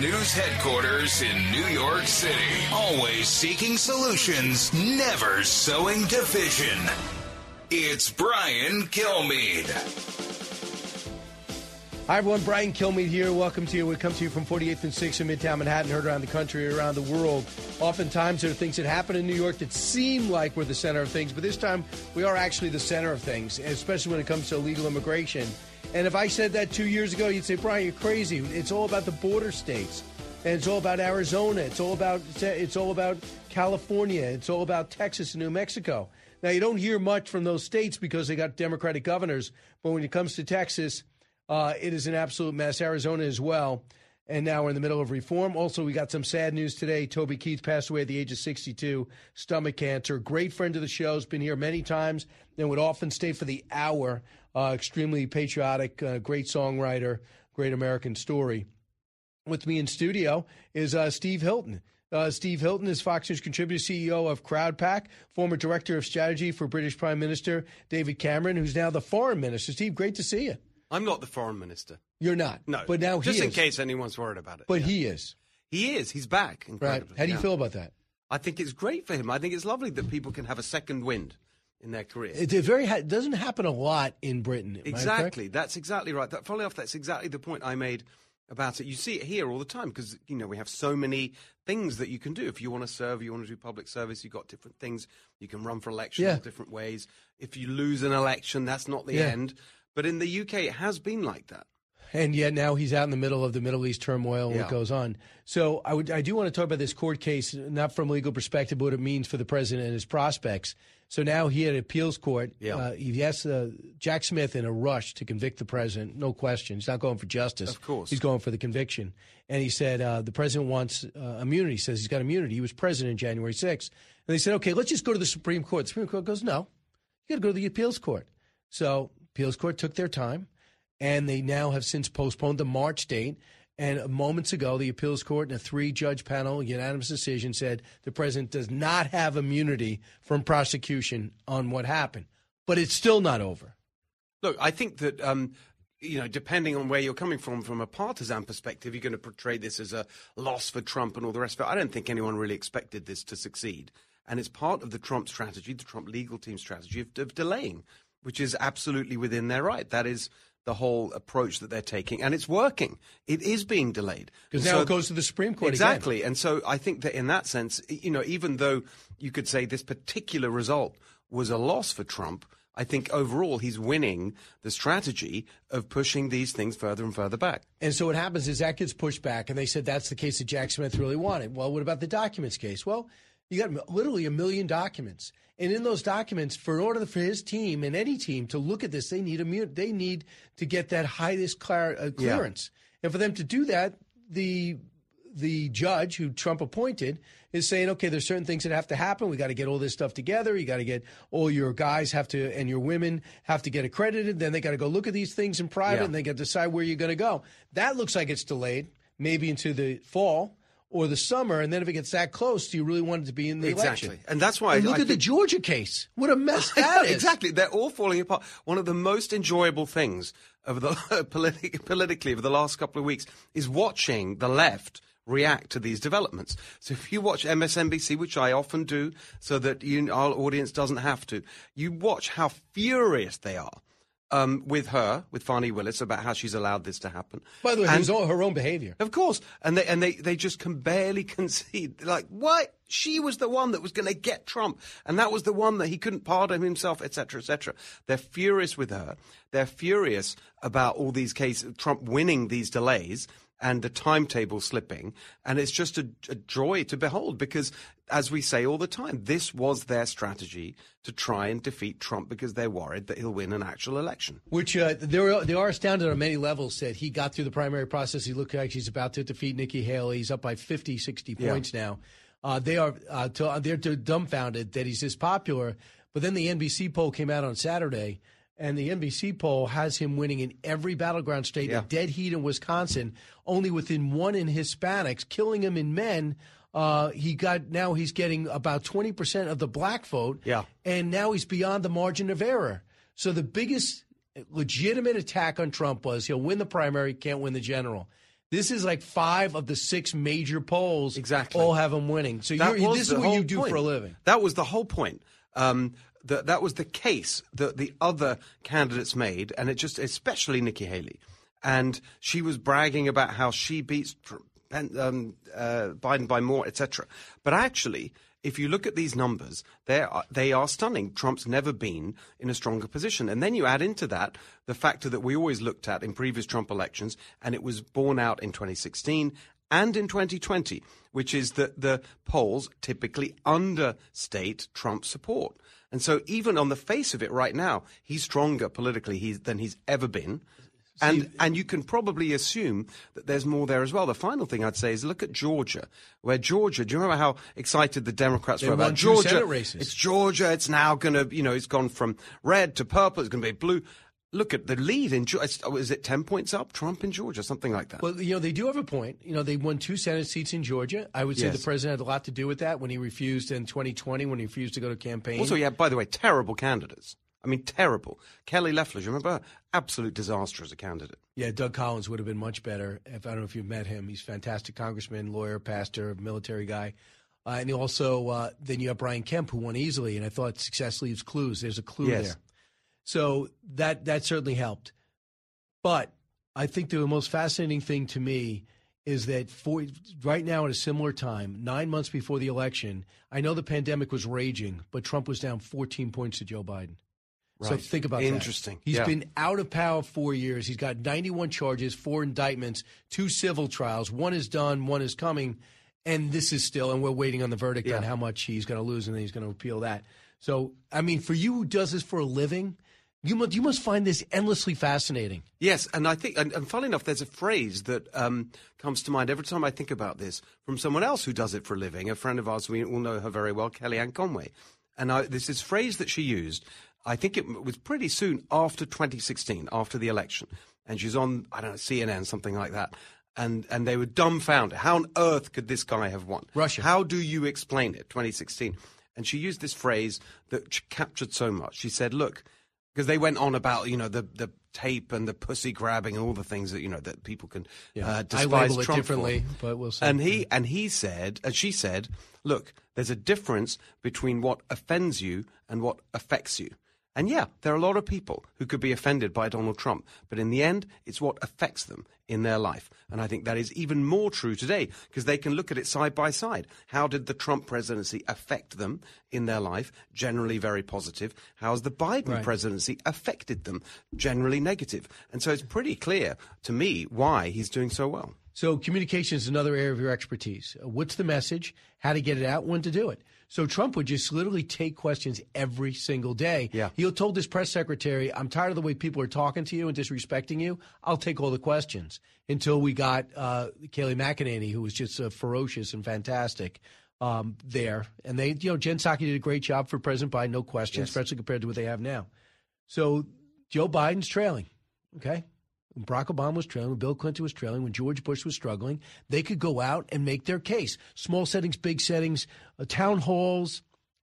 S1: News headquarters in New York City. Always seeking solutions, never sowing division. It's Brian Kilmeade.
S2: Hi, everyone. Brian Kilmeade here. Welcome to you. We come to you from 48th and 6th in Midtown Manhattan, heard around the country, around the world. Oftentimes, there are things that happen in New York that seem like we're the center of things, but this time we are actually the center of things, especially when it comes to illegal immigration. And if I said that two years ago, you'd say, Brian, you're crazy. It's all about the border states, and it's all about Arizona. It's all about it's all about California. It's all about Texas and New Mexico. Now, you don't hear much from those states because they got Democratic governors, but when it comes to Texas, uh, it is an absolute mess. Arizona as well. And now we're in the middle of reform. Also, we got some sad news today. Toby Keith passed away at the age of 62, stomach cancer. Great friend of the show, has been here many times and would often stay for the hour. Uh, extremely patriotic, uh, great songwriter, great American story. With me in studio is uh, Steve Hilton. Uh, Steve Hilton is Fox News contributor, CEO of Crowdpac, former director of strategy for British Prime Minister David Cameron, who's now the foreign minister. Steve, great to see you.
S26: I'm not the foreign minister.
S2: You're not.
S26: No.
S2: But now
S26: just in case anyone's worried about it.
S2: But
S26: yeah.
S2: he is.
S26: He is. He's back.
S2: Right. How do you
S26: Yeah.
S2: feel about that?
S26: I think it's great for him. I think it's lovely that people can have a second wind in their career.
S2: It, very ha- doesn't happen a lot in Britain. am I correct?
S26: Exactly. That's exactly right. That, following off, that's exactly the point I made about it. You see it here all the time because you know we have so many things that you can do. If you want to serve, you want to do public service, you've got different things. You can run for elections
S2: Yeah.
S26: different ways. If you lose an election, that's not the
S2: Yeah.
S26: end. But in the UK, it has been like that.
S2: And yet now he's out in the middle of the Middle East turmoil and what goes on. So I would I do want to talk about this court case, not from a legal perspective, but what it means for the president and his prospects. So now he had an appeals court.
S26: Yeah.
S2: Uh, he asked uh, Jack Smith in a rush to convict the president. No question. He's not going for justice.
S26: Of course.
S2: He's going for the conviction. And he said uh, the president wants uh, immunity. He says he's got immunity. He was president January 6th. And they said, okay, let's just go to the Supreme Court. The Supreme Court goes, no, you got to go to the appeals court. So appeals court took their time, and they now have since postponed the March date. And moments ago, the appeals court in a three-judge panel unanimous decision said the president does not have immunity from prosecution on what happened. But it's still not over.
S26: Look, I think that um, you know, depending on where you're coming from, from a partisan perspective, you're going to portray this as a loss for Trump and all the rest of it. I don't think anyone really expected this to succeed, and it's part of the Trump strategy, the Trump legal team strategy of, of delaying, which is absolutely within their right. That is the whole approach that they're taking, and it's working. It is being delayed
S2: Because now
S26: so-
S2: it goes to the Supreme Court again.
S26: Exactly. And so I think that in that sense, you know, even though you could say this particular result was a loss for Trump, I think overall he's winning the strategy of pushing these things further and further back.
S2: And so what happens is that gets pushed back, and they said that's the case that Jack Smith really wanted. Well, what about the documents case? Well, you got literally a million documents, and in those documents, for in order for his team and any team to look at this, they need immu- They need to get that highest clar- uh, clearance, and for them to do that, the the judge who Trump appointed is saying, okay, there's certain things that have to happen. We got to get all this stuff together. You got to get all your guys have to and your women have to get accredited. Then they got to go look at these things in private,
S26: Yeah.
S2: and they got to decide where you're going to go. That looks like it's delayed, maybe into the fall or the summer. And then if it gets that close, do you really want it to be in the election.
S26: exactly.
S2: election?
S26: And that's why
S2: And look
S26: I
S2: at the Georgia case. What a mess that is.
S26: exactly. They're all falling apart. One of the most enjoyable things of the politi- politically over the last couple of weeks is watching the left react to these developments. So if you watch MSNBC, which I often do, so that you, our audience doesn't have to, you watch how furious they are. Um, with her, with Fani Willis, about how she's allowed this to happen.
S2: By the way,
S26: And-
S2: it was all her own behavior.
S26: of course, and they and they they just can barely concede. Like, what? She was the one that was going to get Trump, and that was the one that he couldn't pardon himself, etc., etc. They're furious with her. They're furious about all these cases, Trump winning these delays and the timetable slipping, and it's just a, a joy to behold because, as we say all the time, this was their strategy to try and defeat Trump because they're worried that he'll win an actual election.
S2: Which uh, they, are, they are astounded on many levels that he got through the primary process. He looked like he's about to defeat Nikki Haley. He's up by 50, 60
S26: Yeah.
S2: points now. Uh, they are uh, to, they're dumbfounded that he's this popular. But then the NBC poll came out on Saturday, and the NBC poll has him winning in every battleground state,
S26: Yeah.
S2: a dead heat in Wisconsin, only within one in Hispanics, killing him in men. Uh, he got now he's getting about 20% of the black vote.
S26: Yeah.
S2: And now he's beyond the margin of error. So the biggest legitimate attack on Trump was he'll win the primary, can't win the general. This is like five of the six major polls
S26: Exactly.
S2: all have him winning. So you're, this is what you do
S26: point.
S2: for a living.
S26: That was the whole point. Um, that that was the case that the other candidates made, and it just especially Nikki Haley. and she was bragging about how she beats um, uh, Biden by more, etc. But actually, if you look at these numbers, they are, they are stunning. Trump's never been in a stronger position. And then you add into that the factor that we always looked at in previous Trump elections, and it was borne out in 2016 and in 2020, which is that the polls typically understate Trump's support. And so, even on the face of it right now, he's stronger politically he's, than he's ever been. And, and you can probably assume that there's more there as well. The final thing I'd say is look at Georgia, where Georgia, do you remember how excited the Democrats were about Georgia? It's Georgia. It's now going to, you know, it's gone from red to purple. It's going to be blue. Look at the lead in Georgia. Is it 10 points up? Trump in Georgia, something like that.
S2: Well, you know, they do have a point. You know, they won two Senate seats in Georgia. I would say
S26: Yes.
S2: the president had a lot to do with that when he refused in 2020, when he refused to go to campaign.
S26: Also, yeah, by the way, terrible candidates. I mean, terrible. Kelly Loeffler, you remember? her? Absolute disaster as a candidate.
S2: Yeah, Doug Collins would have been much better. If I don't know if you've met him, he's a fantastic congressman, lawyer, pastor, military guy. Uh, and also, uh, then you have Brian Kemp, who won easily, and I thought success leaves clues. There's a clue
S26: Yes.
S2: there. So that that certainly helped. But I think the most fascinating thing to me is that for right now at a similar time, nine months before the election, I know the pandemic was raging, but Trump was down 14 points to Joe Biden. So think about
S26: Interesting.
S2: that. He's
S26: Yeah.
S2: been out of power four years. He's got 91 charges, four indictments, two civil trials. One is done, one is coming, and this is still, and we're waiting on the verdict on how much he's going to lose, and then he's going to appeal that. So, I mean, for you who does this for a living, you must you must find this endlessly fascinating.
S26: Yes, and I think, and, and funnily enough, there's a phrase that um, comes to mind every time I think about this from someone else who does it for a living. A friend of ours, we all know her very well, Kellyanne Conway. And I, this is phrase that she used. I think it was pretty soon after 2016, after the election, and she's on, I don't know, CNN, something like that. And and they were dumbfounded. How on earth could this guy have won? Russia. How do you explain it? 2016. And she used this phrase that captured so much. She said, "Look, because they went on about you know the the tape and the pussy grabbing and all the things that you know that people can
S2: Yeah.
S26: uh,
S2: I
S26: despise Trump
S2: differently,
S26: for.
S2: but we'll see.
S26: And he and he said, and she said, look, there's a difference between what offends you and what affects you. And yeah, there are a lot of people who could be offended by Donald Trump, but in the end, it's what affects them in their life. And I think that is even more true today because they can look at it side by side. How did the Trump presidency affect them in their life? Generally very positive. How has the Biden
S2: Right.
S26: presidency affected them? Generally negative. And so it's pretty clear to me why he's doing so well.
S2: So communication is another area of your expertise. What's the message? How to get it out? When to do it? So Trump would just literally take questions every single day.
S26: Yeah.
S2: He told his press secretary, "I'm tired of the way people are talking to you and disrespecting you. I'll take all the questions." Until we got uh, Kayleigh McEnany, who was just uh, ferocious and fantastic. Um, there and they, you know, Jen Psaki did a great job for President Biden, no question,
S26: Yes.
S2: especially compared to what they have now. So Joe Biden's trailing. Okay. When Barack Obama was trailing, when Bill Clinton was trailing, when George Bush was struggling, they could go out and make their case. Small settings, big settings, uh, town halls,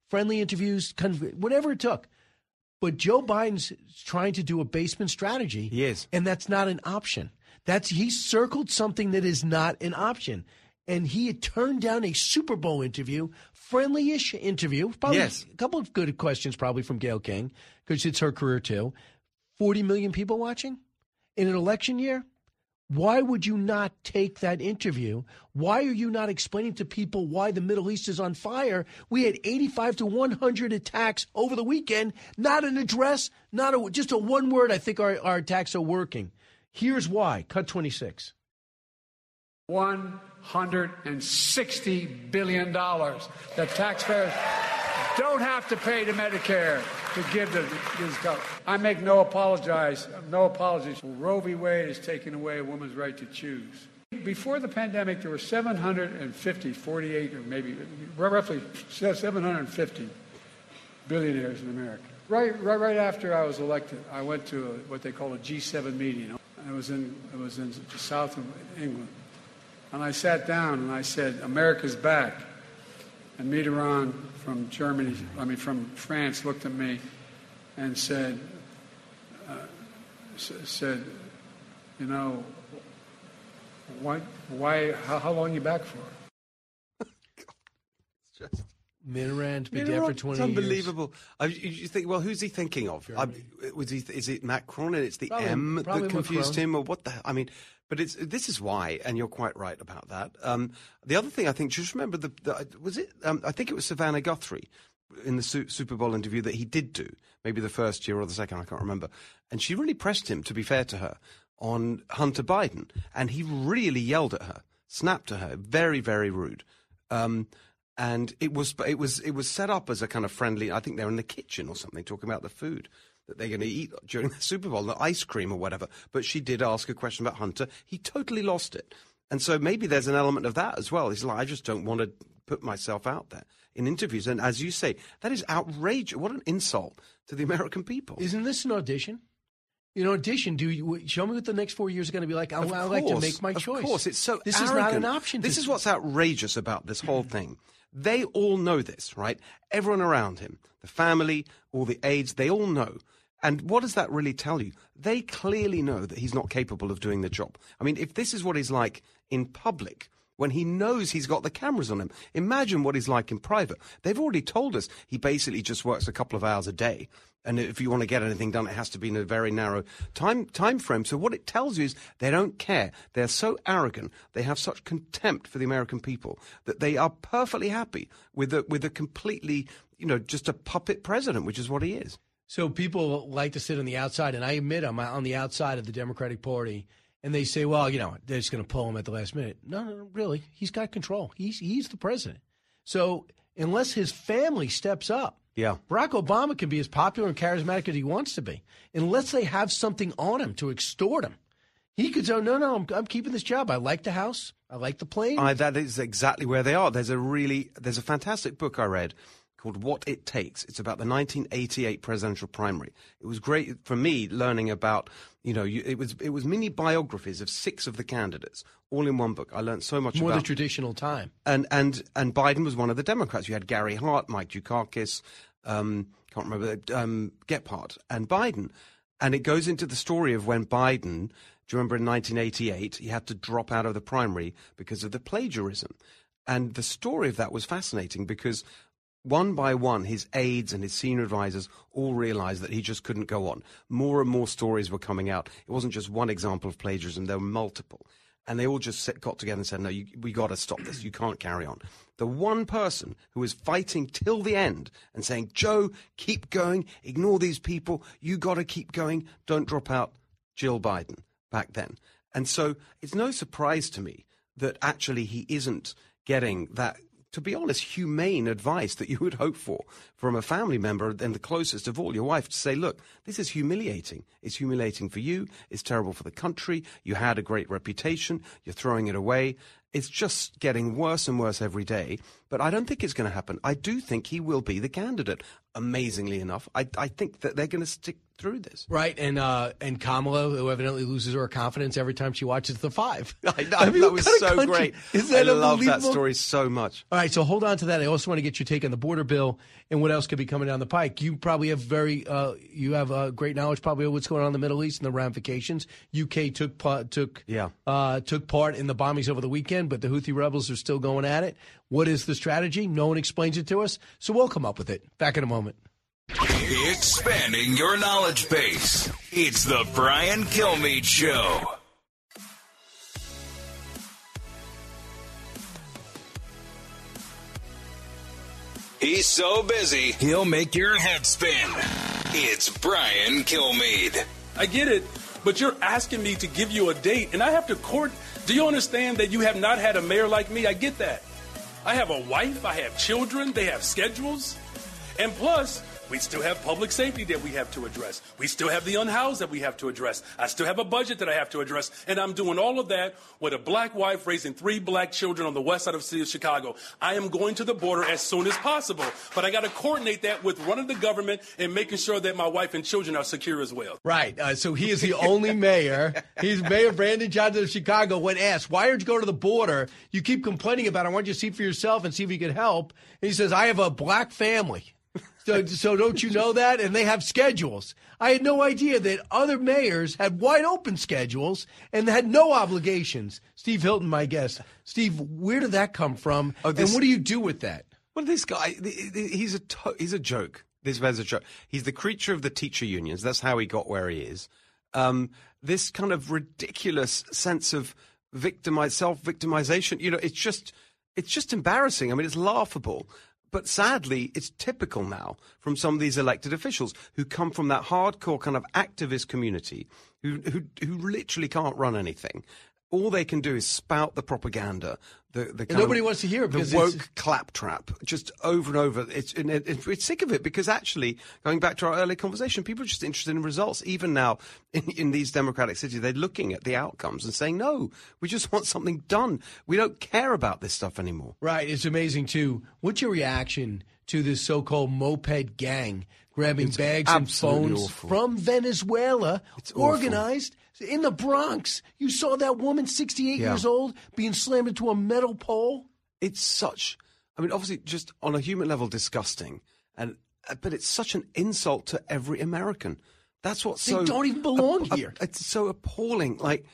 S2: friendly interviews, kind of whatever it took. But Joe Biden's trying to do a basement strategy.
S26: He is.
S2: And that's not an option. That's he circled something that is not an option. And he had turned down a Super Bowl interview, friendly-ish interview. Probably
S26: Yes.
S2: a couple of good questions probably from Gayle King, because it's her career too. 40 million people watching in an election year? Why would you not take that interview? Why are you not explaining to people why the Middle East is on fire? We had 85 to 100 attacks over the weekend, not an address, not a, just a one word. I think our, our attacks are working. Here's why. Cut 26.
S5: $160 billion that taxpayers don't have to pay to Medicare to give to these government. I make no apologies, no apologies. Roe v. Wade is taking away a woman's right to choose. Before the pandemic, there were 750, 48, or maybe roughly 750 billionaires in America. Right, right, right after I was elected, I went to a, what they call a G7 meeting. It was in, it was in the south of England. And I sat down and I said, America's back. And Mitterrand from Germany, I mean, from France, looked at me and said, uh, s- said, you know, why, why, how, how long you back for?
S2: Mitterrand's been
S26: Mitterrand,
S2: dead for
S26: it's
S2: 20 years.
S26: unbelievable. I, you, you think, well, who's he thinking of? I, was he, is it Macron and it's the
S2: Probably-
S26: M
S2: probably
S26: that confused
S2: Macron.
S26: him, or what the? I mean, but it's this is why, and you're quite right about that. Um, the other thing I think, just remember the, the was it? Um, I think it was Savannah Guthrie in the Su- Super Bowl interview that he did do, maybe the first year or the second, I can't remember, and she really pressed him. To be fair to her, on Hunter Biden, and he really yelled at her, snapped at her, very very rude. Um, and it was it was it was set up as a kind of friendly. I think they're in the kitchen or something talking about the food that they're going to eat during the Super Bowl, the ice cream or whatever. But she did ask a question about Hunter. He totally lost it, and so maybe there's an element of that as well. He's like, I just don't want to put myself out there in interviews. And as you say, that is outrageous. What an insult to the American people.
S2: Isn't this an audition? In audition. Do you show me what the next four years are going to be like? I,
S26: Of
S2: I like to make my
S26: of
S2: choice.
S26: course, it's so.
S2: This is not an option.
S26: This is what's outrageous about this whole thing. They all know this, right? Everyone around him, the family, all the aides, they all know. And what does that really tell you? They clearly know that he's not capable of doing the job. I mean, if this is what he's like in public, when he knows he's got the cameras on him, imagine what he's like in private. They've already told us he basically just works a couple of hours a day. And if you want to get anything done, it has to be in a very narrow time time frame. So what it tells you is they don't care. They're so arrogant. They have such contempt for the American people that they are perfectly happy with a with a completely, you know, just a puppet president, which is what he is.
S2: So people like to sit on the outside, and I admit I'm on the outside of the Democratic Party, and they say, "Well, you know, they're just going to pull him at the last minute." No, no, no, really, he's got control. He's he's the president. So unless his family steps up,
S26: Yeah.
S2: Barack Obama can be as popular and charismatic as he wants to be, unless they have something on him to extort him. He could say, "No, no, I'm, I'm keeping this job. I like the house. I like the plane."
S26: I, that is exactly where they are. There's a really there's a fantastic book I read called What It Takes. It's about the 1988 presidential primary. It was great for me learning about you know you, it was it was mini biographies of six of the candidates all in one book. I learned so much
S2: More
S26: about
S2: the traditional time.
S26: and and and Biden was one of the Democrats. You had Gary Hart, Mike Dukakis, um, can't remember um, Gephardt, and Biden, and it goes into the story of when Biden. Do you remember in 1988 he had to drop out of the primary because of the plagiarism, and the story of that was fascinating because. One by one, his aides and his senior advisors all realized that he just couldn't go on. More and more stories were coming out. It wasn't just one example of plagiarism, there were multiple and they all just set, got together and said, "No, you, we got to stop this. You can't carry on." The one person who was fighting till the end and saying, "Joe, keep going. Ignore these people. You got to keep going. Don't drop out." Jill Biden back then, and so it's no surprise to me that actually he isn't getting that. To be honest, humane advice that you would hope for from a family member and the closest of all, your wife, to say, look, this is humiliating. It's humiliating for you. It's terrible for the country. You had a great reputation. You're throwing it away. It's just getting worse and worse every day. But I don't think it's going to happen. I do think he will be the candidate. Amazingly enough, I, I think that they're going to stick through this.
S2: Right, and uh, and Kamala, who evidently loses her confidence every time she watches The Five.
S26: I know,
S2: I mean,
S26: that was so great.
S2: Is that
S26: I love that story so much.
S2: All right, so hold on to that. I also want to get your take on the border bill and what else could be coming down the pike. You probably have very, uh, you have uh, great knowledge probably of what's going on in the Middle East and the ramifications. UK took took
S26: Yeah.
S2: uh, took part in the bombings over the weekend, but the Houthi rebels are still going at it. What is the strategy? No one explains it to us, so we'll come up with it. Back in a moment.
S1: Expanding your knowledge base. It's the Brian Kilmeade Show. He's so busy, he'll make your head spin. It's Brian Kilmeade.
S27: I get it, but you're asking me to give you a date, and I have to court. Do you understand that you have not had a mayor like me? I get that. I have a wife, I have children, they have schedules. And plus, we still have public safety that we have to address. We still have the unhoused that we have to address. I still have a budget that I have to address. And I'm doing all of that with a black wife raising three black children on the west side of the city of Chicago. I am going to the border as soon as possible. But I got to coordinate that with running the government and making sure that my wife and children are secure as well.
S2: Right. Uh, so he is the only mayor. He's Mayor Brandon Johnson of Chicago. When asked, why aren't you go to the border? You keep complaining about it. I want you to see for yourself and see if you can help. And he says, I have a black family. So, so don't you know that? And they have schedules. I had no idea that other mayors had wide open schedules and had no obligations. Steve Hilton, my guest. Steve, where did that come from?
S26: Oh, this-
S2: and what do you do with that?
S26: Well, this guy, he's a to- he's a joke. This man's a joke. He's the creature of the teacher unions. That's how he got where he is. Um, this kind of ridiculous sense of victimize, self victimization. You know, it's just it's just embarrassing. I mean, it's laughable. But sadly, it's typical now from some of these elected officials who come from that hardcore kind of activist community who, who, who literally can't run anything. All they can do is spout the propaganda. The, the kind
S2: nobody
S26: of-
S2: wants to hear it
S26: The woke claptrap, just over and over. It's, and it, it- it's sick of it because actually, going back to our earlier conversation, people are just interested in results. Even now, in, in these democratic cities, they're looking at the outcomes and saying, no, we just want something done. We don't care about this stuff anymore.
S2: Right. It's amazing too. What's your reaction to this so-called moped gang grabbing
S26: It's
S2: bags and phones
S26: awful.
S2: from Venezuela,
S26: it's
S2: organized in the Bronx? You saw that woman, 68
S26: Yeah.
S2: years old, being slammed into a metal pole.
S26: It's such, I mean, obviously, just on a human level, disgusting, and uh, but it's such an insult to every American. That's what's
S2: They
S26: so
S2: don't even belong
S26: ap- ap-
S2: here.
S26: It's so appalling. Like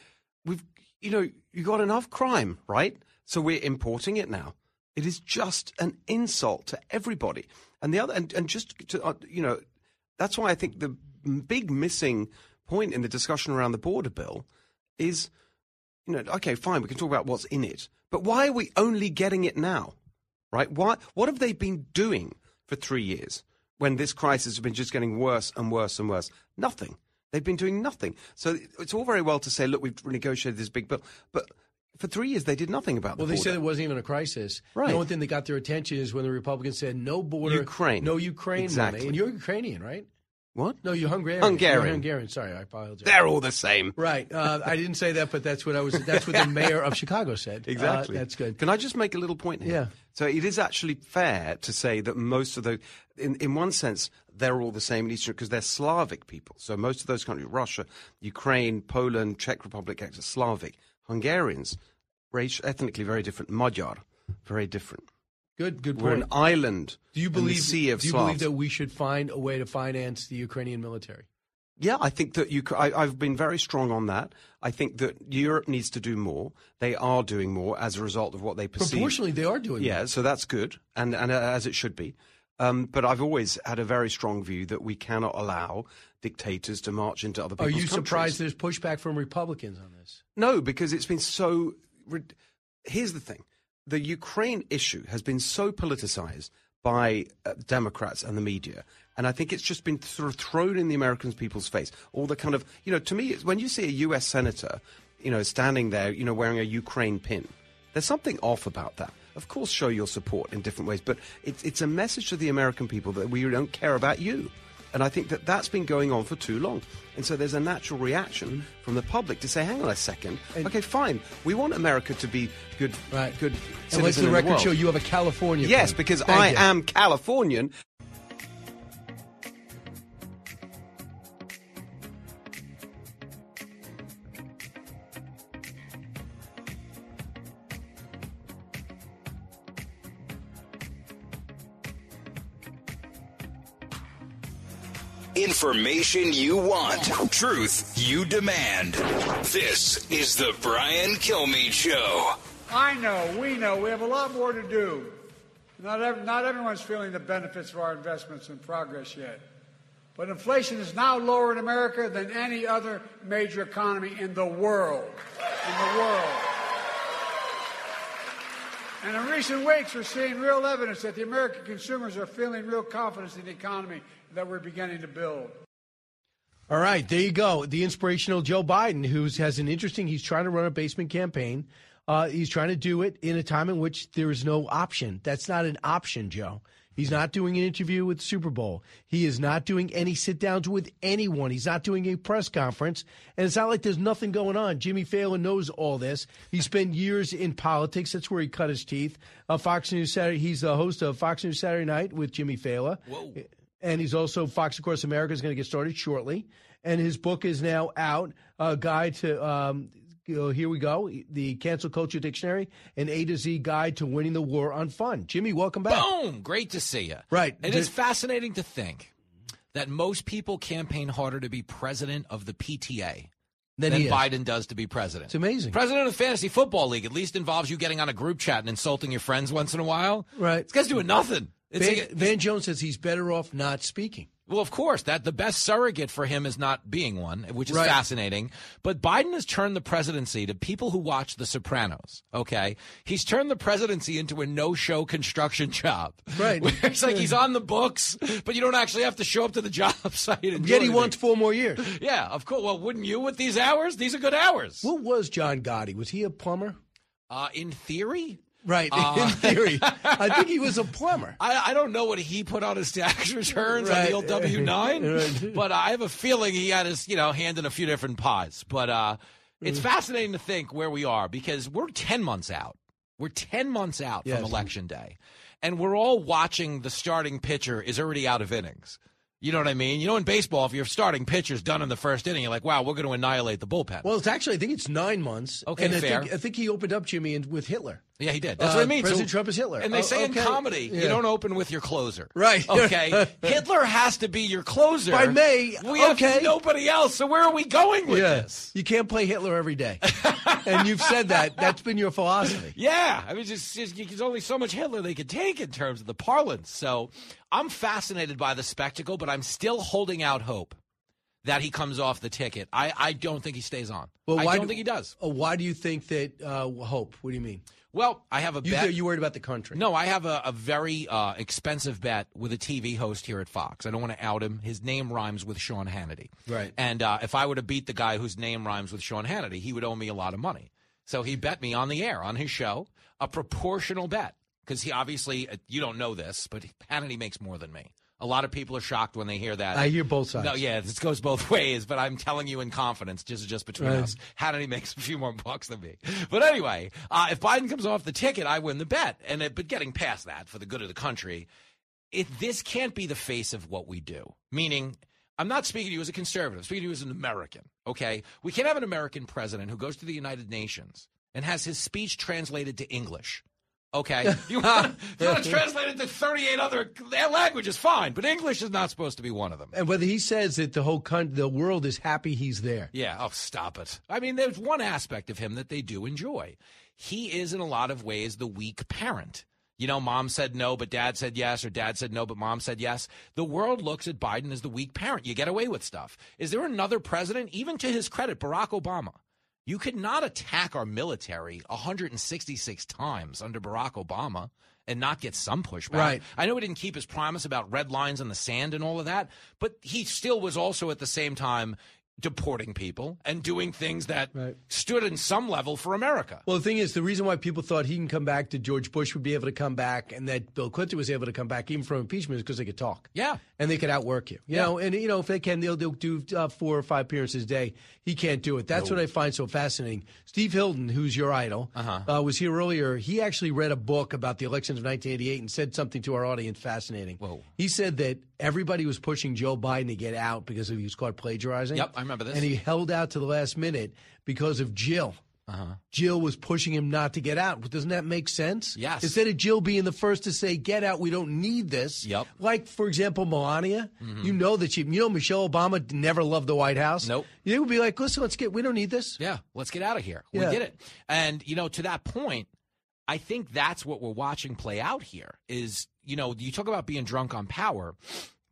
S26: we've, you know, you got enough crime, right? So we're importing it now. It is just an insult to everybody. And the other, and, and just to, uh, you know, that's why I think the big missing point in the discussion around the border bill is, you know, okay, fine, we can talk about what's in it, but why are we only getting it now? Right? Why? What have they been doing for three years when this crisis has been just getting worse and worse and worse? Nothing. They've been doing nothing. So it's all very well to say, look, we've negotiated this big bill, but for three years they did nothing about the
S2: Well, they
S26: border.
S2: said it wasn't even a crisis.
S26: Right.
S2: The only thing that got their attention is when the Republicans said no border,
S26: Ukraine.
S2: no Ukraine
S26: Exactly.
S2: money. And you're Ukrainian, right?
S26: What?
S2: No, you're Hungarian.
S26: Hungarian.
S2: You're Hungarian. Sorry, I apologize.
S26: They're all the same.
S2: Right. Uh, I didn't say that, but that's what I was. That's what the mayor of Chicago said.
S26: Exactly.
S2: Uh, that's good.
S26: Can I just make a little point here?
S2: Yeah.
S26: So it is actually fair to say that most of the, in, in one sense, they're all the same in Eastern because they're Slavic people. So most of those countries, Russia, Ukraine, Poland, Czech Republic, are Slavic. Hungarians, ethnically very different. Magyar, very different.
S2: Good. Good
S26: We're an island.
S2: do you
S26: in the
S2: believe?
S26: sea of
S2: do you
S26: Slavs.
S2: believe that we should find a way to finance the Ukrainian military?
S26: Yeah, I think that you. I, have been very strong on that. I think that Europe needs to do more. They are doing more as a result of what they perceive.
S2: Proportionally, they are doing.
S26: Yeah,
S2: more.
S26: so that's good, and and uh, as it should be. Um, but I've always had a very strong view that we cannot allow dictators to march into other
S2: Are you
S26: countries.
S2: surprised there's pushback from Republicans on this?
S26: No, because it's been so. Here's the thing: the Ukraine issue has been so politicized by uh, Democrats and the media, and I think it's just been sort of thrown in the American people's face. All the kind of, you know, to me, when you see a U.S. senator, you know, standing there, you know, wearing a Ukraine pin, there's something off about that. Of course, show your support in different ways, but it's it's a message to the American people that we don't care about you. And I think that that's been going on for too long. And so there's a natural reaction from the public to say, hang on a second. okay, fine. We want America to be good, right. good
S2: And let's
S26: citizen
S2: the record
S26: world.
S2: show you have a California.
S26: Yes, because
S2: Thank
S26: I
S2: you.
S26: am Californian.
S1: Information you want, truth you demand. This is the Brian Kilmeade Show.
S5: I know, we know, we have a lot more to do. Not, not everyone's feeling the benefits of our investments and progress yet. But inflation is now lower in America than any other major economy in the world. In the world. And in recent weeks, we're seeing real evidence that the American consumers are feeling real confidence in the economy that we're beginning to build.
S2: All right, there you go. The inspirational Joe Biden, who has an interesting, he's trying to run a basement campaign. Uh, he's trying to do it in a time in which there is no option. That's not an option, Joe. He's not doing an interview with the Super Bowl. He is not doing any sit downs with anyone. He's not doing a press conference. And it's not like there's nothing going on. Jimmy Failla knows all this. He spent years in politics. That's where he cut his teeth. Uh, Fox News Saturday. He's the host of Fox News Saturday Night with Jimmy Failla. Whoa. And he's also Fox Across America is going to get started shortly. And his book is now out. A guide to um, you know, here we go. The Cancel Culture Dictionary, an A to Z guide to winning the war on fun. Jimmy, welcome back.
S28: Boom! Great to see you.
S2: Right.
S28: It is fascinating to think that most people campaign harder to be president of the PTA
S2: Than
S28: than. Biden does to be president.
S2: It's amazing.
S28: President of the Fantasy Football League at least involves you getting on a group chat and insulting your friends once in a while.
S2: Right.
S28: This guy's doing nothing.
S2: Van,
S28: like-
S2: Van Jones says he's better off not speaking.
S28: Well, of course, that the best surrogate for him is not being one, which is
S2: Right.
S28: fascinating. But Biden has turned the presidency to people who watch The Sopranos. Okay, he's turned the presidency into a no-show construction job.
S2: Right.
S28: Where it's like he's on the books, but you don't actually have to show up to the job site. And
S2: Yet he
S28: anything.
S2: wants four more years.
S28: Yeah, of course. Well, wouldn't you with these hours? These are good hours.
S2: What was John Gotti? Was he a plumber?
S28: Uh, in theory.
S2: Right.
S28: Uh,
S2: in theory. I think he was a plumber.
S28: I, I don't know what he put on his tax returns on the old W nine,
S2: Right.
S28: but I have a feeling he had his you know hand in a few different pies. But uh, it's
S2: Mm.
S28: fascinating to think where we are because we're ten months out. We're ten months out
S2: Yes.
S28: from election day, and we're all watching the starting pitcher is already out of innings. You know what I mean? You know, in baseball, if your starting pitcher's done in the first inning, you're like, wow, we're going to annihilate the bullpen.
S2: Well, it's actually, I think it's nine months.
S28: Okay,
S2: and I
S28: fair.
S2: Think, I think he opened up Jimmy in, with Hitler.
S28: Yeah, he did. That's
S2: Uh,
S28: what I mean.
S2: President
S28: So-
S2: Trump is Hitler.
S28: And they
S2: Oh,
S28: say in comedy,
S2: Yeah.
S28: you don't open with your closer.
S2: Right.
S28: Okay. Hitler has to be your closer.
S2: By May,
S28: We
S2: okay.
S28: have nobody else. So where are we going with
S2: yeah.
S28: this?
S2: You can't play Hitler every day. and you've said that. That's been your philosophy.
S28: Yeah. I mean, just, just there's only so much Hitler they could take in terms of the parlance. So I'm fascinated by the spectacle, but I'm still holding out hope that he comes off the ticket. I, I don't think he stays on.
S2: Well,
S28: I don't
S2: do-
S28: think he does.
S2: Oh, why do you think that? Uh, hope. What do you mean?
S28: Well, I have a
S2: You,
S28: bet.
S2: you worried about the country?
S28: No, I have a, a very uh, expensive bet with a TV host here at Fox. I don't want to out him. His name rhymes with Sean Hannity.
S2: Right.
S28: And uh, if I were to beat the guy whose name rhymes with Sean Hannity, he would owe me a lot of money. So he bet me on the air, on his show, a proportional bet. Because he obviously, uh, you don't know this, but Hannity makes more than me. A lot of people are shocked when they hear that.
S2: I hear both sides.
S28: No, yeah, this goes both ways, but I'm telling you in confidence, just just between
S2: Right.
S28: us. Hannity makes a few more bucks than me. But anyway, uh, if Biden comes off the ticket, I win the bet. And it, but getting past that for the good of the country, it, this can't be the face of what we do. Meaning, I'm not speaking to you as a conservative. I'm speaking to you as an American. Okay, we can't have an American president who goes to the United Nations and has his speech translated to English. Okay, you want to translate it to 38 other languages, fine, but English is not supposed to be one of them.
S2: And whether he says that the whole country, the world is happy he's there.
S28: Yeah, oh, stop it. I mean, there's one aspect of him that they do enjoy. He is, in a lot of ways, the weak parent. You know, mom said no, but dad said yes, or dad said no, but mom said yes. The world looks at Biden as the weak parent. You get away with stuff. Is there another president, even to his credit, Barack Obama? You could not attack our military 166 times under Barack Obama and not get some pushback.
S2: Right.
S28: I know he didn't keep his promise about red lines in the sand and all of that, but he still was also at the same time deporting people and doing things that stood in some level for America.
S2: Well, the thing is, the reason why people thought he can come back to George Bush would be able to come back, and that Bill Clinton was able to come back even from impeachment, is because they could talk.
S28: Yeah.
S2: And they could outwork you. You
S28: Yeah.
S2: know, and you know if they can, they'll, they'll do uh, four or five appearances a day. He can't do it. That's
S28: No.
S2: what I find so fascinating. Steve Hilton, who's your idol,
S28: Uh-huh.
S2: uh, was here earlier. He actually read a book about the elections of 1988 and said something to our audience fascinating.
S28: Whoa.
S2: He said that everybody was pushing Joe Biden to get out because he was caught plagiarizing.
S28: Yep, I remember this.
S2: And he held out to the last minute because of Jill.
S28: Uh-huh.
S2: Jill was pushing him not to get out. Doesn't that make sense?
S28: Yes.
S2: Instead of Jill being the first to say, "Get out, we don't need this."
S28: Yep.
S2: Like for example, Melania.
S28: Mhm.
S2: You know that she. You know Michelle Obama never loved the White House.
S28: Nope.
S2: They would be like, "Listen, let's get. We don't need this."
S28: Yeah, let's get out of here.
S2: Yeah.
S28: We get it. And you know, to that point, I think that's what we're watching play out here. Is you know, you talk about being drunk on power.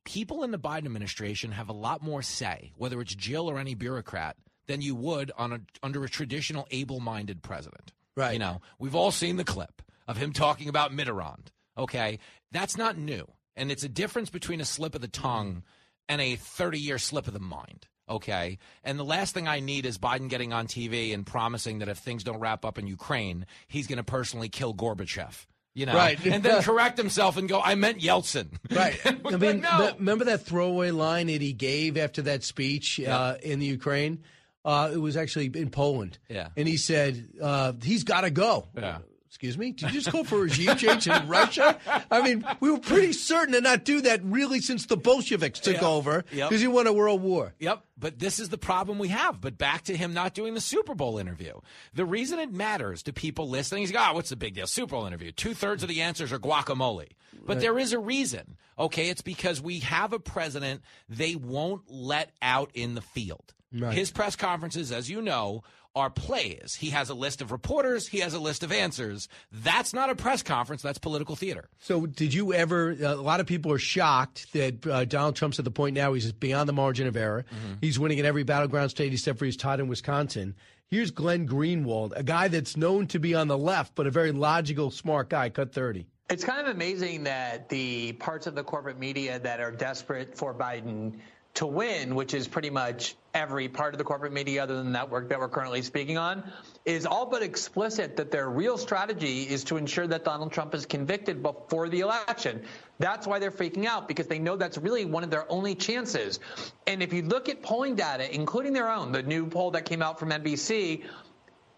S28: People in the Biden administration have a lot more say, whether it's Jill or any bureaucrat, than you would on a under a traditional able-minded president.
S2: Right.
S28: You know, we've all seen the clip of him talking about Mitterrand. Okay, that's not new, and it's a difference between a slip of the tongue and a 30-year slip of the mind. Okay, and the last thing I need is Biden getting on TV and promising that if things don't wrap up in Ukraine, he's going to personally kill Gorbachev. You know,
S2: Right.
S28: and then correct himself and go, "I meant Yeltsin."
S2: Right. I mean,
S28: no.
S2: remember that throwaway line that he gave after that speech uh, in the Ukraine? Uh, it was actually in Poland.
S28: Yeah.
S2: And he said, uh, he's got to go.
S28: Yeah.
S2: Excuse me? Did you just go for a regime change in Russia? I mean, we were pretty certain to not do that really since the Bolsheviks took
S28: Yeah.
S2: over
S28: Yep.
S2: because he won a world war.
S28: Yep, but this is the problem we have. But back to him not doing the Super Bowl interview. The reason it matters to people listening is, ah, what's the big deal? Super Bowl interview. Two thirds of the answers are guacamole. But
S2: Right.
S28: there is a reason. Okay, it's because we have a president they won't let out in the field.
S2: Right.
S28: His press conferences, as you know, are plays. He has a list of reporters, he has a list of answers. That's not a press conference, that's political theater.
S2: So, did you ever? A lot of people are shocked that uh, Donald Trump's at the point now he's beyond the margin of error.
S28: Mm-hmm.
S2: He's winning in every battleground state except for he's tied in Wisconsin. Here's Glenn Greenwald, a guy that's known to be on the left, but a very logical, smart guy. Cut thirty.
S29: It's kind of amazing that the parts of the corporate media that are desperate for Biden to win, which is pretty much every part of the corporate media other than the network that we're currently speaking on, is all but explicit that their real strategy is to ensure that Donald Trump is convicted before the election. That's why they're freaking out because they know that's really one of their only chances. And if you look at polling data, including their own, the new poll that came out from NBC,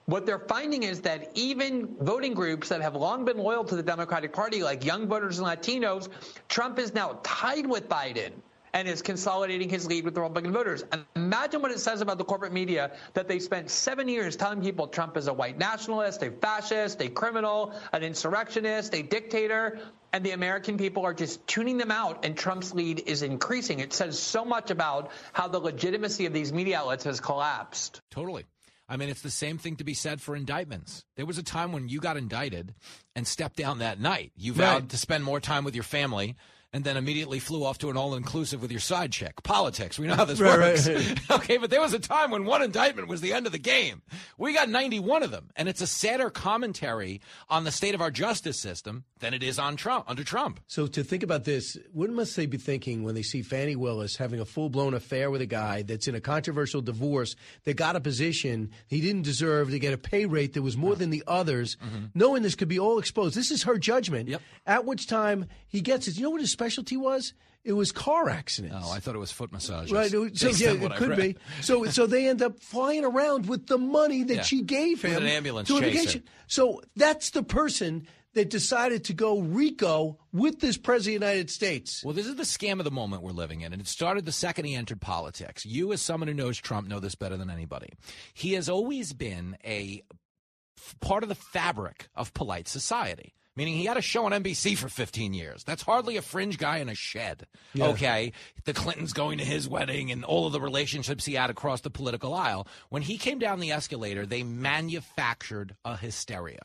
S29: what they're finding is that even voting groups that have long been loyal to the Democratic Party, like young voters and Latinos, Trump is now tied with Biden and is consolidating his lead with the Republican voters. Imagine what it says about the corporate media that they spent seven years telling people Trump is a white nationalist, a fascist, a criminal, an insurrectionist, a dictator. And the American people are just tuning them out, and Trump's lead is increasing. It says so much about how the legitimacy of these media outlets has collapsed.
S28: Totally. I mean, it's the same thing to be said for indictments. There was a time when you got indicted and stepped down that night. You vowed
S2: Right.
S28: to spend more time with your family and then immediately flew off to an all inclusive with your side chick. Politics. We know how this
S2: Right,
S28: works.
S2: right.
S28: okay, but there was a time when one indictment was the end of the game. We got 91 of them. And it's a sadder commentary on the state of our justice system than it is on Trump, under Trump.
S2: So to think about this, what must they be thinking when they see Fani Willis having a full blown affair with a guy that's in a controversial divorce that got a position he didn't deserve to get a pay rate that was more than the others, mm-hmm. knowing this could be all exposed. This is her judgment. At which time he gets it. You know what his specialty was? It was car accidents.
S28: Oh, I thought it was foot massages.
S2: Right. So yeah, it could be. So so they end up flying around with the money that
S28: Yeah.
S2: she gave
S28: With
S2: him
S28: an ambulance
S2: to a vacation. So that's the person that decided to go RICO with this president of the United States.
S28: Well, this is the scam of the moment we're living in, and it started the second he entered politics. You, as someone who knows Trump, know this better than anybody. He has always been a f- part of the fabric of polite society. Meaning he had a show on NBC for 15 years. That's hardly a fringe guy in a shed.
S2: Yeah.
S28: Okay. The Clintons going to his wedding and all of the relationships he had across the political aisle. When he came down the escalator, they manufactured a hysteria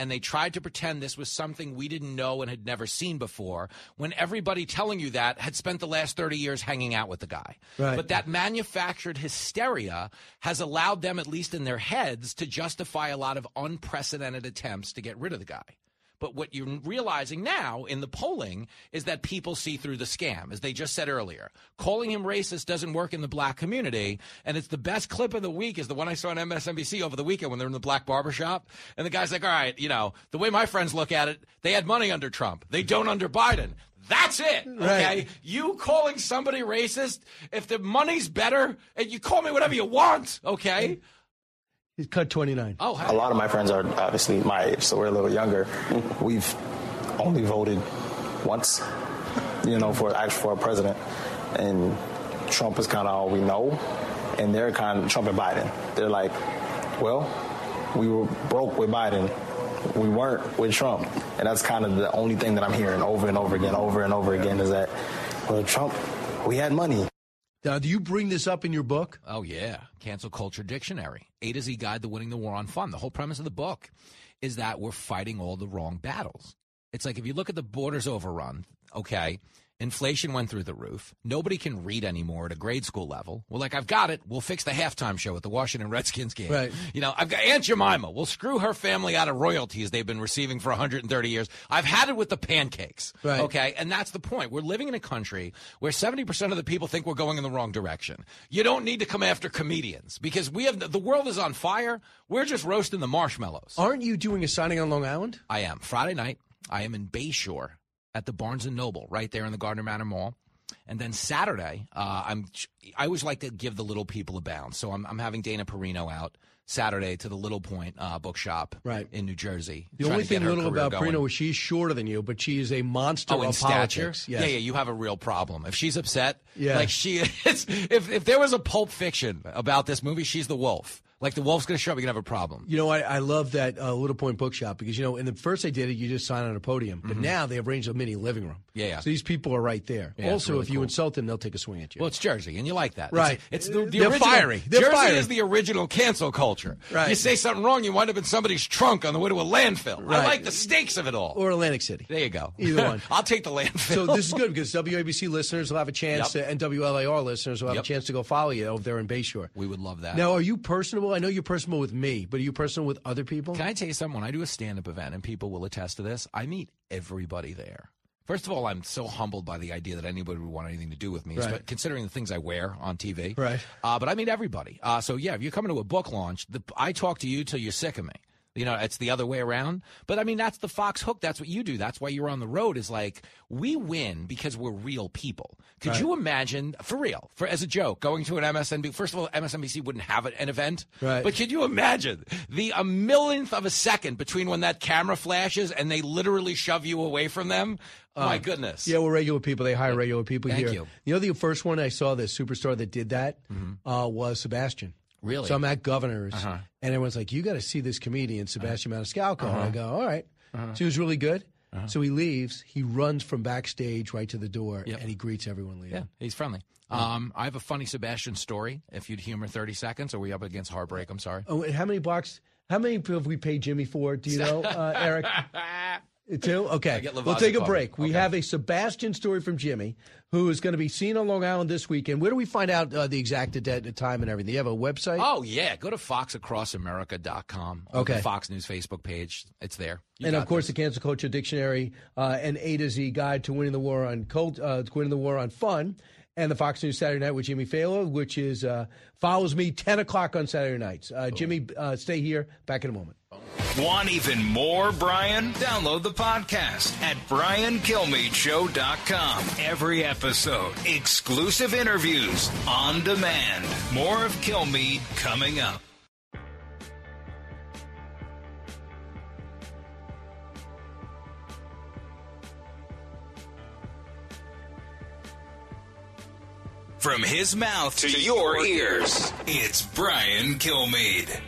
S28: and they tried to pretend this was something we didn't know and had never seen before when everybody telling you that had spent the last 30 years hanging out with the guy.
S2: Right.
S28: But that manufactured hysteria has allowed them, at least in their heads, to justify a lot of unprecedented attempts to get rid of the guy. But what you're realizing now in the polling is that people see through the scam, as they just said earlier. Calling him racist doesn't work in the black community. And it's the best clip of the week is the one I saw on MSNBC over the weekend when they're in the black barbershop. And the guy's like, all right, you know, the way my friends look at it, they had money under Trump. They don't under Biden. That's it. Okay.
S2: Right.
S28: You calling somebody racist, if the money's better, and you call me whatever you want, okay?
S2: He's cut 29.
S28: Oh,
S30: A lot of my friends are obviously my age, so we're a little younger. Mm-hmm. We've only voted once, you know, for actually for a president, and Trump is kind of all we know, and they're kind of Trump and Biden. They're like, well, we were broke with Biden. We weren't with Trump, and that's kind of the only thing that I'm hearing over and over again, over and over again, is that, well, Trump, we had money.
S2: Now, do you bring this up in your book?
S28: Oh, yeah. Cancel Culture Dictionary. A to Z Guide to Winning the War on Fun. The whole premise of the book is that we're fighting all the wrong battles. It's like if you look at the borders overrun, okay, inflation went through the roof. Nobody can read anymore at a grade school level. We're like, I've got it. We'll fix the halftime show at the Washington Redskins game.
S2: Right.
S28: You know, I've got Aunt Jemima. We'll screw her family out of royalties they've been receiving for 130 years. I've had it with the pancakes.
S2: Right.
S28: Okay. And that's the point. We're living in a country where 70% of the people think we're going in the wrong direction. You don't need to come after comedians because we have the world is on fire. We're just roasting the marshmallows.
S2: Aren't you doing a signing on Long Island?
S28: I am. Friday night, I am in Bayshore at the Barnes and Noble, right there in the Gardiner Manor Mall. And then Saturday, uh, I'm. I always like to give the little people a bounce, so I'm, I'm having Dana Perino out Saturday to the Little Point uh, Bookshop,
S2: Right.
S28: in New Jersey.
S2: The only thing little about
S28: going.
S2: Perino is she's shorter than you, but she is a monster
S28: Oh, in
S2: of
S28: stature.
S2: politics. Yes.
S28: Yeah, yeah, you have a real problem. If she's upset,
S2: Yeah.
S28: like she is. If if there was a Pulp Fiction about this movie, she's the wolf. Like the wolf's going to show up, you're going to have a problem.
S2: You know, I, I love that uh, Little Point Bookshop because you know, in the first they did it, you just sign on a podium, but
S28: Mhm.
S2: now they have arranged a mini living room.
S28: Yeah, yeah.
S2: So these people are right there.
S28: Yeah,
S2: also,
S28: really
S2: if you
S28: cool.
S2: insult them, they'll take a swing at you.
S28: Well, it's Jersey, and you like that.
S2: Right.
S28: It's, it's the, the
S2: They're
S28: original,
S2: fiery. They're
S28: Jersey
S2: fiery.
S28: is the original cancel culture.
S2: Right.
S28: You say something wrong, you wind up in somebody's trunk on the way to a landfill. I like the stakes of it all.
S2: or Atlantic City.
S28: There you go.
S2: Either one.
S28: I'll take the landfill.
S2: So this is good because WABC listeners will have a chance,
S28: Yep.
S2: to, and WLAR listeners will have
S28: Yep.
S2: a chance to go follow you over there in Bayshore.
S28: We would love that.
S2: Now, are you personable? I know you're personable with me, but are you personal with other people?
S28: Can I tell you something? When I do a stand up event, and people will attest to this, I meet everybody there. First of all, I'm so humbled by the idea that anybody would want anything to do with me,
S2: Right.
S28: considering the things I wear on TV.
S2: Right.
S28: Uh, but I meet everybody. Uh, so, yeah, if you're coming to a book launch, the, I talk to you till you're sick of me. You know, it's the other way around. But I mean, that's the Fox hook. That's what you do. That's why you're on the road. Is like we win because we're real people. Could
S2: Right.
S28: you imagine, for real, for as a joke, going to an MSNBC? First of all, MSNBC wouldn't have an event.
S2: Right.
S28: But could you imagine the a millionth of a second between when that camera flashes and they literally shove you away from them? My
S2: Um,
S28: goodness.
S2: Yeah, we're regular people. They hire regular people
S28: Thank
S2: here.
S28: you.
S2: You know, the first one I saw, the superstar that did that, uh, was Sebastian.
S28: Really?
S2: So I'm at Governor's,
S28: Uh-huh.
S2: and everyone's like, "You got to see this comedian, Sebastian Maniscalco." And I
S28: Uh-huh.
S2: go, "All right."
S28: Uh-huh.
S2: So he was really good.
S28: Uh-huh.
S2: So he leaves. He runs from backstage right to the door,
S28: Yep.
S2: and he greets everyone leaving.
S28: Yeah, he's friendly. Um, I have a funny Sebastian story. If you'd humor 30 seconds, are we up against heartbreak? I'm sorry.
S2: Oh, how many blocks? How many have we paid Jimmy for? Do you know, uh, Eric? Two? Okay. We'll take a break. We have a Sebastian story from Jimmy, who is going to be seen on Long Island this weekend. Where do we find out uh, the exact date, time, and everything? You have a website?
S28: Oh, yeah. Go to foxacrossamerica.com.
S2: Okay.
S28: The Fox News Facebook page. It's there. You
S2: and of course, the Cancel Culture Dictionary, uh, an A to Z guide to winning the war on cult, uh, to winning the war on fun, and the Fox News Saturday Night with Jimmy Failla, which is uh, follows me ten o'clock on Saturday nights. Uh, Jimmy, uh, stay here. Back in a moment.
S1: Want even more Brian? Download the podcast at briankilmeadshow.com. Every episode, exclusive interviews on demand. More of Kilmeade coming up. From his mouth to your ears, it's Brian Kilmeade.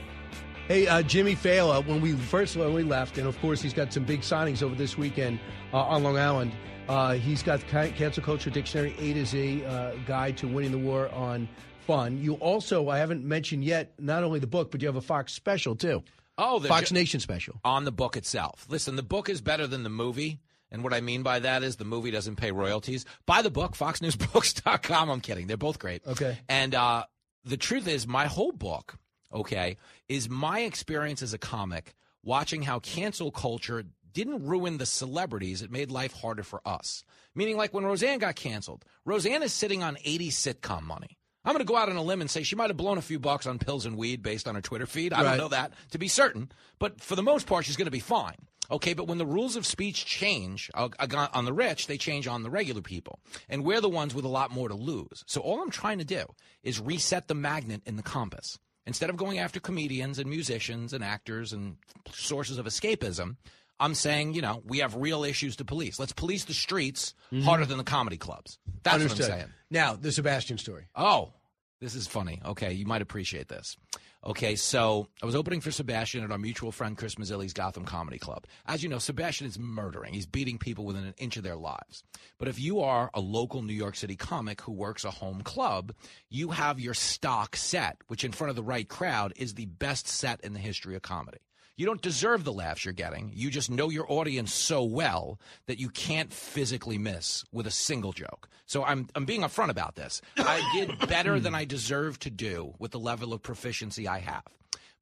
S2: Hey, uh, Jimmy Failla, when we first when we left, and of course he's got some big signings over this weekend uh, on Long Island. Uh, he's got the Cancel Culture Dictionary A to Z uh, guide to winning the war on fun. You also, I haven't mentioned yet, not only the book, but you have a Fox special too.
S28: Oh, the
S2: Fox
S28: ju-
S2: Nation special.
S28: on the book itself. Listen, the book is better than the movie. And what I mean by that is the movie doesn't pay royalties. Buy the book, foxnewsbooks.com. I'm kidding. They're both great.
S2: Okay.
S28: And uh, the truth is, my whole book, okay, is my experience as a comic watching how cancel culture didn't ruin the celebrities. It made life harder for us. Meaning, like when Roseanne got canceled, Roseanne is sitting on 80 sitcom money. I'm going to go out on a limb and say she might have blown a few bucks on pills and weed based on her Twitter feed. I
S2: Right.
S28: don't know that to be certain, but for the most part, she's going to be fine. Okay, but when the rules of speech change uh, on the rich, they change on the regular people. And we're the ones with a lot more to lose. So all I'm trying to do is reset the magnet in the compass. Instead of going after comedians and musicians and actors and sources of escapism, I'm saying, you know, we have real issues to police. Let's police the streets
S2: Mhm.
S28: harder than the comedy clubs. That's
S2: Understood.
S28: what I'm saying.
S2: Now, the Sebastian story.
S28: Oh, this is funny. Okay, you might appreciate this. Okay, so I was opening for Sebastian at our mutual friend Chris Mazzilli's Gotham Comedy Club. As you know, Sebastian is murdering. He's beating people within an inch of their lives. But if you are a local New York City comic who works a home club, you have your stock set, which in front of the right crowd is the best set in the history of comedy. You don't deserve the laughs you're getting. You just know your audience so well that you can't physically miss with a single joke. So I'm I'm being upfront about this. I did better than I deserve to do with the level of proficiency I have.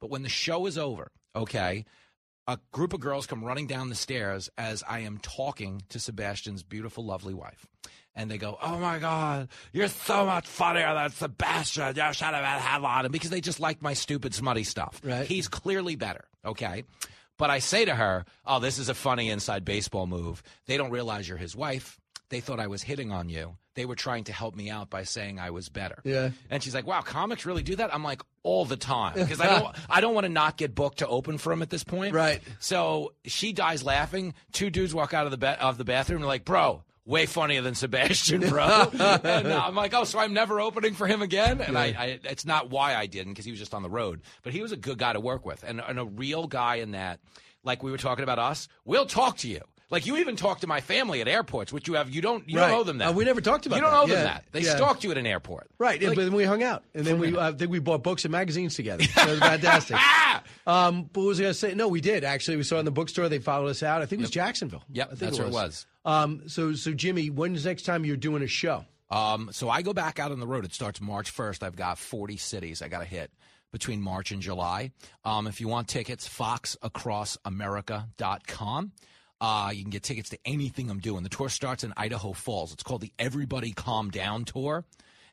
S28: But when the show is over, okay, a group of girls come running down the stairs as I am talking to Sebastian's beautiful, lovely wife. And they go, Oh my God, you're so much funnier than Sebastian. You should have had on him because they just like my stupid, smutty stuff.
S2: Right.
S28: He's clearly better. Okay. But I say to her, Oh, this is a funny inside baseball move. They don't realize you're his wife. They thought I was hitting on you. They were trying to help me out by saying I was better.
S2: Yeah.
S28: And she's like, "Wow, comics really do that?" I'm like, "All the time," because I don't, I don't want to not get booked to open for him at this point.
S2: Right.
S28: So she dies laughing. Two dudes walk out of the ba- of the bathroom and are like, "Bro, way funnier than Sebastian, bro. and uh, I'm like, oh, so I'm never opening for him again? And I, I, it's not why I didn't because he was just on the road, but he was a good guy to work with and, and a real guy in that. Like we were talking about us, we'll talk to you. Like you even talk to my family at airports, which you have. You don't. You
S2: Right.
S28: don't owe them that.
S2: Uh, we never talked about
S28: You don't
S2: that.
S28: owe them
S2: Yeah.
S28: that. They
S2: Yeah.
S28: stalked you at an airport.
S2: Right,
S28: Like-
S2: but then we hung out, and then we uh, then we bought books and magazines together. So it was fantastic. um, but what was I going to say? No, we did actually. We saw in the bookstore. They followed us out. I think it was Jacksonville.
S28: Yep,
S2: I think
S28: that's
S2: it
S28: where it was.
S2: Um, so so Jimmy, when's next time you're doing a show?
S28: Um, so I go back out on the road. It starts March 1st. I've got 40 cities I got to hit between March and July. Um, if you want tickets, foxacrossamerica.com. Uh, you can get tickets to anything I'm doing. The tour starts in Idaho Falls. It's called the Everybody Calm Down Tour.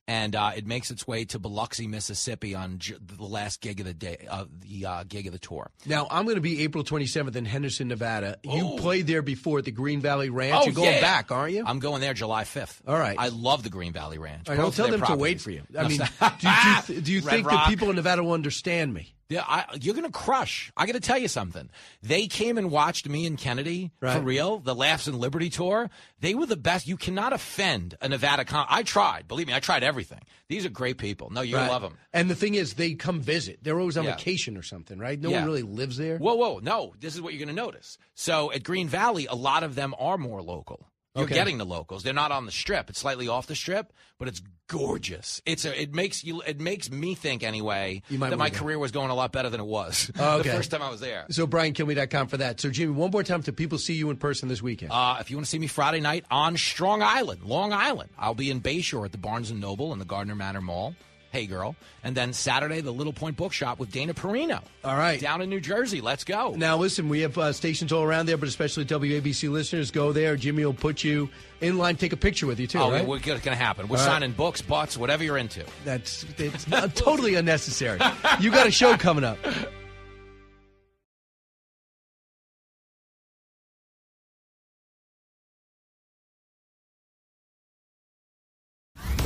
S28: And uh, it makes its way to Biloxi, Mississippi on j- the last gig of the day, uh, the uh, gig of the tour.
S2: Now I'm going to be April 27th in Henderson, Nevada. You
S28: Oh.
S2: played there before at the Green Valley Ranch.
S28: Oh,
S2: you're going
S28: yeah.
S2: back, aren't you?
S28: I'm going there July 5th.
S2: All right.
S28: I love the Green Valley Ranch.
S2: All right, don't tell them to wait for you. I mean, do you, do you, th- do you think
S28: Rock.
S2: the people in Nevada will understand me?
S28: Yeah, I, you're going to crush. I got to tell you something. They came and watched me and Kennedy for real, the Laughs and Liberty tour. They were the best. You cannot offend a Nevada con. I tried. Believe me, I tried everything. These are great people. No, you
S2: Right.
S28: love them.
S2: And the thing is, they come visit. They're always on
S28: Yeah.
S2: vacation or something, right? No
S28: Yeah.
S2: one really lives there.
S28: Whoa, whoa, no. This is what you're going to notice. So at Green Valley, a lot of them are more local. You're
S2: Okay.
S28: getting the locals. They're not on the strip. It's slightly off the strip, but it's gorgeous. It's a, it makes you it makes me think anyway that my career was going a lot better than it was
S2: Oh, okay.
S28: the first time I was there.
S2: So BrianKilme.com for that. So Jimmy, one more time to people see you in person this weekend.
S28: Uh, if you want to see me Friday night on Strong Island, Long Island, I'll be in Bayshore at the Barnes and Noble and the Gardiner Manor Mall. Hey, girl. And then Saturday, the Little Point Bookshop with Dana Perino.
S2: All right.
S28: Down in New Jersey. Let's go.
S2: Now, listen, we have uh, stations all around there, but especially WABC listeners, go there. Jimmy will put you in line, take a picture with you, too,
S28: oh,
S2: right?
S28: we're going to happen. We're
S2: All right.
S28: signing books, butts, whatever you're into.
S2: That's it's not- totally unnecessary. You got a show coming up.